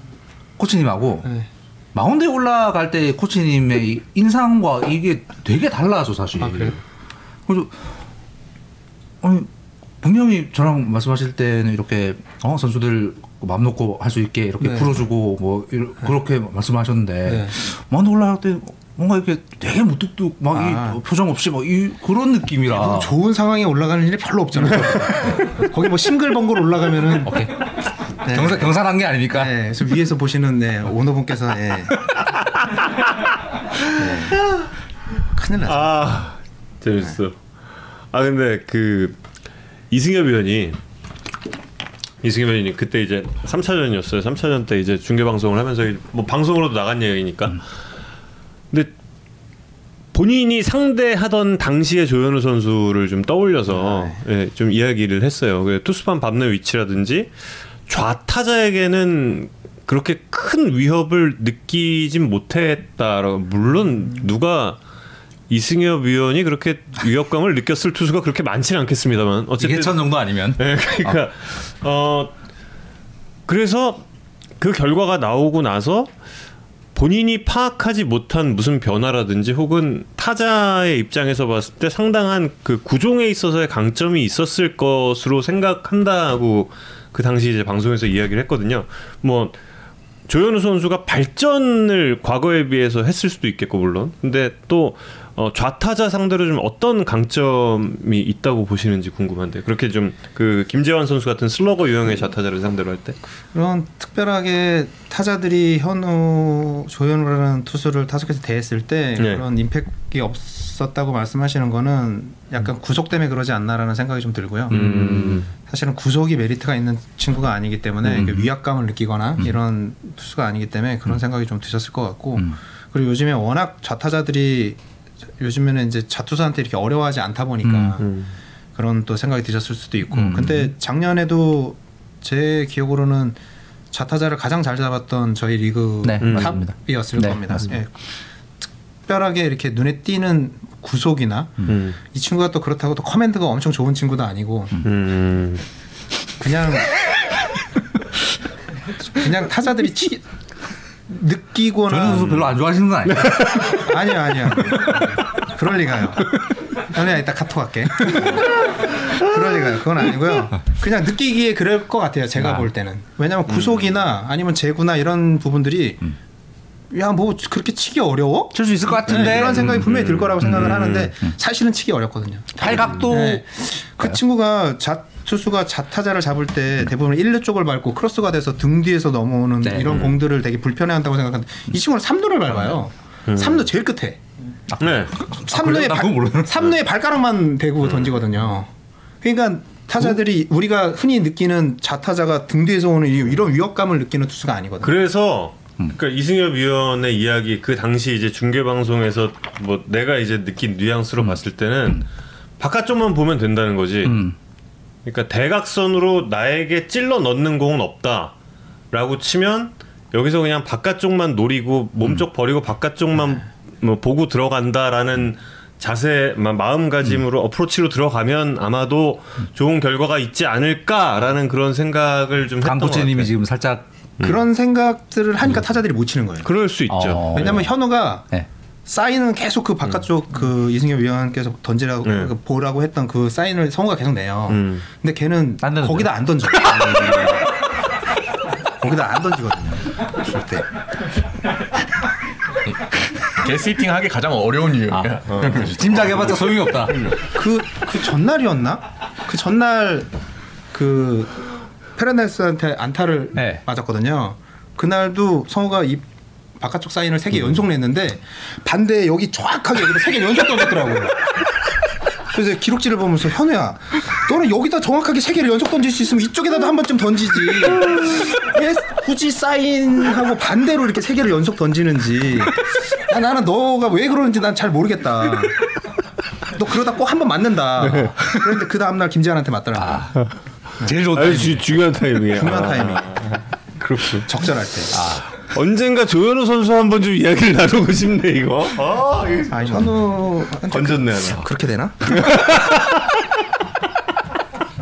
코치님하고 네. 마운드에 올라갈 때 코치님의 이 인상과 이게 되게 달라서 사실. 아, 그래요? 그래서 아니 분명히 저랑 말씀하실 때는 이렇게 어 선수들 마음 놓고 할 수 있게 이렇게 네. 풀어주고 뭐 이러- 그렇게 말씀하셨는데 네. 마운드 올라갈 때 뭔가 이렇게 되게 무뚝뚝 막이 아. 표정 없이 막 이 그런 느낌이라. 뭐 좋은 상황에 올라가는 일이 별로 없잖아요 [LAUGHS] 거기 뭐 싱글벙글 올라가면은 오케이. 네. 경사 경사한 게 아닙니까? 네, 그래서 위에서 보시는 네, 오너분께서 네. 네. 큰일 났어. 아 재밌어. 아 근데 그 이승엽 위원이 이승엽 위원이 그때 이제 3차전이었어요. 3차전 때 이제 중계 방송을 하면서 뭐 방송으로도 나간 얘기니까. 근데 본인이 상대하던 당시의 조현우 선수를 좀 떠올려서 예, 좀 이야기를 했어요. 그 투수판 밟는 위치라든지 좌타자에게는 그렇게 큰 위협을 느끼진 못했다라고. 물론 누가 이승엽 위원이 그렇게 위협감을 느꼈을 투수가 그렇게 많지는 않겠습니다만. 어쨌든 이해천 정도 아니면. 네, 그러니까 어 그래서 그 결과가 나오고 나서 본인이 파악하지 못한 무슨 변화라든지 혹은 타자의 입장에서 봤을 때 상당한 그 구종에 있어서의 강점이 있었을 것으로 생각한다고 그 당시 이제 방송에서 이야기를 했거든요. 뭐 조현우 선수가 발전을 과거에 비해서 했을 수도 있겠고 물론 근데 또 어, 좌타자 상대로 좀 어떤 강점이 있다고 보시는지 궁금한데 그렇게 좀 그 김재환 선수 같은 슬러거 유형의 좌타자를 상대로 할 때 그런 특별하게 타자들이 현우 조현우라는 투수를 타석에서 대했을 때 네. 그런 임팩이 없었다고 말씀하시는 거는 약간 구속 때문에 그러지 않나라는 생각이 좀 들고요. 음. 사실은 구속이 메리트가 있는 친구가 아니기 때문에 음. 위압감을 느끼거나 이런 투수가 아니기 때문에 그런 생각이 좀 드셨을 것 같고 음. 그리고 요즘에 워낙 좌타자들이 요즘에는 이제 자투수한테 이렇게 어려워하지 않다 보니까 음. 그런 또 생각이 드셨을 수도 있고 음. 근데 작년에도 제 기억으로는 좌타자를 가장 잘 잡았던 저희 리그 네. 탑이었을 네, 겁니다. 예. 특별하게 이렇게 눈에 띄는 구속이나 음. 이 친구가 또 그렇다고 또 커맨드가 엄청 좋은 친구도 아니고 음. 그냥 [LAUGHS] 그냥 타자들이 치 느끼거나 조현우 선수 별로 안 좋아하시는 건 아니에요? [LAUGHS] 아니야 아니야 그럴 리가요. 현우야 이따 카톡 할게. 그럴 리가요. 그건 아니고요. 그냥 느끼기에 그럴 것 같아요 제가 아. 볼 때는. 왜냐면 구속이나 아니면 제구나 이런 부분들이 야뭐 그렇게 치기 어려워? 칠 수 있을 것 같은데. 네, 이런 생각이 분명히 들 거라고 생각을 음. 하는데 사실은 치기 어렵거든요. 팔각도. 네. 그 친구가 자 투수가 자타자를 잡을 때 대부분 1루 쪽을 밟고 크로스가 돼서 등 뒤에서 넘어오는 네. 이런 공들을 되게 불편해한다고 생각하는데 이 친구는 3루를 밟아요. 3루 제일 끝에. 네. 3루에 나 그거 모르는 3루에 발가락만 대고 던지거든요. 그러니까 타자들이 우리가 흔히 느끼는 자타자가 등 뒤에서 오는 이- 이런 위협감을 느끼는 투수가 아니거든요. 그래서 그러니까 이승엽 위원의 이야기 그 당시 이제 중계 방송에서 뭐 내가 이제 느낀 뉘앙스로 봤을 때는 바깥쪽만 보면 된다는 거지. 음. 그러니까 대각선으로 나에게 찔러 넣는 공은 없다라고 치면 여기서 그냥 바깥쪽만 노리고 몸쪽 버리고 바깥쪽만 뭐 보고 들어간다라는 자세 마- 마음가짐으로 어프로치로 들어가면 아마도 좋은 결과가 있지 않을까라는 그런 생각을 좀 강코치님이. 지금 살짝 그런 생각들을 하니까 타자들이 못 치는 거예요. 그럴 수 있죠. 어. 왜냐면 현우가 네. 사인은 계속 그 바깥쪽 그 이승엽 위원께서 던지라고 네. 그 보라고 했던 그 사인을 성우가 계속 내요. 음. 근데 걔는? 거기다 안 던져. [LAUGHS] [LAUGHS] 거기다 안 던지거든요. 절대. 게시팅 하기 가장 어려운 유형이야. [LAUGHS] 짐작해봤자 소용이 없다. 그, 그 전날이었나? 그 전날 그 페르난데스한테 안타를 네. 맞았거든요. 그날도 성우가 이 바깥쪽 사인을 세 개 연속 냈는데 반대 여기 정확하게 여기다 세 개 연속 던졌더라고요. 그래서 기록지를 보면서 현우야, 너는 여기다 정확하게 세 개를 연속 던질 수 있으면 이쪽에다도 한 번쯤 던지지. 왜 굳이 사인하고 반대로 이렇게 세 개를 연속 던지는지. 야, 나는 너가 왜 그러는지 난 잘 모르겠다. 너 그러다 꼭 한 번 맞는다. 그런데 그 다음날 김재환한테 맞더라고. 제일 좋은 아주 주- 중요한 타이밍이야. 중요한 아, 타이밍. 그렇군. 적절할 때. 언젠가 조현우 선수 한 번 좀 이야기를 나누고 싶네 이거. 아, 이거 아, 현우 건졌네 하나. 그렇게 되나? [LAUGHS]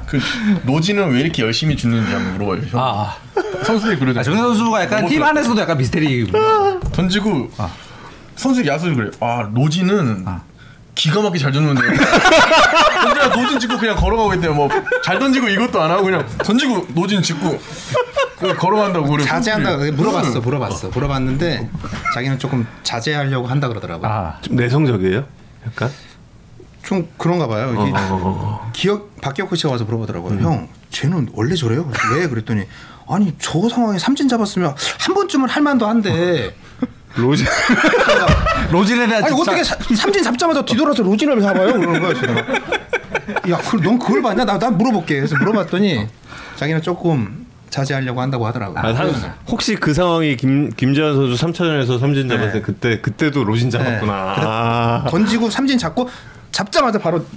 그 노지는 왜 이렇게 열심히 죽는지 한번 물어봐요. 형. 아, 선수들이 그러죠. 아 정현 선수가 약간 팀 안에서도 약간 미스테리. 던지고 아. 선수 야수들 그래. 아 노지는 아. 기가 막히게 잘 던는데. 던지가 [LAUGHS] 노진 찍고 그냥 걸어가고 있대요. 뭐잘 던지고 이것도 안 하고 그냥 던지고 노진 찍고 그냥 걸어간다고 그래. 자제한다. 물어봤어, 물어봤어, 물어봤는데 자기는 조금 자제하려고 한다 그러더라고. 요 아, 좀 내성적이에요? 약간? 좀 그런가 봐요. 이게 어. 기억 박기혁 씨가 와서 물어보더라고요. 형, 쟤는 원래 저래요? 왜 그랬더니 아니 저 상황에 삼진 잡았으면 한 번쯤은 할 만도 한데 로즈. 로진에 대한 아니 집착- 어떻게 사- 삼진 잡자마자 뒤돌아서 로진을 잡아요? 그러는 거야 지금. 야, 그, 넌 그걸 봤냐? 나, 나 물어볼게. 그래서 물어봤더니 자기는 조금 자제하려고 한다고 하더라고. 아, 한- 혹시 그 상황이 김 김재환 선수 3차전에서 삼진 잡았을 때 네. 그때 그때도 로진 잡았구나. 그래- 아. 던지고 삼진 잡고 잡자마자 바로 [LAUGHS]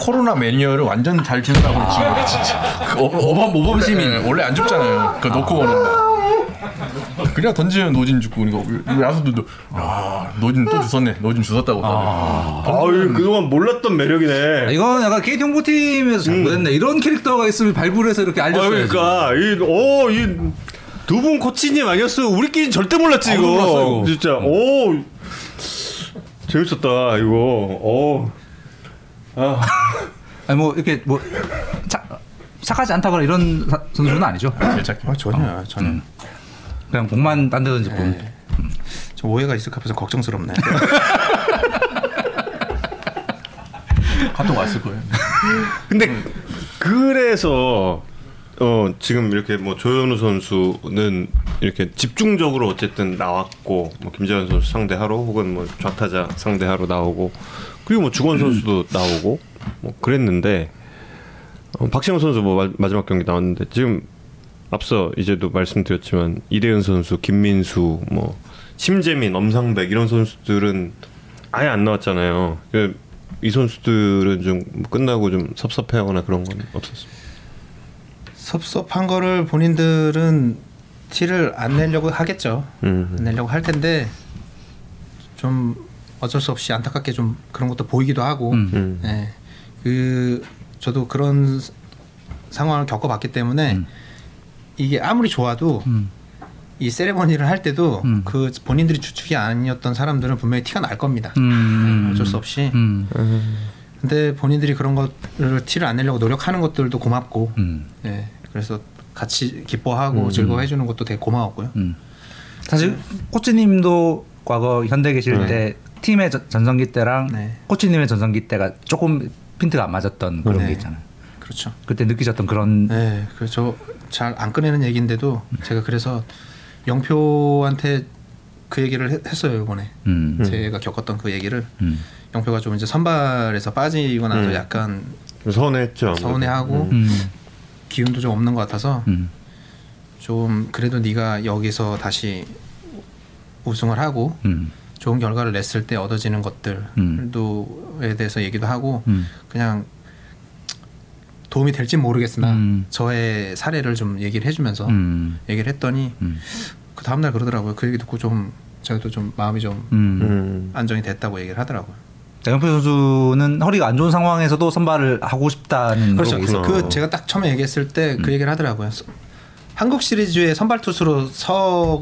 코로나 매니어를 완전 잘 죽는다고 친구가 진짜. 그 어- 어범 모범 시민 원래 안 죽잖아요. 그 놓고 거는데. 그냥 던지면 노진 죽고 이거 야수들도 야 노진 또 주웠네. 노진 주웠다고. 아, 아유 그동안 몰랐던 매력이네. 이건 약간 KT 홍보팀에서 잘못했네. 이런 캐릭터가 있으면 발굴 해서 이렇게 아 알렸어야지. 그러니까 이어이 두 분 코치님 아니었으면 우리끼리 절대 몰랐지 이거. 아무도 몰랐어, 이거. 진짜 오 재밌었다 이거. 오. 아. [LAUGHS] 아니 뭐 이렇게 뭐 착, 착하지 않다거나 이런 사- 선수는 아니죠. 제일 착해. 아, 전혀 저는 그냥 공만 딴 데 던지고. 저 오해가 있을까 봐서 걱정스럽네. [LAUGHS] 카톡 왔을 거예요. [LAUGHS] 근데 그래서 어 지금 이렇게 뭐 조현우 선수는 이렇게 집중적으로 어쨌든 나왔고 뭐 김재환 선수 상대하러 혹은 뭐 좌타자 상대하러 나오고 그리고 뭐 주건 선수도 나오고 뭐 그랬는데 어, 박시영 선수 뭐 마, 마지막 경기 나왔는데 지금 앞서 이제도 말씀드렸지만 이대현 선수, 김민수, 뭐 심재민, 엄상백 이런 선수들은 아예 안 나왔잖아요. 그, 이 선수들은 좀 끝나고 좀 섭섭해하거나 그런 건 없었어요. 섭섭한 거를 본인들은 티를 안 내려고 하겠죠. 음. 안 내려고 할 텐데 좀 어쩔 수 없이 안타깝게 좀 그런 것도 보이기도 하고. 음. 음. 예. 그 저도 그런 스- 상황을 겪어봤기 때문에 음. 이게 아무리 좋아도 음. 이 세레머니를 할 때도 음. 그 본인들이 주축이 아니었던 사람들은 분명히 티가 날 겁니다. 음. 어쩔 수 없이. 음. 근데 본인들이 그런 것을 티를 안 내려고 노력하는 것들도 고맙고, 음. 예. 그래서 같이 기뻐하고 즐거워해 주는 것도 되게 고마웠고요. 음. 사실 코치님도 과거 현대 계실 때 팀의 전- 전성기 때랑 네. 코치님의 전성기 때가 조금 핀트가 안 맞았던 그런 네. 게 있잖아요. 그렇죠. 그때 느끼셨던 그런 네, 그래서 잘 안 꺼내는 얘기인데도 제가 그래서 영표한테 그 얘기를 했- 했어요 이번에 음. 제가 겪었던 그 얘기를 음. 영표가 좀 이제 선발에서 빠지고 나서 음. 약간 서운했죠. 서운해하고 음. 기운도 좀 없는 것 같아서 음. 좀 그래도 네가 여기서 다시 우승을 하고 음. 좋은 결과를 냈을 때 얻어지는 것들도에 대해서 얘기도 하고 음. 그냥 도움이 될지 모르겠으나 음. 저의 사례를 좀 얘기를 해주면서 음. 얘기를 했더니 음. 그 다음날 그러더라고요. 그 얘기 듣고 좀 제가 또 좀 마음이 좀 음. 음. 안정이 됐다고 얘기를 하더라고요. 영표 선수는 허리가 안 좋은 상황에서도 선발을 하고 싶다는 그렇죠. 있었고. 그 제가 딱 처음에 얘기했을 때 그 얘기를 하더라고요. 서- 한국 시리즈의 선발 투수로 서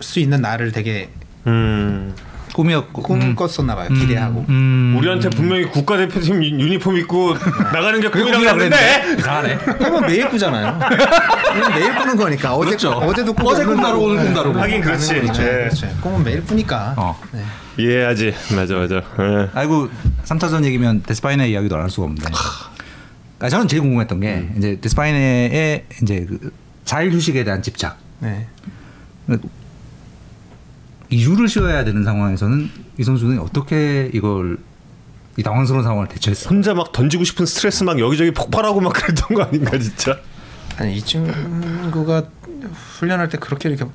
수 있는 날을 되게 음. 꿈이었고 꿈꿨었나 봐요. 음. 기대하고. 음. 우리한테 분명히 국가대표팀 유- 유니폼 입고 [LAUGHS] 나가는 게 꿈이라고 꿈이라 했는데 그랬는데 이상하네. 꿈은 매일 꾸잖아요. 매일 꾸는 거니까 어제 그렇죠. 어제도 꿈 어제 꿈 다르고 오늘 꿈 다르고. 하긴 그렇지. 예. 그렇죠. 꿈은 매일 꾸니까. 어. 네. 이해하지. 맞아 맞아. 예. 아이고 3차전 얘기면 데스파이네 이야기도 안 할 수가 없는데 아, 저는 제일 궁금했던 게 이제 데스파이네의 이제 그 4일 휴식에 대한 집착. 네. 2주를 쉬어야 되는 상황에서는 이 선수는 어떻게 이걸 이 당황스러운 상황을 대처했어? 혼자 막 던지고 싶은 스트레스 막 여기저기 폭발하고 막 그랬던 거 아닌가 진짜. 아니 이 친구가 훈련할 때 그렇게 이렇게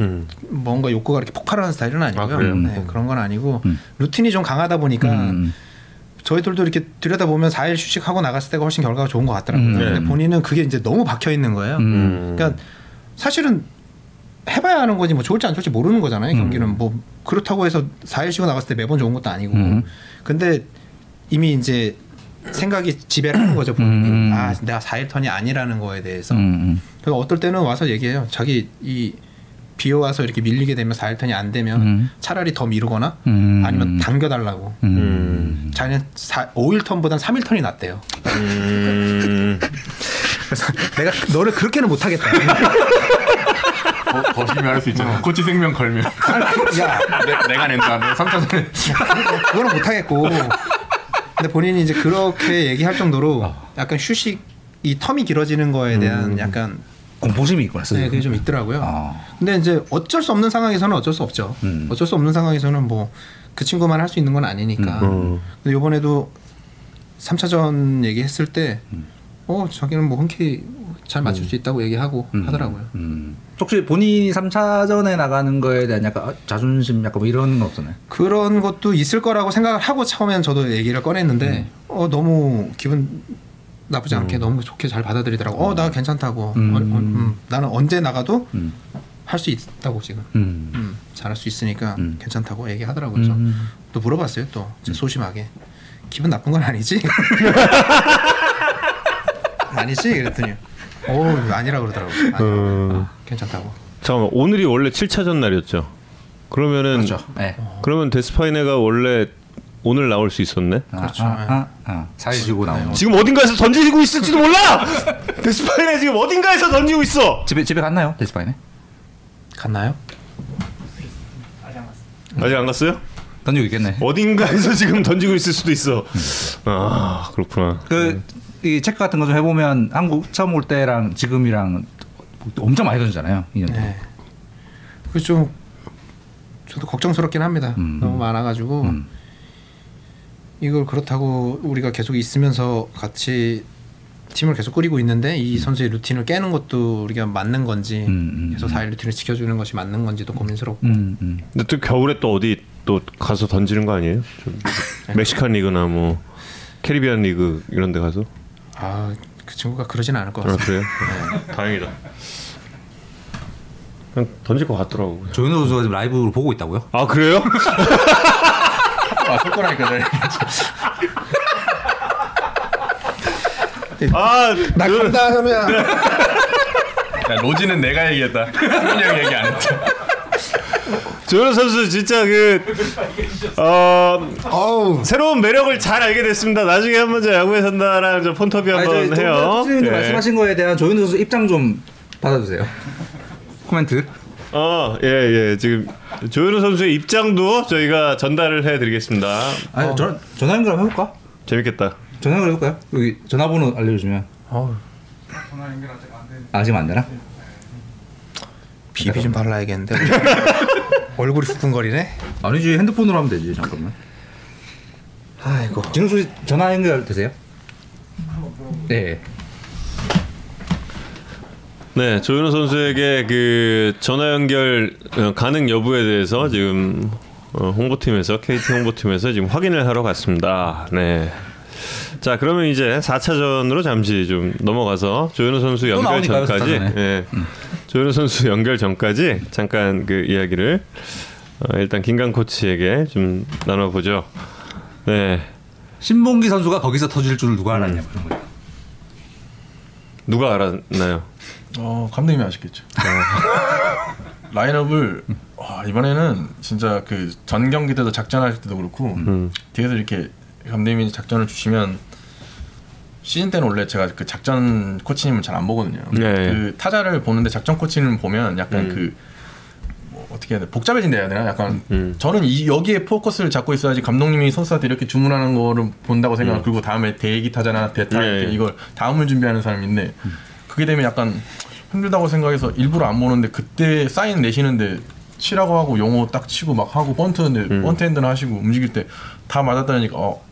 음. 뭔가 욕구가 이렇게 폭발하는 스타일은 아니고요. 아? 네, 그런 건 아니고 음. 루틴이 좀 강하다 보니까 음. 저희들도 이렇게 들여다 보면 4일 휴식하고 나갔을 때가 훨씬 결과가 좋은 것 같더라고요. 음. 근데 네. 본인은 그게 이제 너무 박혀 있는 거예요. 음. 그러니까 사실은 해봐야 하는 거지 뭐 좋을지 안 좋을지 모르는 거잖아요. 경기는 뭐 그렇다고 해서 4일 쉬고 나갔을 때 매번 좋은 것도 아니고. 음. 근데 이미 이제 생각이 지배를 하는 거죠. 본인이. 음. 아 내가 4일 턴이 아니라는 거에 대해서. 음, 음. 그래서 어떨 때는 와서 얘기해요. 자기 이 비어 와서 이렇게 밀리게 되면 4일 턴이 안 되면 음. 차라리 더 미루거나 음. 아니면 당겨 달라고. 음. 자기는 4, 5일 턴보단 3일 턴이 낫대요. 음. 그래서 내가 너를 그렇게는 못 하겠다. [LAUGHS] 거, 거시면 할 수 있잖아. 코치 생명 걸면. 야 내, 내가 낸다. 내 3차전에. 그거는 못하겠고. 근데 본인이 이제 그렇게 얘기할 정도로 약간 휴식 이 텀이 길어지는 거에 대한 약간 공포심이 있구나. 네, 그게 좀 있더라고요. 아. 근데 이제 어쩔 수 없는 상황에서는 어쩔 수 없죠. 음. 어쩔 수 없는 상황에서는 뭐 그 친구만 할 수 있는 건 아니니까. 음. 근데 이번에도 3차전 얘기했을 때, 어 자기는 뭐 흔쾌히 잘 맞출 수 있다고 얘기하고 음. 하더라고요. 음. 혹시 본인이 3차전에 나가는 거에 대한 약간 어, 자존심 약간 뭐 이런 건 없었나요? 그런 것도 있을 거라고 생각을 하고 처음엔 저도 얘기를 꺼냈는데, 어 너무 기분 나쁘지 않게 너무 좋게 잘 받아들이더라고. 어 나 괜찮다고. 음. 어, 어, 음. 나는 언제 나가도 음. 할수 있다고 지금. 음. 음, 잘할 수 있으니까 음. 괜찮다고 얘기하더라고요. 음. 또 물어봤어요. 또 소심하게 기분 나쁜 건 아니지? [LAUGHS] 아니지? 그랬더니 오 아니라 그러더라고요. 아니, 음. 괜찮다고. 잠깐만 오늘이 원래 7차전 날이었죠. 그러면은 그렇죠. 네. 그러면 데스파이네가 원래 오늘 나올 수 있었네. 아, 그렇죠. 아, 아, 아. 사일 쉬고 나오는. 지금 어딘가에서 던지고 있을지도 몰라. [LAUGHS] 데스파이네 지금 어딘가에서 던지고 있어. 집에 집에 갔나요? 데스파이네? 갔나요? 아직 안 갔어요? 던지고 있겠네. 어딘가에서 지금 던지고 있을 수도 있어. 아 그렇구나. 그 이 체크 같은 거 좀 해보면 한국 처음 올 때랑 지금이랑 엄청 많이 던지잖아요. 2년 동안. 네. 그좀 저도 걱정스럽긴 합니다. 음. 너무 많아가지고 음. 이걸 그렇다고 우리가 계속 있으면서 같이 팀을 계속 꾸리고 있는데 이 선수의 루틴을 깨는 것도 우리가 맞는 건지 음, 음, 계속 4일 루틴을 지켜주는 것이 맞는 건지도 고민스럽고 음, 음. 근데 또 겨울에 또 어디 또 가서 던지는 거 아니에요? 좀 [LAUGHS] 멕시칸 리그나 뭐 캐리비안 리그 이런 데 가서? 아 그 친구가 그러진 않을 것아 같습니다. 그래요? 다행이다. 그냥 던질 것 같더라고. 조현우 선수가 지금 라이브로 보고 있다고요? 아 그래요? 아, 쏠 거라니까. 내가. 아나 그- 간다 하면 야, 로지는 내가 얘기했다. 형이 얘기 안 했다. 조현우 선수 진짜 그 어, 어우 새로운 매력을 잘 알게 됐습니다. 나중에 한번 저 야구에 산다랑 저 폰터비 한번 해요. 선생님 네. 말씀하신 거에 대한 조현우 선수 입장 좀 받아주세요. 코멘트. 어, 예, 예. 지금 조현우 선수의 입장도 저희가 전달을 해드리겠습니다. 아니 전화 전화 연결 해볼까? 재밌겠다. 전화 연결 해볼까요? 여기 전화번호 알려주시면. 어우 아 지금 안 되나? 비비 좀 발라야겠는데 [LAUGHS] 얼굴이 후끈거리네. 아니지 핸드폰으로 하면 되지 잠깐만. 아이고 진우 씨 전화 연결 되세요? 네. 네, 조현우 선수에게 그 전화 연결 어, 가능 여부에 대해서 지금 어, 홍보팀에서 KT 홍보팀에서 지금 확인을 하러 갔습니다. 네. 자, 그러면 이제 4차전으로 잠시 좀 넘어가서 조현우 선수 연결 전까지, 4차전에. 예, 조현우 선수 연결 전까지 잠깐 그 이야기를 어, 일단 김강 코치에게 좀 나눠보죠. 네, 신봉기 선수가 거기서 터질 줄 누가 알았냐 그런 거예요. 누가 알았나요? 어, 감독님이 아시겠죠. [LAUGHS] 라인업을 와, 이번에는 진짜 그 전 경기 때도 작전할 때도 그렇고 음. 뒤에서 이렇게 감독님이 작전을 주시면 시즌 때는 원래 제가 그 작전 코치님을 잘 안 보거든요. 네. 그 타자를 보는데 작전 코치님 보면 약간 음. 그 뭐 어떻게 해야 돼 복잡해진다 해야 되나 약간 음. 저는 이 여기에 포커스를 잡고 있어야지 감독님이 선수한테 이렇게 주문하는 거를 본다고 생각하고 그리고 다음에 대기 타자나 대타 네. 이렇게 이걸 다음을 준비하는 사람인데 그게 되면 약간 힘들다고 생각해서 일부러 안 보는데 그때 사인 내시는데 치라고 하고 용어 딱 치고 막 하고 번트인데 음. 번트 핸드나 하시고 움직일 때 다 맞았다니까 어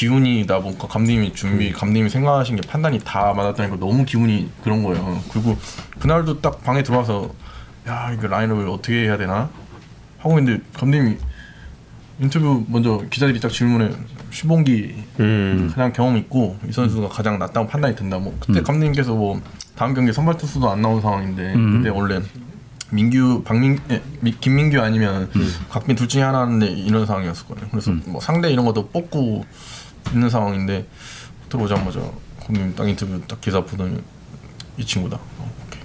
기운이 나 뭔가 감독님이 준비 감독님이 생각하신 게 판단이 다 맞았다니까 너무 기분이 그런 거예요. 그리고 그날도 딱 방에 들어와서 야 이거 라인업을 어떻게 해야 되나 하고 있는데 감독님이 인터뷰 먼저 기자들이 딱 질문해 슈봉기 음. 가장 경험 있고 이 선수가 가장 낫다고 판단이 든다. 뭐 그때 감독님께서 뭐 다음 경기 선발 투수도 안 나온 상황인데 근데 원래 민규 박민 예, 미- 김민규 아니면 각빈 둘 중에 하나인데 이런 상황이었을 거예요. 그래서 뭐 상대 이런 것도 뽑고 있는 상황인데 들어오자마자 감독님 딱 인터뷰 딱 기사 보더니 이 친구다. 어, 오케이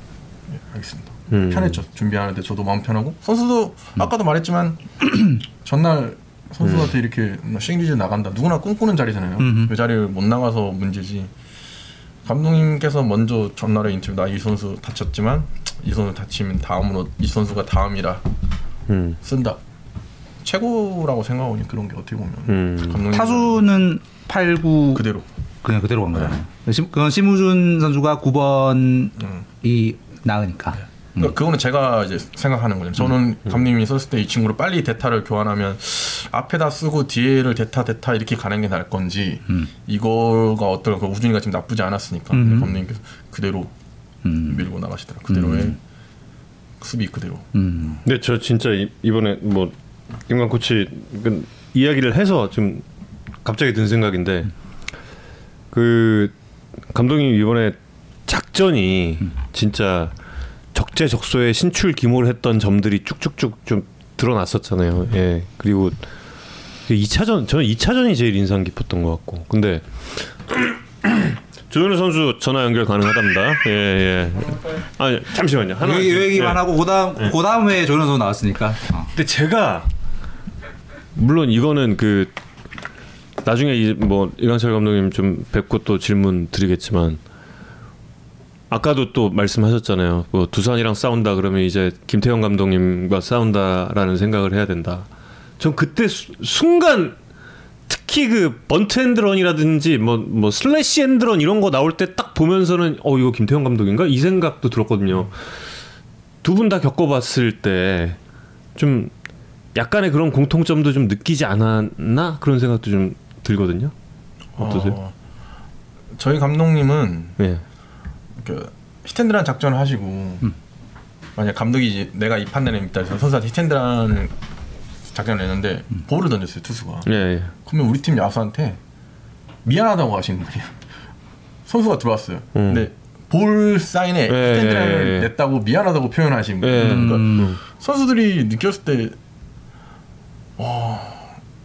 예, 알겠습니다. 음. 편했죠. 준비하는데 저도 마음 편하고 선수도 아까도 말했지만 [CLEARS THROAT] 전날 선수한테 이렇게 뭐 싱리즈 나간다 누구나 꿈꾸는 자리잖아요. 음흠. 그 자리를 못 나가서 문제지. 감독님께서 먼저 전날에 인터뷰 나 이 선수 다쳤지만 이 선수 다치면 다음으로 이 선수가 다음이라 음. 쓴다. 최고라고 생각하거든요. 그런 게 어떻게 보면 음. 감독님 타수는 8, 9 그대로. 그냥 그대로 간 거잖아요. 심- 그건 심우준 선수가 9번이 음. 나으니까. 그러니까 그거는 제가 이제 생각하는 거죠. 저는 감독님이 썼을 때 이 친구를 빨리 대타를 교환하면 앞에다 쓰고 뒤에를 대타 대타 이렇게 가는 게 나을 건지 이거가 어떨까 그 우준이가 지금 나쁘지 않았으니까 근데 감독님께서 그대로 음. 밀고 나가시더라. 그대로의 수비 그대로. 음. 근데 저 진짜 이- 이번에 뭐 김관 코치 그 이야기를 해서 좀 갑자기 든 생각인데 그 감독님 이번에 작전이 진짜 적재적소에 신출 기모를 했던 점들이 쭉쭉쭉 좀 드러났었잖아요. 예. 그리고 2차전 저는 2차전이 제일 인상 깊었던 것 같고. 근데 [CLEARS THROAT] 조현우 선수 전화 연결 가능하답니다. 예, 예. 아, 잠시만요. 하나 요 얘기만 예. 하고 그다음 그다음 회에 조현 선수 나왔으니까. 어. 근데 제가 물론 이거는 그 나중에 이 뭐 이강철 감독님 좀 뵙고 또 질문 드리겠지만 아까도 또 말씀하셨잖아요. 뭐 두산이랑 싸운다 그러면 이제 김태형 감독님과 싸운다라는 생각을 해야 된다. 전 그때 수- 순간 특히 그 bunt and run이라든지 뭐 뭐 slash and run 이런 거 나올 때 딱 보면서는 어 이거 김태형 감독인가 이 생각도 들었거든요. 두 분 다 겪어봤을 때 좀 약간의 그런 공통점도 좀 느끼지 않았나 그런 생각도 좀 들거든요. 어떠세요? 어, 저희 감독님은 네. 그 히트앤드런 작전을 하시고 만약 감독이 이제 내가 이 판단에 있다 해서 선수한테 히텐드란을 작전을 냈는데 볼을 던졌어요 투수가. 예, 예. 그러면 우리 팀 야수한테 미안하다고 하시는 분이에요. 선수가 들어왔어요. 음. 근데 볼 사인에 예, 히텐드란을 예, 예. 냈다고 미안하다고 분이에요. 예. 그러니까 음. 선수들이 느꼈을 때, 와,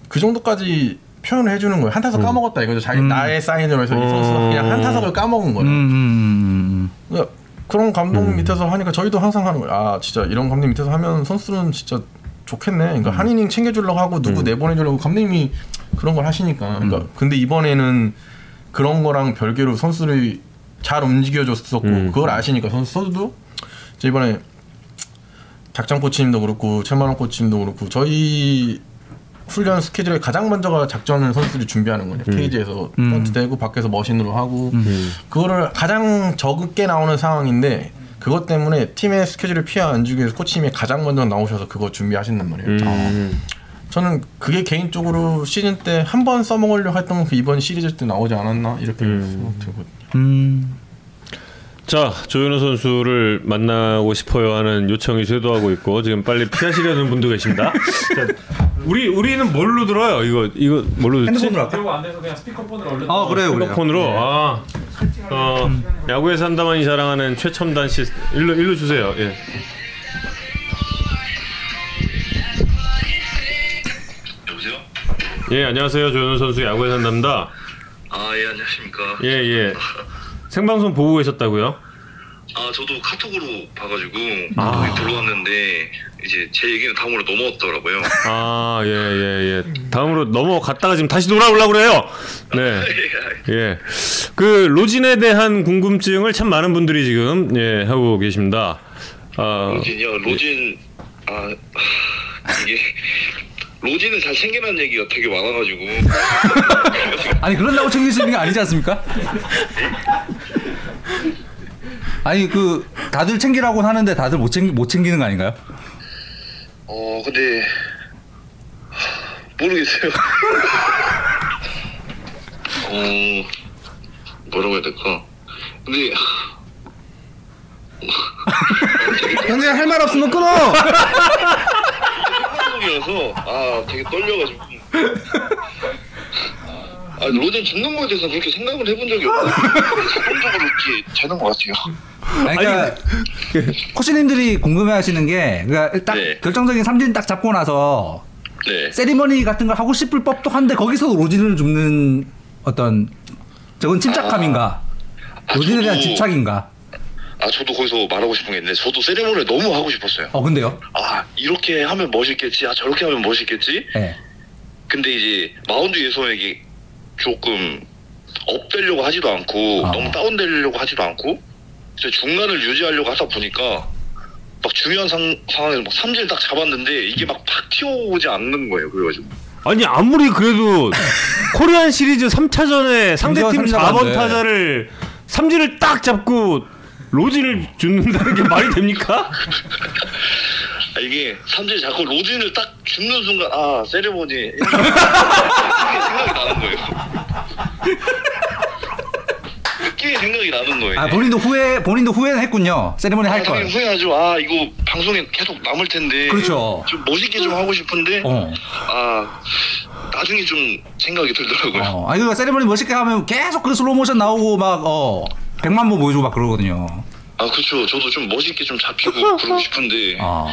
그 정도까지 표현을 해주는 거예요. 한 타석 까먹었다 이거죠. 자기 나의 사인으로 해서 이 선수가 그냥 한 타석을 까먹은 음, 거예요. 음, 음, 그러니까 그런 감독 밑에서 하니까 저희도 항상 하는 거예요. 아, 진짜 이런 감독 밑에서 하면 선수는 진짜 좋겠네. 그러니까 한 이닝 챙겨주려고 하고 누구 내보내주려고 감독님이 그런 걸 하시니까. 그러니까 근데 이번에는 그런 거랑 별개로 선수들이 잘 움직여줬었고 음. 그걸 아시니까 선수 선수도 저 이번에 작장 코치님도 그렇고 최만원 코치님도 그렇고 저희 훈련 스케줄에 가장 먼저가 작전을 선수들이 준비하는 거예요. 케이지에서 음. 펀트 대고 밖에서 머신으로 하고 음. 그거를 가장 적게 나오는 상황인데 그것 때문에 팀의 스케줄을 피해 안 주기 위해서 코치님이 가장 먼저 나오셔서 그거 준비하신단 말이에요. 음. 저는 그게 개인적으로 시즌 때 한 번 써먹으려고 했던 그 이번 시리즈 때 나오지 않았나 이렇게 음. 생각 들거든요. 음. 자 조현우 선수를 만나고 싶어요 하는 요청이 쇄도하고 있고 지금 빨리 피하시려는 분도 계십니다. 자, 우리 우리는 뭘로 들어요? 이거 이거 뭘로? 핸드폰으로 할까? 들고 안 돼서 그냥 스피커폰으로 얼른 어 그래요 그래요. 핸드폰으로 네. 아 어, 야구에서 한다만이 자랑하는 최첨단 시 일로 일로 주세요. 예. 여보세요? 예 안녕하세요 조현우 선수 야구에서 한답니다. 아, 예, 안녕하십니까. 예 예. [LAUGHS] 생방송 보고 계셨다고요? 아, 저도 카톡으로 봐가지고 아. 들어왔는데 이제 제 얘기는 다음으로 넘어왔더라고요. 아, 예, 예, 예. 다음으로 넘어갔다가 지금 다시 돌아오려고 그래요. 네. [LAUGHS] 예. 그 로진에 대한 궁금증을 참 많은 분들이 지금 예, 하고 계십니다. 아, 로진이요. 로진 아 하, 이게 로진은 잘 챙기라는 얘기가 되게 많아가지고 아니 그런다고 챙길 수 있는 게 아니지 않습니까? [LAUGHS] 아니 그 다들 챙기라고 하는데 다들 못 챙기 못 챙기는 거 아닌가요? 어 근데 하, 모르겠어요. [LAUGHS] 어 뭐라고 해야 될까? 근데 현재 할말 없으면 끊어. 생각이라서 [LAUGHS] 아 되게 떨려가지고 아 로젠 죽는 거에 대해서 그렇게 생각을 해본 적이 없고 [LAUGHS] 자동적으로 이렇게 되는 것 같아요. 아니, 그러니까 코치님들이 궁금해하시는 게 그러니까 딱 네. 결정적인 삼진 딱 잡고 나서 네. 세리머니 같은 걸 하고 싶을 법도 한데 거기서 로진을 줍는 어떤 저건 침착함인가? 로진에 대한 저도- 집착인가? 아 저도 거기서 말하고 싶은 게 있는데 저도 세리머니를 너무 하고 싶었어요. 어 근데요? 아 이렇게 하면 멋있겠지, 아 저렇게 하면 멋있겠지. 예. 근데 이제 마운드 예선에게 조금 업되려고 하지도 않고 아. 너무 다운되려고 하지도 않고 이제 중간을 유지하려고 하다 보니까 막 중요한 상, 상황에서 막 삼진을 딱 잡았는데 이게 막 팍 튀어오지 않는 거예요. 그래가지고 아니 아무리 그래도 코리안 시리즈 3차전에 상대팀 김재원 4번 삼진을 타자를 삼진을 딱 잡고 로진을 줍는다는 게 말이 됩니까? [LAUGHS] 아, 이게 삼진 잡고 로진을 딱 줍는 순간 아 세레모니 이렇게 생각이 나는 거예요. 느낌이 생각이 나는 거예요. 아 본인도 후회 본인도 후회는 했군요. 세리머니 할 아, 걸. 후회하죠. 아 이거 방송에 계속 남을 텐데. 그렇죠. 좀 멋있게 좀 하고 싶은데. 어. 아 나중에 좀 생각이 들더라고요. 어. 아니 그 세리머니 멋있게 하면 계속 그 슬로우 모션 나오고 막어 100만 번 보여주고 막 그러거든요. 아 그렇죠. 저도 좀 멋있게 좀 잡히고 [LAUGHS] 그러고 싶은데. 아.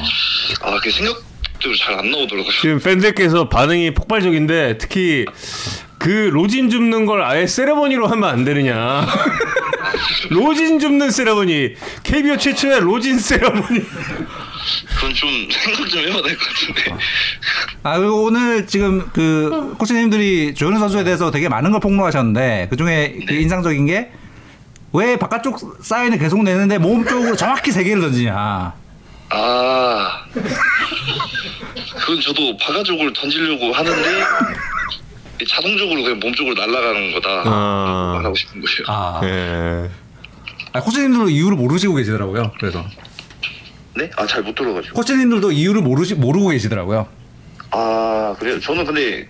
아 그 생각대로 잘 안 나오더라고요. 지금 팬들께서 반응이 폭발적인데 특히 그 로진 줍는 걸 아예 세레머니로 하면 안 되느냐. [LAUGHS] 로진 줍는 세레머니. KBO 최초의 로진 세레머니. 그건 좀 생각 좀 해봐야 될 것 같은데. 아 그리고 오늘 지금 그 코치님들이 조현우 선수에 대해서 되게 많은 걸 폭로하셨는데 그 중에 그 인상적인 게 왜 바깥쪽 사인을 계속 내는데 몸 쪽으로 정확히 세 개를 던지냐. 아 그건 저도 바가족을 던지려고 하는데 자동적으로 그냥 몸 쪽으로 날아가는 거다. 아. 말하고 싶은 거예요. 아, 예. 아 코치님들도 이유를 모르시고 계시더라고요. 그래서 네? 아 잘 못 들어가지고. 코치님들도 이유를 모르시 모르고 계시더라고요. 아 그래요? 저는 근데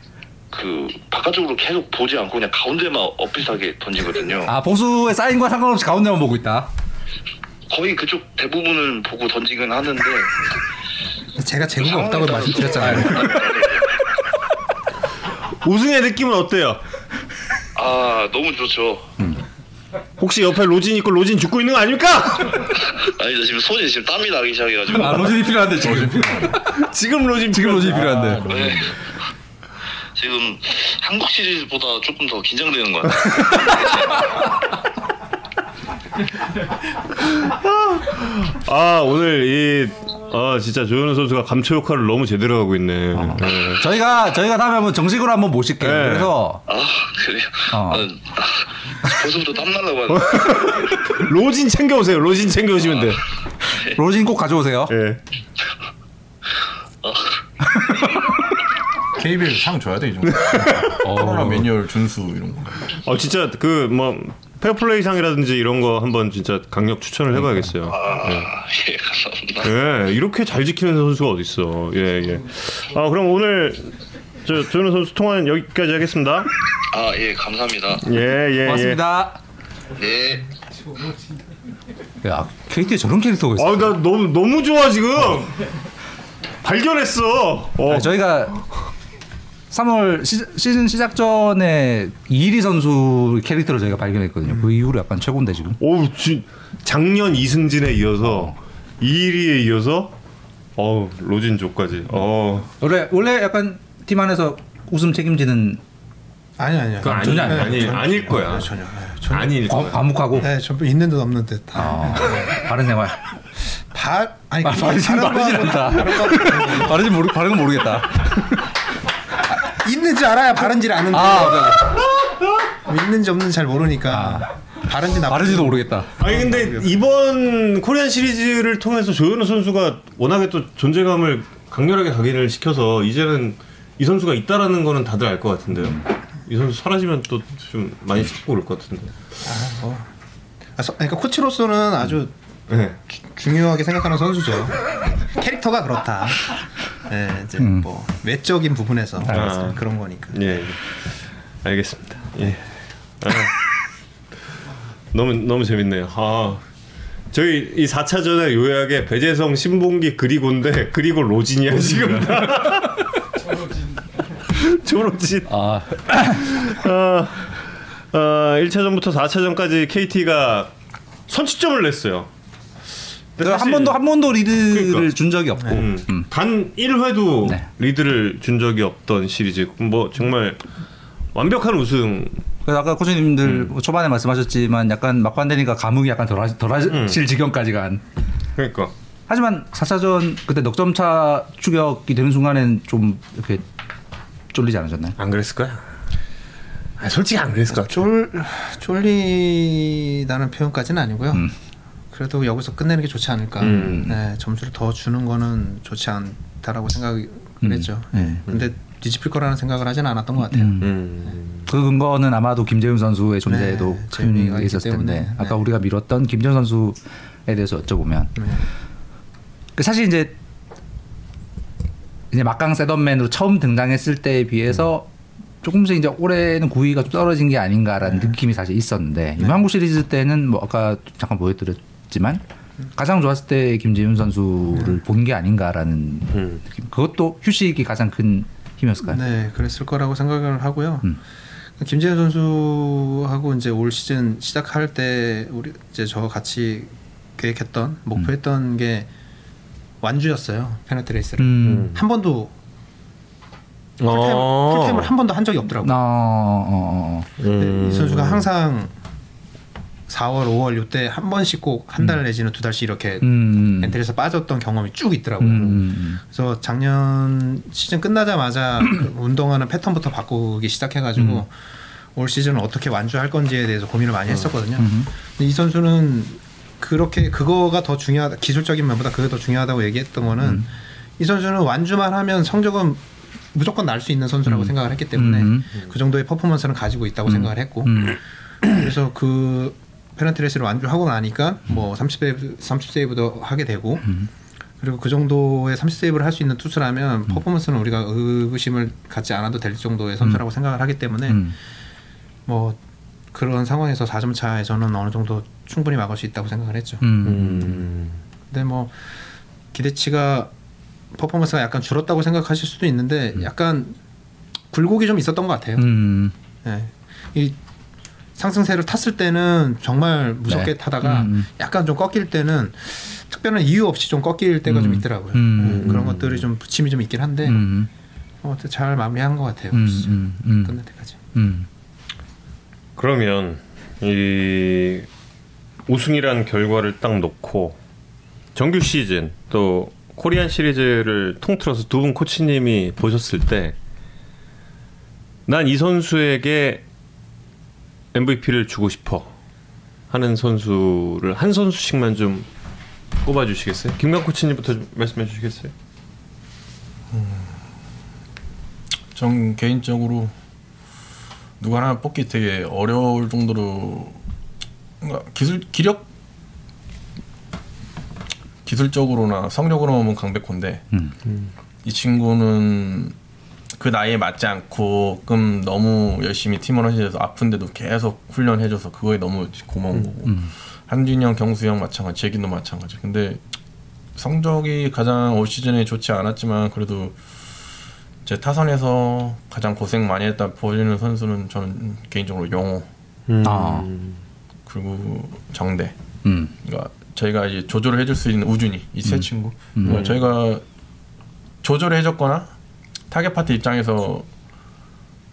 그 바깥쪽으로 계속 보지 않고 그냥 가운데만 엇비슷하게 던지거든요. 아 보수의 사인과 상관없이 가운데만 보고 있다. 거의 그쪽 대부분을 보고 던지긴 하는데 [LAUGHS] 제가 재고가 없다고 말씀드렸잖아요. [LAUGHS] 우승의 느낌은 어때요? 아 너무 좋죠. 혹시 옆에 로진 있고 로진 죽고 있는 거 아닙니까? [LAUGHS] 아니 나 지금 손이 지금 땀이 나기 시작해가지고. 아 로진이 필요한데 지금. 지금 로진 지금 로진이 필요한데. 네. 지금 한국 시리즈보다 조금 더 긴장되는 것 같아요. 아 오늘 이 아, 진짜 조현우 선수가 감초 역할을 너무 제대로 하고 있네. 예. 저희가 저희가 다음에 한번 정식으로 한번 모실게요. 네. 그래서 아 그래요? 어. 아, 아, 벌써부터 땀 날라고 하네. [LAUGHS] 로진 챙겨오세요. 로진 챙겨오시면 돼요. 로진 꼭 가져오세요. 예. KBL 상 줘야 돼 이 정도. [LAUGHS] 코로나 매뉴얼 준수 이런 거. 어 진짜 그 뭐 페어플레이 상이라든지 이런 거 한번 진짜 강력 추천을 해봐야겠어요. 아, 예, 감사합니다. 예, 이렇게 잘 지키는 선수가 어딨어. 예, 예. 아 그럼 오늘 저 조현우 선수 통화는 여기까지 하겠습니다. 아, 예, 감사합니다. 예, 예, 고맙습니다. 네. 야 KT에 저런 캐릭터가 예. 있어. 아, 나 너무 너무 좋아 지금. 발견했어. 어. 아, 저희가 3월 시, 시즌 시작 전에 이일이 선수 캐릭터를 저희가 발견했거든요. 그 이후로 약간 최고인데 지금. 오, 지, 작년 이승진에 이어서 이일이에 이어서 어 로진조까지. 어. 원래 원래 약간 팀 안에서 웃음 책임지는 아니 아니요. 그건 아니, 전혀 아니에요. 아니 아닐 거야. 전혀. 네, 전혀. 아닐 과, 거야. 과묵하고 네, 전부 있는 듯 없는 듯. 어, 바른 생활. 바 아니 아, 바르진 바르진 않다. 바르진 모르 바른 건 모르겠다. 있는지 알아야 바른지를 아는데 아, 맞아. 있는지 없는지 잘 모르니까 바른지 나쁜지 바르지도 모르겠다. 아니 근데 이번 코리안 시리즈를 통해서 조현우 선수가 워낙에 또 존재감을 강렬하게 각인을 시켜서 이제는 이 선수가 있다라는 거는 다들 알 것 같은데요. 이 선수 사라지면 또 좀 많이 찾고 올 것 같은데. 아, 서- 그러니까 코치로서는 아주 네. 주- 중요하게 생각하는 선수죠. 캐릭터가 그렇다. 네, 이제 뭐 외적인 부분에서 아. 그런 거니까. 예, 예. 알겠습니다. 예. 아. 너무 너무 재밌네요. 아. 저희 이 4차전에 요약에 배재성, 신봉기, 그리고인데 그리고 로진이야 지금 다. [LAUGHS] 조로진. 아, 아, 아, 1차전부터 4차전까지 KT가 선취점을 냈어요. 한 번도 한 번도 리드를 그러니까. 준 적이 없고. 음, 음. 단 1회도 네. 리드를 준 적이 없던 시리즈. 뭐 정말 완벽한 우승. 그래서 아까 코치님들 음. 뭐 초반에 말씀하셨지만 약간 막판 되니까 감흥이 약간 덜하, 덜하실 음. 지경까지 간. 그러니까. 하지만 4차전 그때 넉점차 추격이 되는 순간엔 좀 이렇게 쫄리지 않으셨나요? 안 그랬을 거야. 아, 솔직히 안 그랬을 것 같아. 쫄 쫄리다는 표현까지는 아니고요. 음. 그래도 여기서 끝내는 게 좋지 않을까. 음. 네, 점수를 더 주는 거는 좋지 않다라고 생각을 음. 했죠. 네. 근데 뒤집힐 거라는 생각을 하지는 않았던 것 같아요. 음. 음. 그 근거는 아마도 김재훈 선수의 존재도 네, 큰 있었을 텐데. 아까 네. 우리가 미뤘던 김재훈 선수에 대해서 여쭤보면 네. 그 사실 이제 이제 막강 세던맨으로 처음 등장했을 때에 비해서 조금씩 이제 올해는 구위가 좀 떨어진 게 아닌가라는 느낌이 사실 있었는데 이번 한국 시리즈 때는 뭐 아까 잠깐 보여드렸 지만 가장 좋았을 때 김재훈 선수를 본 게 아닌가라는 음. 느낌. 그것도 휴식이 가장 큰 힘이었을까요? 네, 그랬을 거라고 생각을 하고요. 음. 김재현 선수하고 이제 올 시즌 시작할 때 우리 이제 저 같이 계획했던 목표했던 게 완주였어요. 페넌트레이스를 음. 한 번도 풀타임, 어. 풀타임을 한 번도 한 적이 없더라고요. 어, 어, 어, 어. 음. 이 선수가 항상 4월, 5월 이때 한 번씩 꼭 한 달 내지는 두 달씩 이렇게 음. 엔트리에서 빠졌던 경험이 쭉 있더라고요. 음. 그래서 작년 시즌 끝나자마자 [CLEARS THROAT] 그 운동하는 패턴부터 바꾸기 시작해가지고 올 시즌은 어떻게 완주할 건지에 대해서 고민을 많이 했었거든요. 음. 근데 이 선수는 그렇게 그거가 더 중요하다 기술적인 면보다 그게 더 중요하다고 얘기했던 거는 음. 이 선수는 완주만 하면 성적은 무조건 날 수 있는 선수라고 생각을 했기 때문에 음. 그 정도의 퍼포먼스는 가지고 있다고 생각을 했고 음. 그래서 그 페널티레이스를 완주하고 나니까 뭐 30세이브 30세이브도 하게 되고 음. 그리고 그 정도의 30세이브를 할 수 있는 투수라면 퍼포먼스는 우리가 의구심을 갖지 않아도 될 정도의 선수라고 생각을 하기 때문에 음. 뭐 그런 상황에서 4점 차에서는 어느 정도 충분히 막을 수 있다고 생각을 했죠. 음. 음. 근데 뭐 기대치가 퍼포먼스가 약간 줄었다고 생각하실 수도 있는데 약간 굴곡이 좀 있었던 것 같아요. 음. 예. 이 상승세를 탔을 때는 정말 무섭게 네. 타다가 음, 음. 약간 좀 꺾일 때는 특별한 이유 없이 좀 꺾일 때가 좀 음. 있더라고요. 음. 예, 그런 것들이 좀 부침이 좀 있긴 한데 음. 어, 잘 마무리한 것 같아요. 음. 음. 음. 끝날 때까지. 음. 그러면 이 우승이란 결과를 딱 놓고 정규 시즌 또 코리안 시리즈를 통틀어서 두 분 코치님이 보셨을 때 난 이 선수에게 MVP를 주고 싶어 하는 선수를 한 선수씩만 좀 꼽아 주시겠어요? 김강 코치님부터 좀 말씀해 주시겠어요? 전 개인적으로 누가 하나 뽑기 되게 어려울 정도로 뭔가 기술 기력 기술적으로나 성적으로 보면 강백호인데 음. 이 친구는 그 나이에 맞지 않고 끔 너무 열심히 팀을 해줘서 아픈데도 계속 훈련해줘서 그거에 너무 고마운 거고 음. 한준영, 경수 형 마찬가지, 재균도 마찬가지. 근데 성적이 가장 올 시즌에 좋지 않았지만 그래도 제 타선에서 가장 고생 많이 했다 보여주는 선수는 저는 개인적으로 영호 아. 그리고 정대. 음. 그러니까 저희가 이제 조절을 해줄 수 있는 우준이 이 세 친구. 음. 그러니까 저희가 조절을 해줬거나 타격 파트 입장에서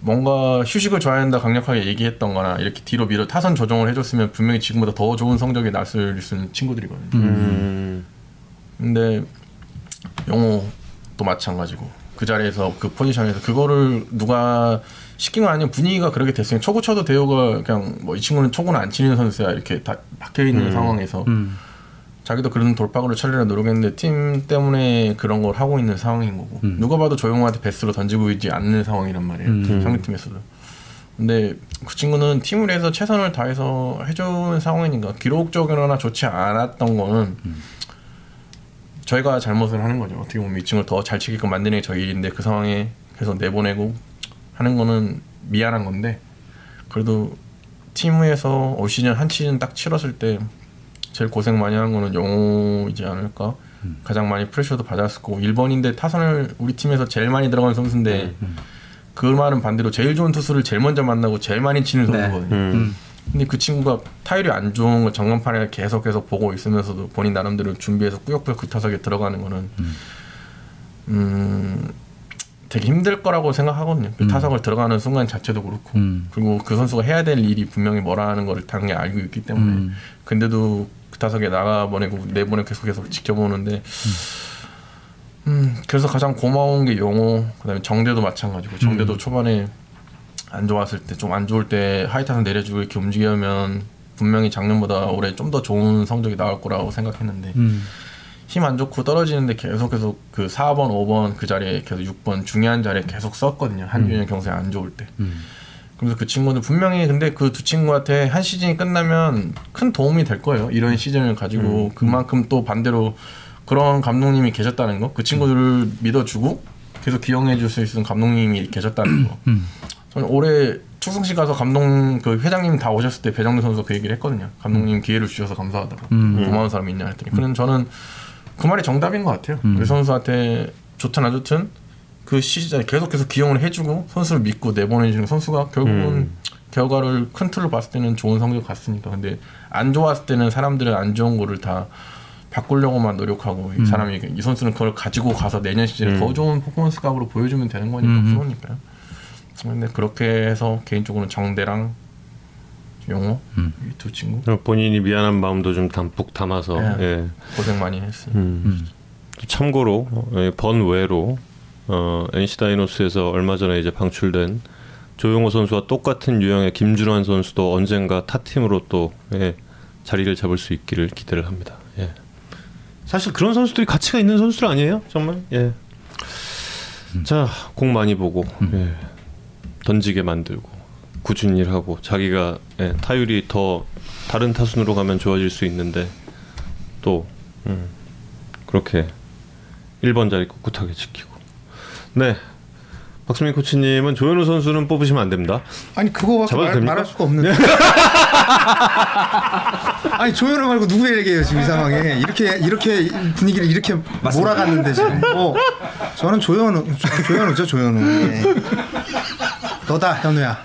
뭔가 휴식을 줘야 한다 강력하게 얘기했던 거나 이렇게 뒤로 밀어 타선 조정을 해줬으면 분명히 지금보다 더 좋은 성적이 났을 수 있는 친구들이거든요. 음. 근데 영호도 마찬가지고 그 자리에서 그 포지션에서 그거를 누가 시킨 건 아니고 분위기가 그렇게 됐으니 초구 쳐도 대우가 그냥 뭐 이 친구는 초구는 안 치는 선수야 이렇게 다 박혀 있는 음. 상황에서 음. 자기도 그런 돌파구를 찾으려 노력했는데 팀 때문에 그런 걸 하고 있는 상황인 거고. 음. 누가 봐도 조용한테 베스로 던지고 있지 않는 상황이란 말이에요. 음. 상대팀에서도. 근데 그 친구는 팀을 위해서 최선을 다해서 해주는 상황이니까 기록적으로나 좋지 않았던 거는 저희가 잘못을 하는 거죠. 어떻게 보면 이 친구를 더 잘 치게끔 만드는 게 저희 일인데 그 상황에 계속 내보내고 하는 거는 미안한 건데 그래도 팀에서 올 시즌 한 시즌 딱 치렀을 때 제일 고생 많이 한 거는 영호이지 않을까 가장 많이 프레셔도 받았을 거고 1번인데 타선을 우리 팀에서 제일 많이 들어간 선수인데 그 말은 반대로 제일 좋은 투수를 제일 먼저 만나고 제일 많이 치는 네. 선수거든요 음. 근데 그 친구가 타율이 안 좋은 거 전광판에 계속 계속 보고 있으면서도 본인 나름대로 준비해서 꾸역꾸역 그 타석에 들어가는 거는 음 되게 힘들 거라고 생각하거든요. 그 타석을 들어가는 순간 자체도 그렇고 음. 그리고 그 선수가 해야 될 일이 분명히 뭐라는 거를 당연히 알고 있기 때문에 음. 근데도 그 타석에 나가 보내고 내보내 계속 계속 지켜보는데 음 그래서 가장 고마운 게 용호 그다음에 정대도 마찬가지고 정대도 초반에 안 좋았을 때 좀 안 좋을 때 하이타선 내려주고 이렇게 움직이면 분명히 작년보다 올해 좀 더 좋은 성적이 나올 거라고 생각했는데 음. 힘안 좋고 떨어지는데 계속 계속 그 4번, 5번 그 자리에 계속 6번 중요한 자리에 계속 썼거든요. 한준현 경세 안 좋을 때. 음. 그래서 그 친구는 분명히 근데 그 두 친구한테 한 시즌이 끝나면 큰 도움이 될 거예요. 이런 시즌을 가지고 그만큼 또 반대로 그런 감독님이 계셨다는 거, 그 친구들을 믿어주고 계속 기용해 줄 수 있는 감독님이 계셨다는 거. [CLEARS THROAT] 음. 저는 올해 축성식 가서 감독 그 회장님 다 오셨을 때 배정대 선수 그 얘기를 했거든요. 감독님 기회를 주셔서 감사하다고 음. 고마운 사람이 있냐 했더니 그는 저는 그 말이 정답인 것 같아요. 음. 우리 선수한테 좋든 안 좋든 그 시즌에 계속해서 기용을 해주고 선수를 믿고 내보내주는 선수가 결국은 음. 결과를 큰 틀로 봤을 때는 좋은 성적 갔으니까 근데 안 좋았을 때는 사람들은 안 좋은 거를 다 바꾸려고만 노력하고 이 사람이 이 선수는 그걸 가지고 가서 내년 시즌에 음. 더 좋은 퍼포먼스 각으로 보여주면 되는 거니까 음. 그러니까요. 근데 그렇게 해서 개인적으로는 정대랑 용호 음. 이두 친구 본인이 미안한 마음도 좀 담뿍 담아서 네. 예. 고생 많이 했어요. 음. 또 참고로 어, 번외로 어, NC 다이노스에서 얼마 전에 이제 방출된 조용호 선수와 똑같은 유형의 김준환 선수도 언젠가 타 팀으로 또 예, 자리를 잡을 수 있기를 기대를 합니다. 예. 사실 그런 선수들이 가치가 있는 선수들 아니에요? 정말. 예. 자, 공 많이 보고 예. 던지게 만들고 꾸준히 일하고 자기가 예, 타율이 더 다른 타순으로 가면 좋아질 수 있는데 또 음, 그렇게 1번 자리 꿋꿋하게 지키고 네 박수민 코치님은 조현우 선수는 뽑으시면 안 됩니다 아니 그거밖에 잡아도 말, 됩니까? 말할 수가 없는데. [LAUGHS] 아니 조현우 말고 누구 얘기해요 지금 이 상황에 이렇게 이렇게 분위기를 이렇게 몰아갔는데 지금 뭐 저는 조현우 조- 조현우죠 조현우. 예. 너다 현우야.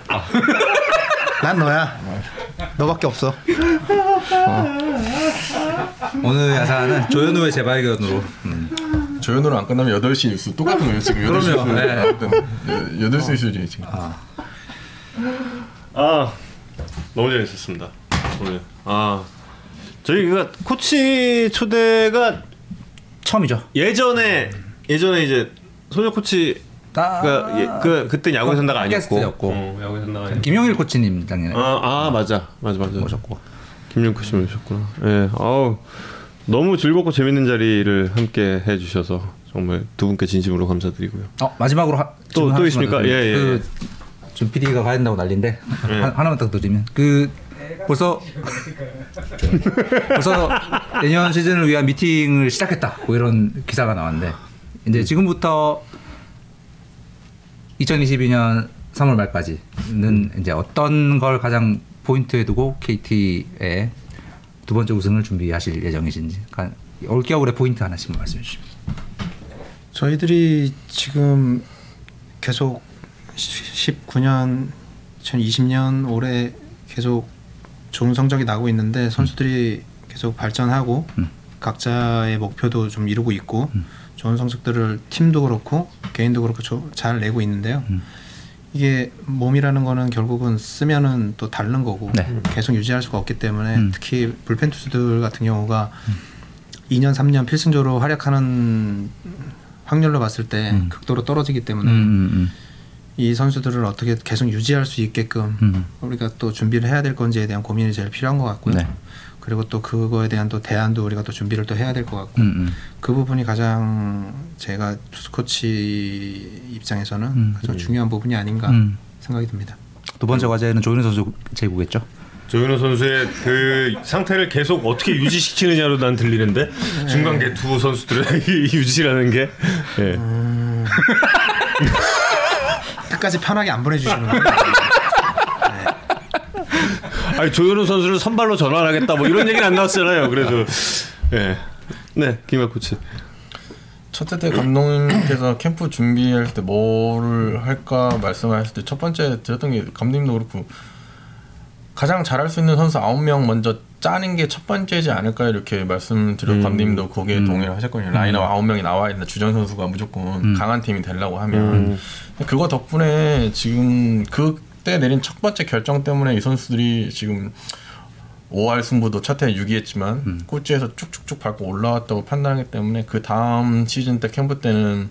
난 너야. 너밖에 없어. 오늘 야사는 조현우의 재발견으로 음. 조현우랑 안 끝나면 8시 뉴스 똑같은 거예요 지금. 8시 그럼요. 뉴스 네. 8시 뉴스죠 지금. 아. 너무 재밌었습니다. 오늘. 아 저희가 코치 초대가 처음이죠. 예전에 예전에 이제 소녀 코치가 아, 예, 그 그때 야구에 산다가 아니었고. 팟캐스트였고. 어, 야구에 산다가 아니었고. 김용일 코치님 작년에 아, 아 맞아. 맞아 맞아. 오셨고. 김윤구 씨 모셨구나. 예, 아우 너무 즐겁고 재밌는 자리를 함께 해주셔서 정말 두 분께 진심으로 감사드리고요. 어 마지막으로 하, 또- 또 있습니까? 더 드리면, 예, 예, 그, 지금 PD가 가야 된다고 난리인데 하, 하나만 딱 드리면. 그 벌써 벌써 내년 시즌을 위한 미팅을 시작했다. 뭐 이런 기사가 나왔는데. 이제 지금부터 2022년 3월 말까지는 이제 어떤 걸 가장 포인트에 두고 KT의 두 번째 우승을 준비하실 예정이신지 그러니까 올겨울의 포인트 하나씩만 말씀해 주시면. 저희들이 지금 계속 19년, 2020년 올해 계속 좋은 성적이 나고 있는데 선수들이 계속 발전하고 음. 각자의 목표도 좀 이루고 있고 좋은 성적들을 팀도 그렇고 개인도 그렇고 조- 잘 내고 있는데요. 음. 이게 몸이라는 거는 결국은 쓰면은 또 다른 거고 네. 계속 유지할 수가 없기 때문에 음. 특히 불펜 투수들 같은 경우가 2년 3년 필승조로 활약하는 확률로 봤을 때 음. 극도로 떨어지기 때문에 음, 음, 이 선수들을 어떻게 계속 유지할 수 있게끔 음. 우리가 또 준비를 해야 될 건지에 대한 고민이 제일 필요한 것 같고요. 네. 그리고 또 그거에 대한 또 대안도 우리가 또 준비를 또 해야 될 것 같고 음, 음. 그 부분이 가장 제가 투수 코치 입장에서는 음. 가장 중요한 부분이 아닌가 음. 생각이 듭니다. 두 번째 과제는 조현우 선수 제구겠죠. 조현우 선수의 그 상태를 계속 어떻게 유지시키느냐로 난 들리는데 중간계 두 선수들의 [LAUGHS] 이 유지라는 게 예. [LAUGHS] 끝까지 편하게 안 보내주시는 거예요. [LAUGHS] 아니 조현우 선수를 선발로 전환하겠다 뭐 이런 얘기는 안 나왔잖아요. 그래도 예. 네, 김학 코치. 첫째 때 감독님께서 캠프 준비할 때 뭐를 할까 말씀하셨을 때 첫 번째 들었던 게 감독님도 그렇고 가장 잘할 수 있는 선수 9명 먼저 짜는 게 첫 번째지 않을까 이렇게 말씀드렸 음. 감독님도 거기에 동의를 하셨거든요. 라인업 9명이 나와 있는 주전 선수가 무조건 강한 팀이 되려고 하면 음. 그거 덕분에 지금 그 때 내린 첫 번째 결정 때문에 이 선수들이 지금 5할 승부도 첫해 6위했지만 꼴찌에서 쭉쭉쭉 밟고 올라왔다고 판단하기 때문에 그 다음 시즌 때 캠프 때는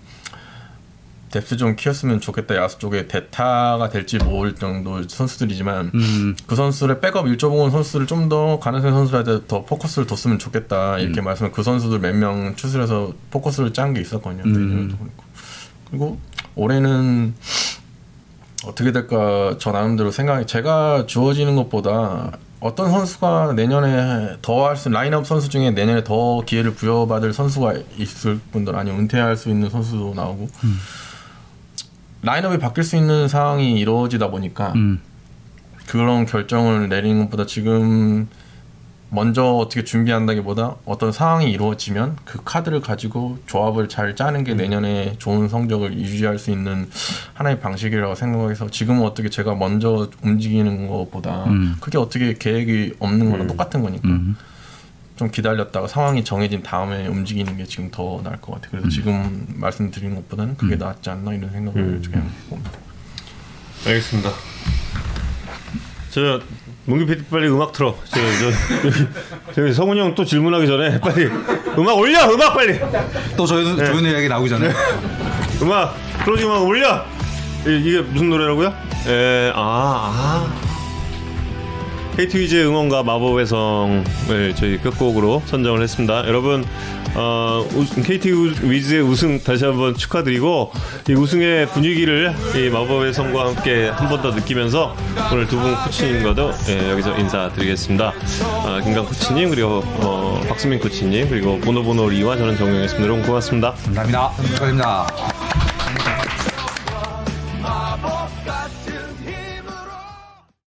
depth 좀 키웠으면 좋겠다 야수 쪽에 대타가 될지 모를 정도 선수들이지만 음. 그 선수를 백업 일조봉은 선수를 좀 더 가능성 선수한테 더 포커스를 뒀으면 좋겠다 이렇게 말씀을 그 선수들 몇 명 추스려서 포커스를 짠 게 있었거든요. 음. 그리고 올해는 어떻게 될까 저 나름대로 생각이 제가 주어지는 것보다 어떤 선수가 내년에 더 할 수 라인업 선수 중에 내년에 더 기회를 부여받을 선수가 있을 분들 아니면 은퇴할 수 있는 선수도 나오고 라인업이 바뀔 수 있는 상황이 이루어지다 보니까 음. 그런 결정을 내리는 것보다 지금 먼저 어떻게 준비한다기보다 어떤 상황이 이루어지면 그 카드를 가지고 조합을 잘 짜는 게 내년에 좋은 성적을 유지할 수 있는 하나의 방식이라고 생각해서 지금은 어떻게 제가 먼저 움직이는 것보다 음. 그게 어떻게 계획이 없는 거랑 똑같은 거니까 음. 좀 기다렸다가 상황이 정해진 다음에 움직이는 게 지금 더 나을 것 같아요. 그래서 지금 말씀드리는 것보다는 그게 낫지 않나 이런 생각을 음. 그냥 봅니다. 알겠습니다. 저 문규 PD 빨리 음악 틀어. 저, 저, 저기 성훈이 형 또 질문하기 전에 빨리 음악 올려. 음악 빨리. 또 조현우 조현우 이야기 나오기 전에 음악 closing 음악 올려. 이, 이게 무슨 노래라고요? 에, 아, 아. KT 위즈의 응원가 마법의 성을 저희 끝곡으로 선정을 했습니다. 여러분, 어, 우- KT 우- 위즈의 우승 다시 한번 축하드리고 이 우승의 분위기를 이 마법의 성과 함께 한 번 더 느끼면서 오늘 두 분 코치님과도 예, 여기서 인사드리겠습니다. 아, 김강 코치님 그리고 어, 박수민 코치님 그리고 보노보노 리와 저는 정영이었습니다. 여러분 고맙습니다. 감사합니다. 축하드립니다.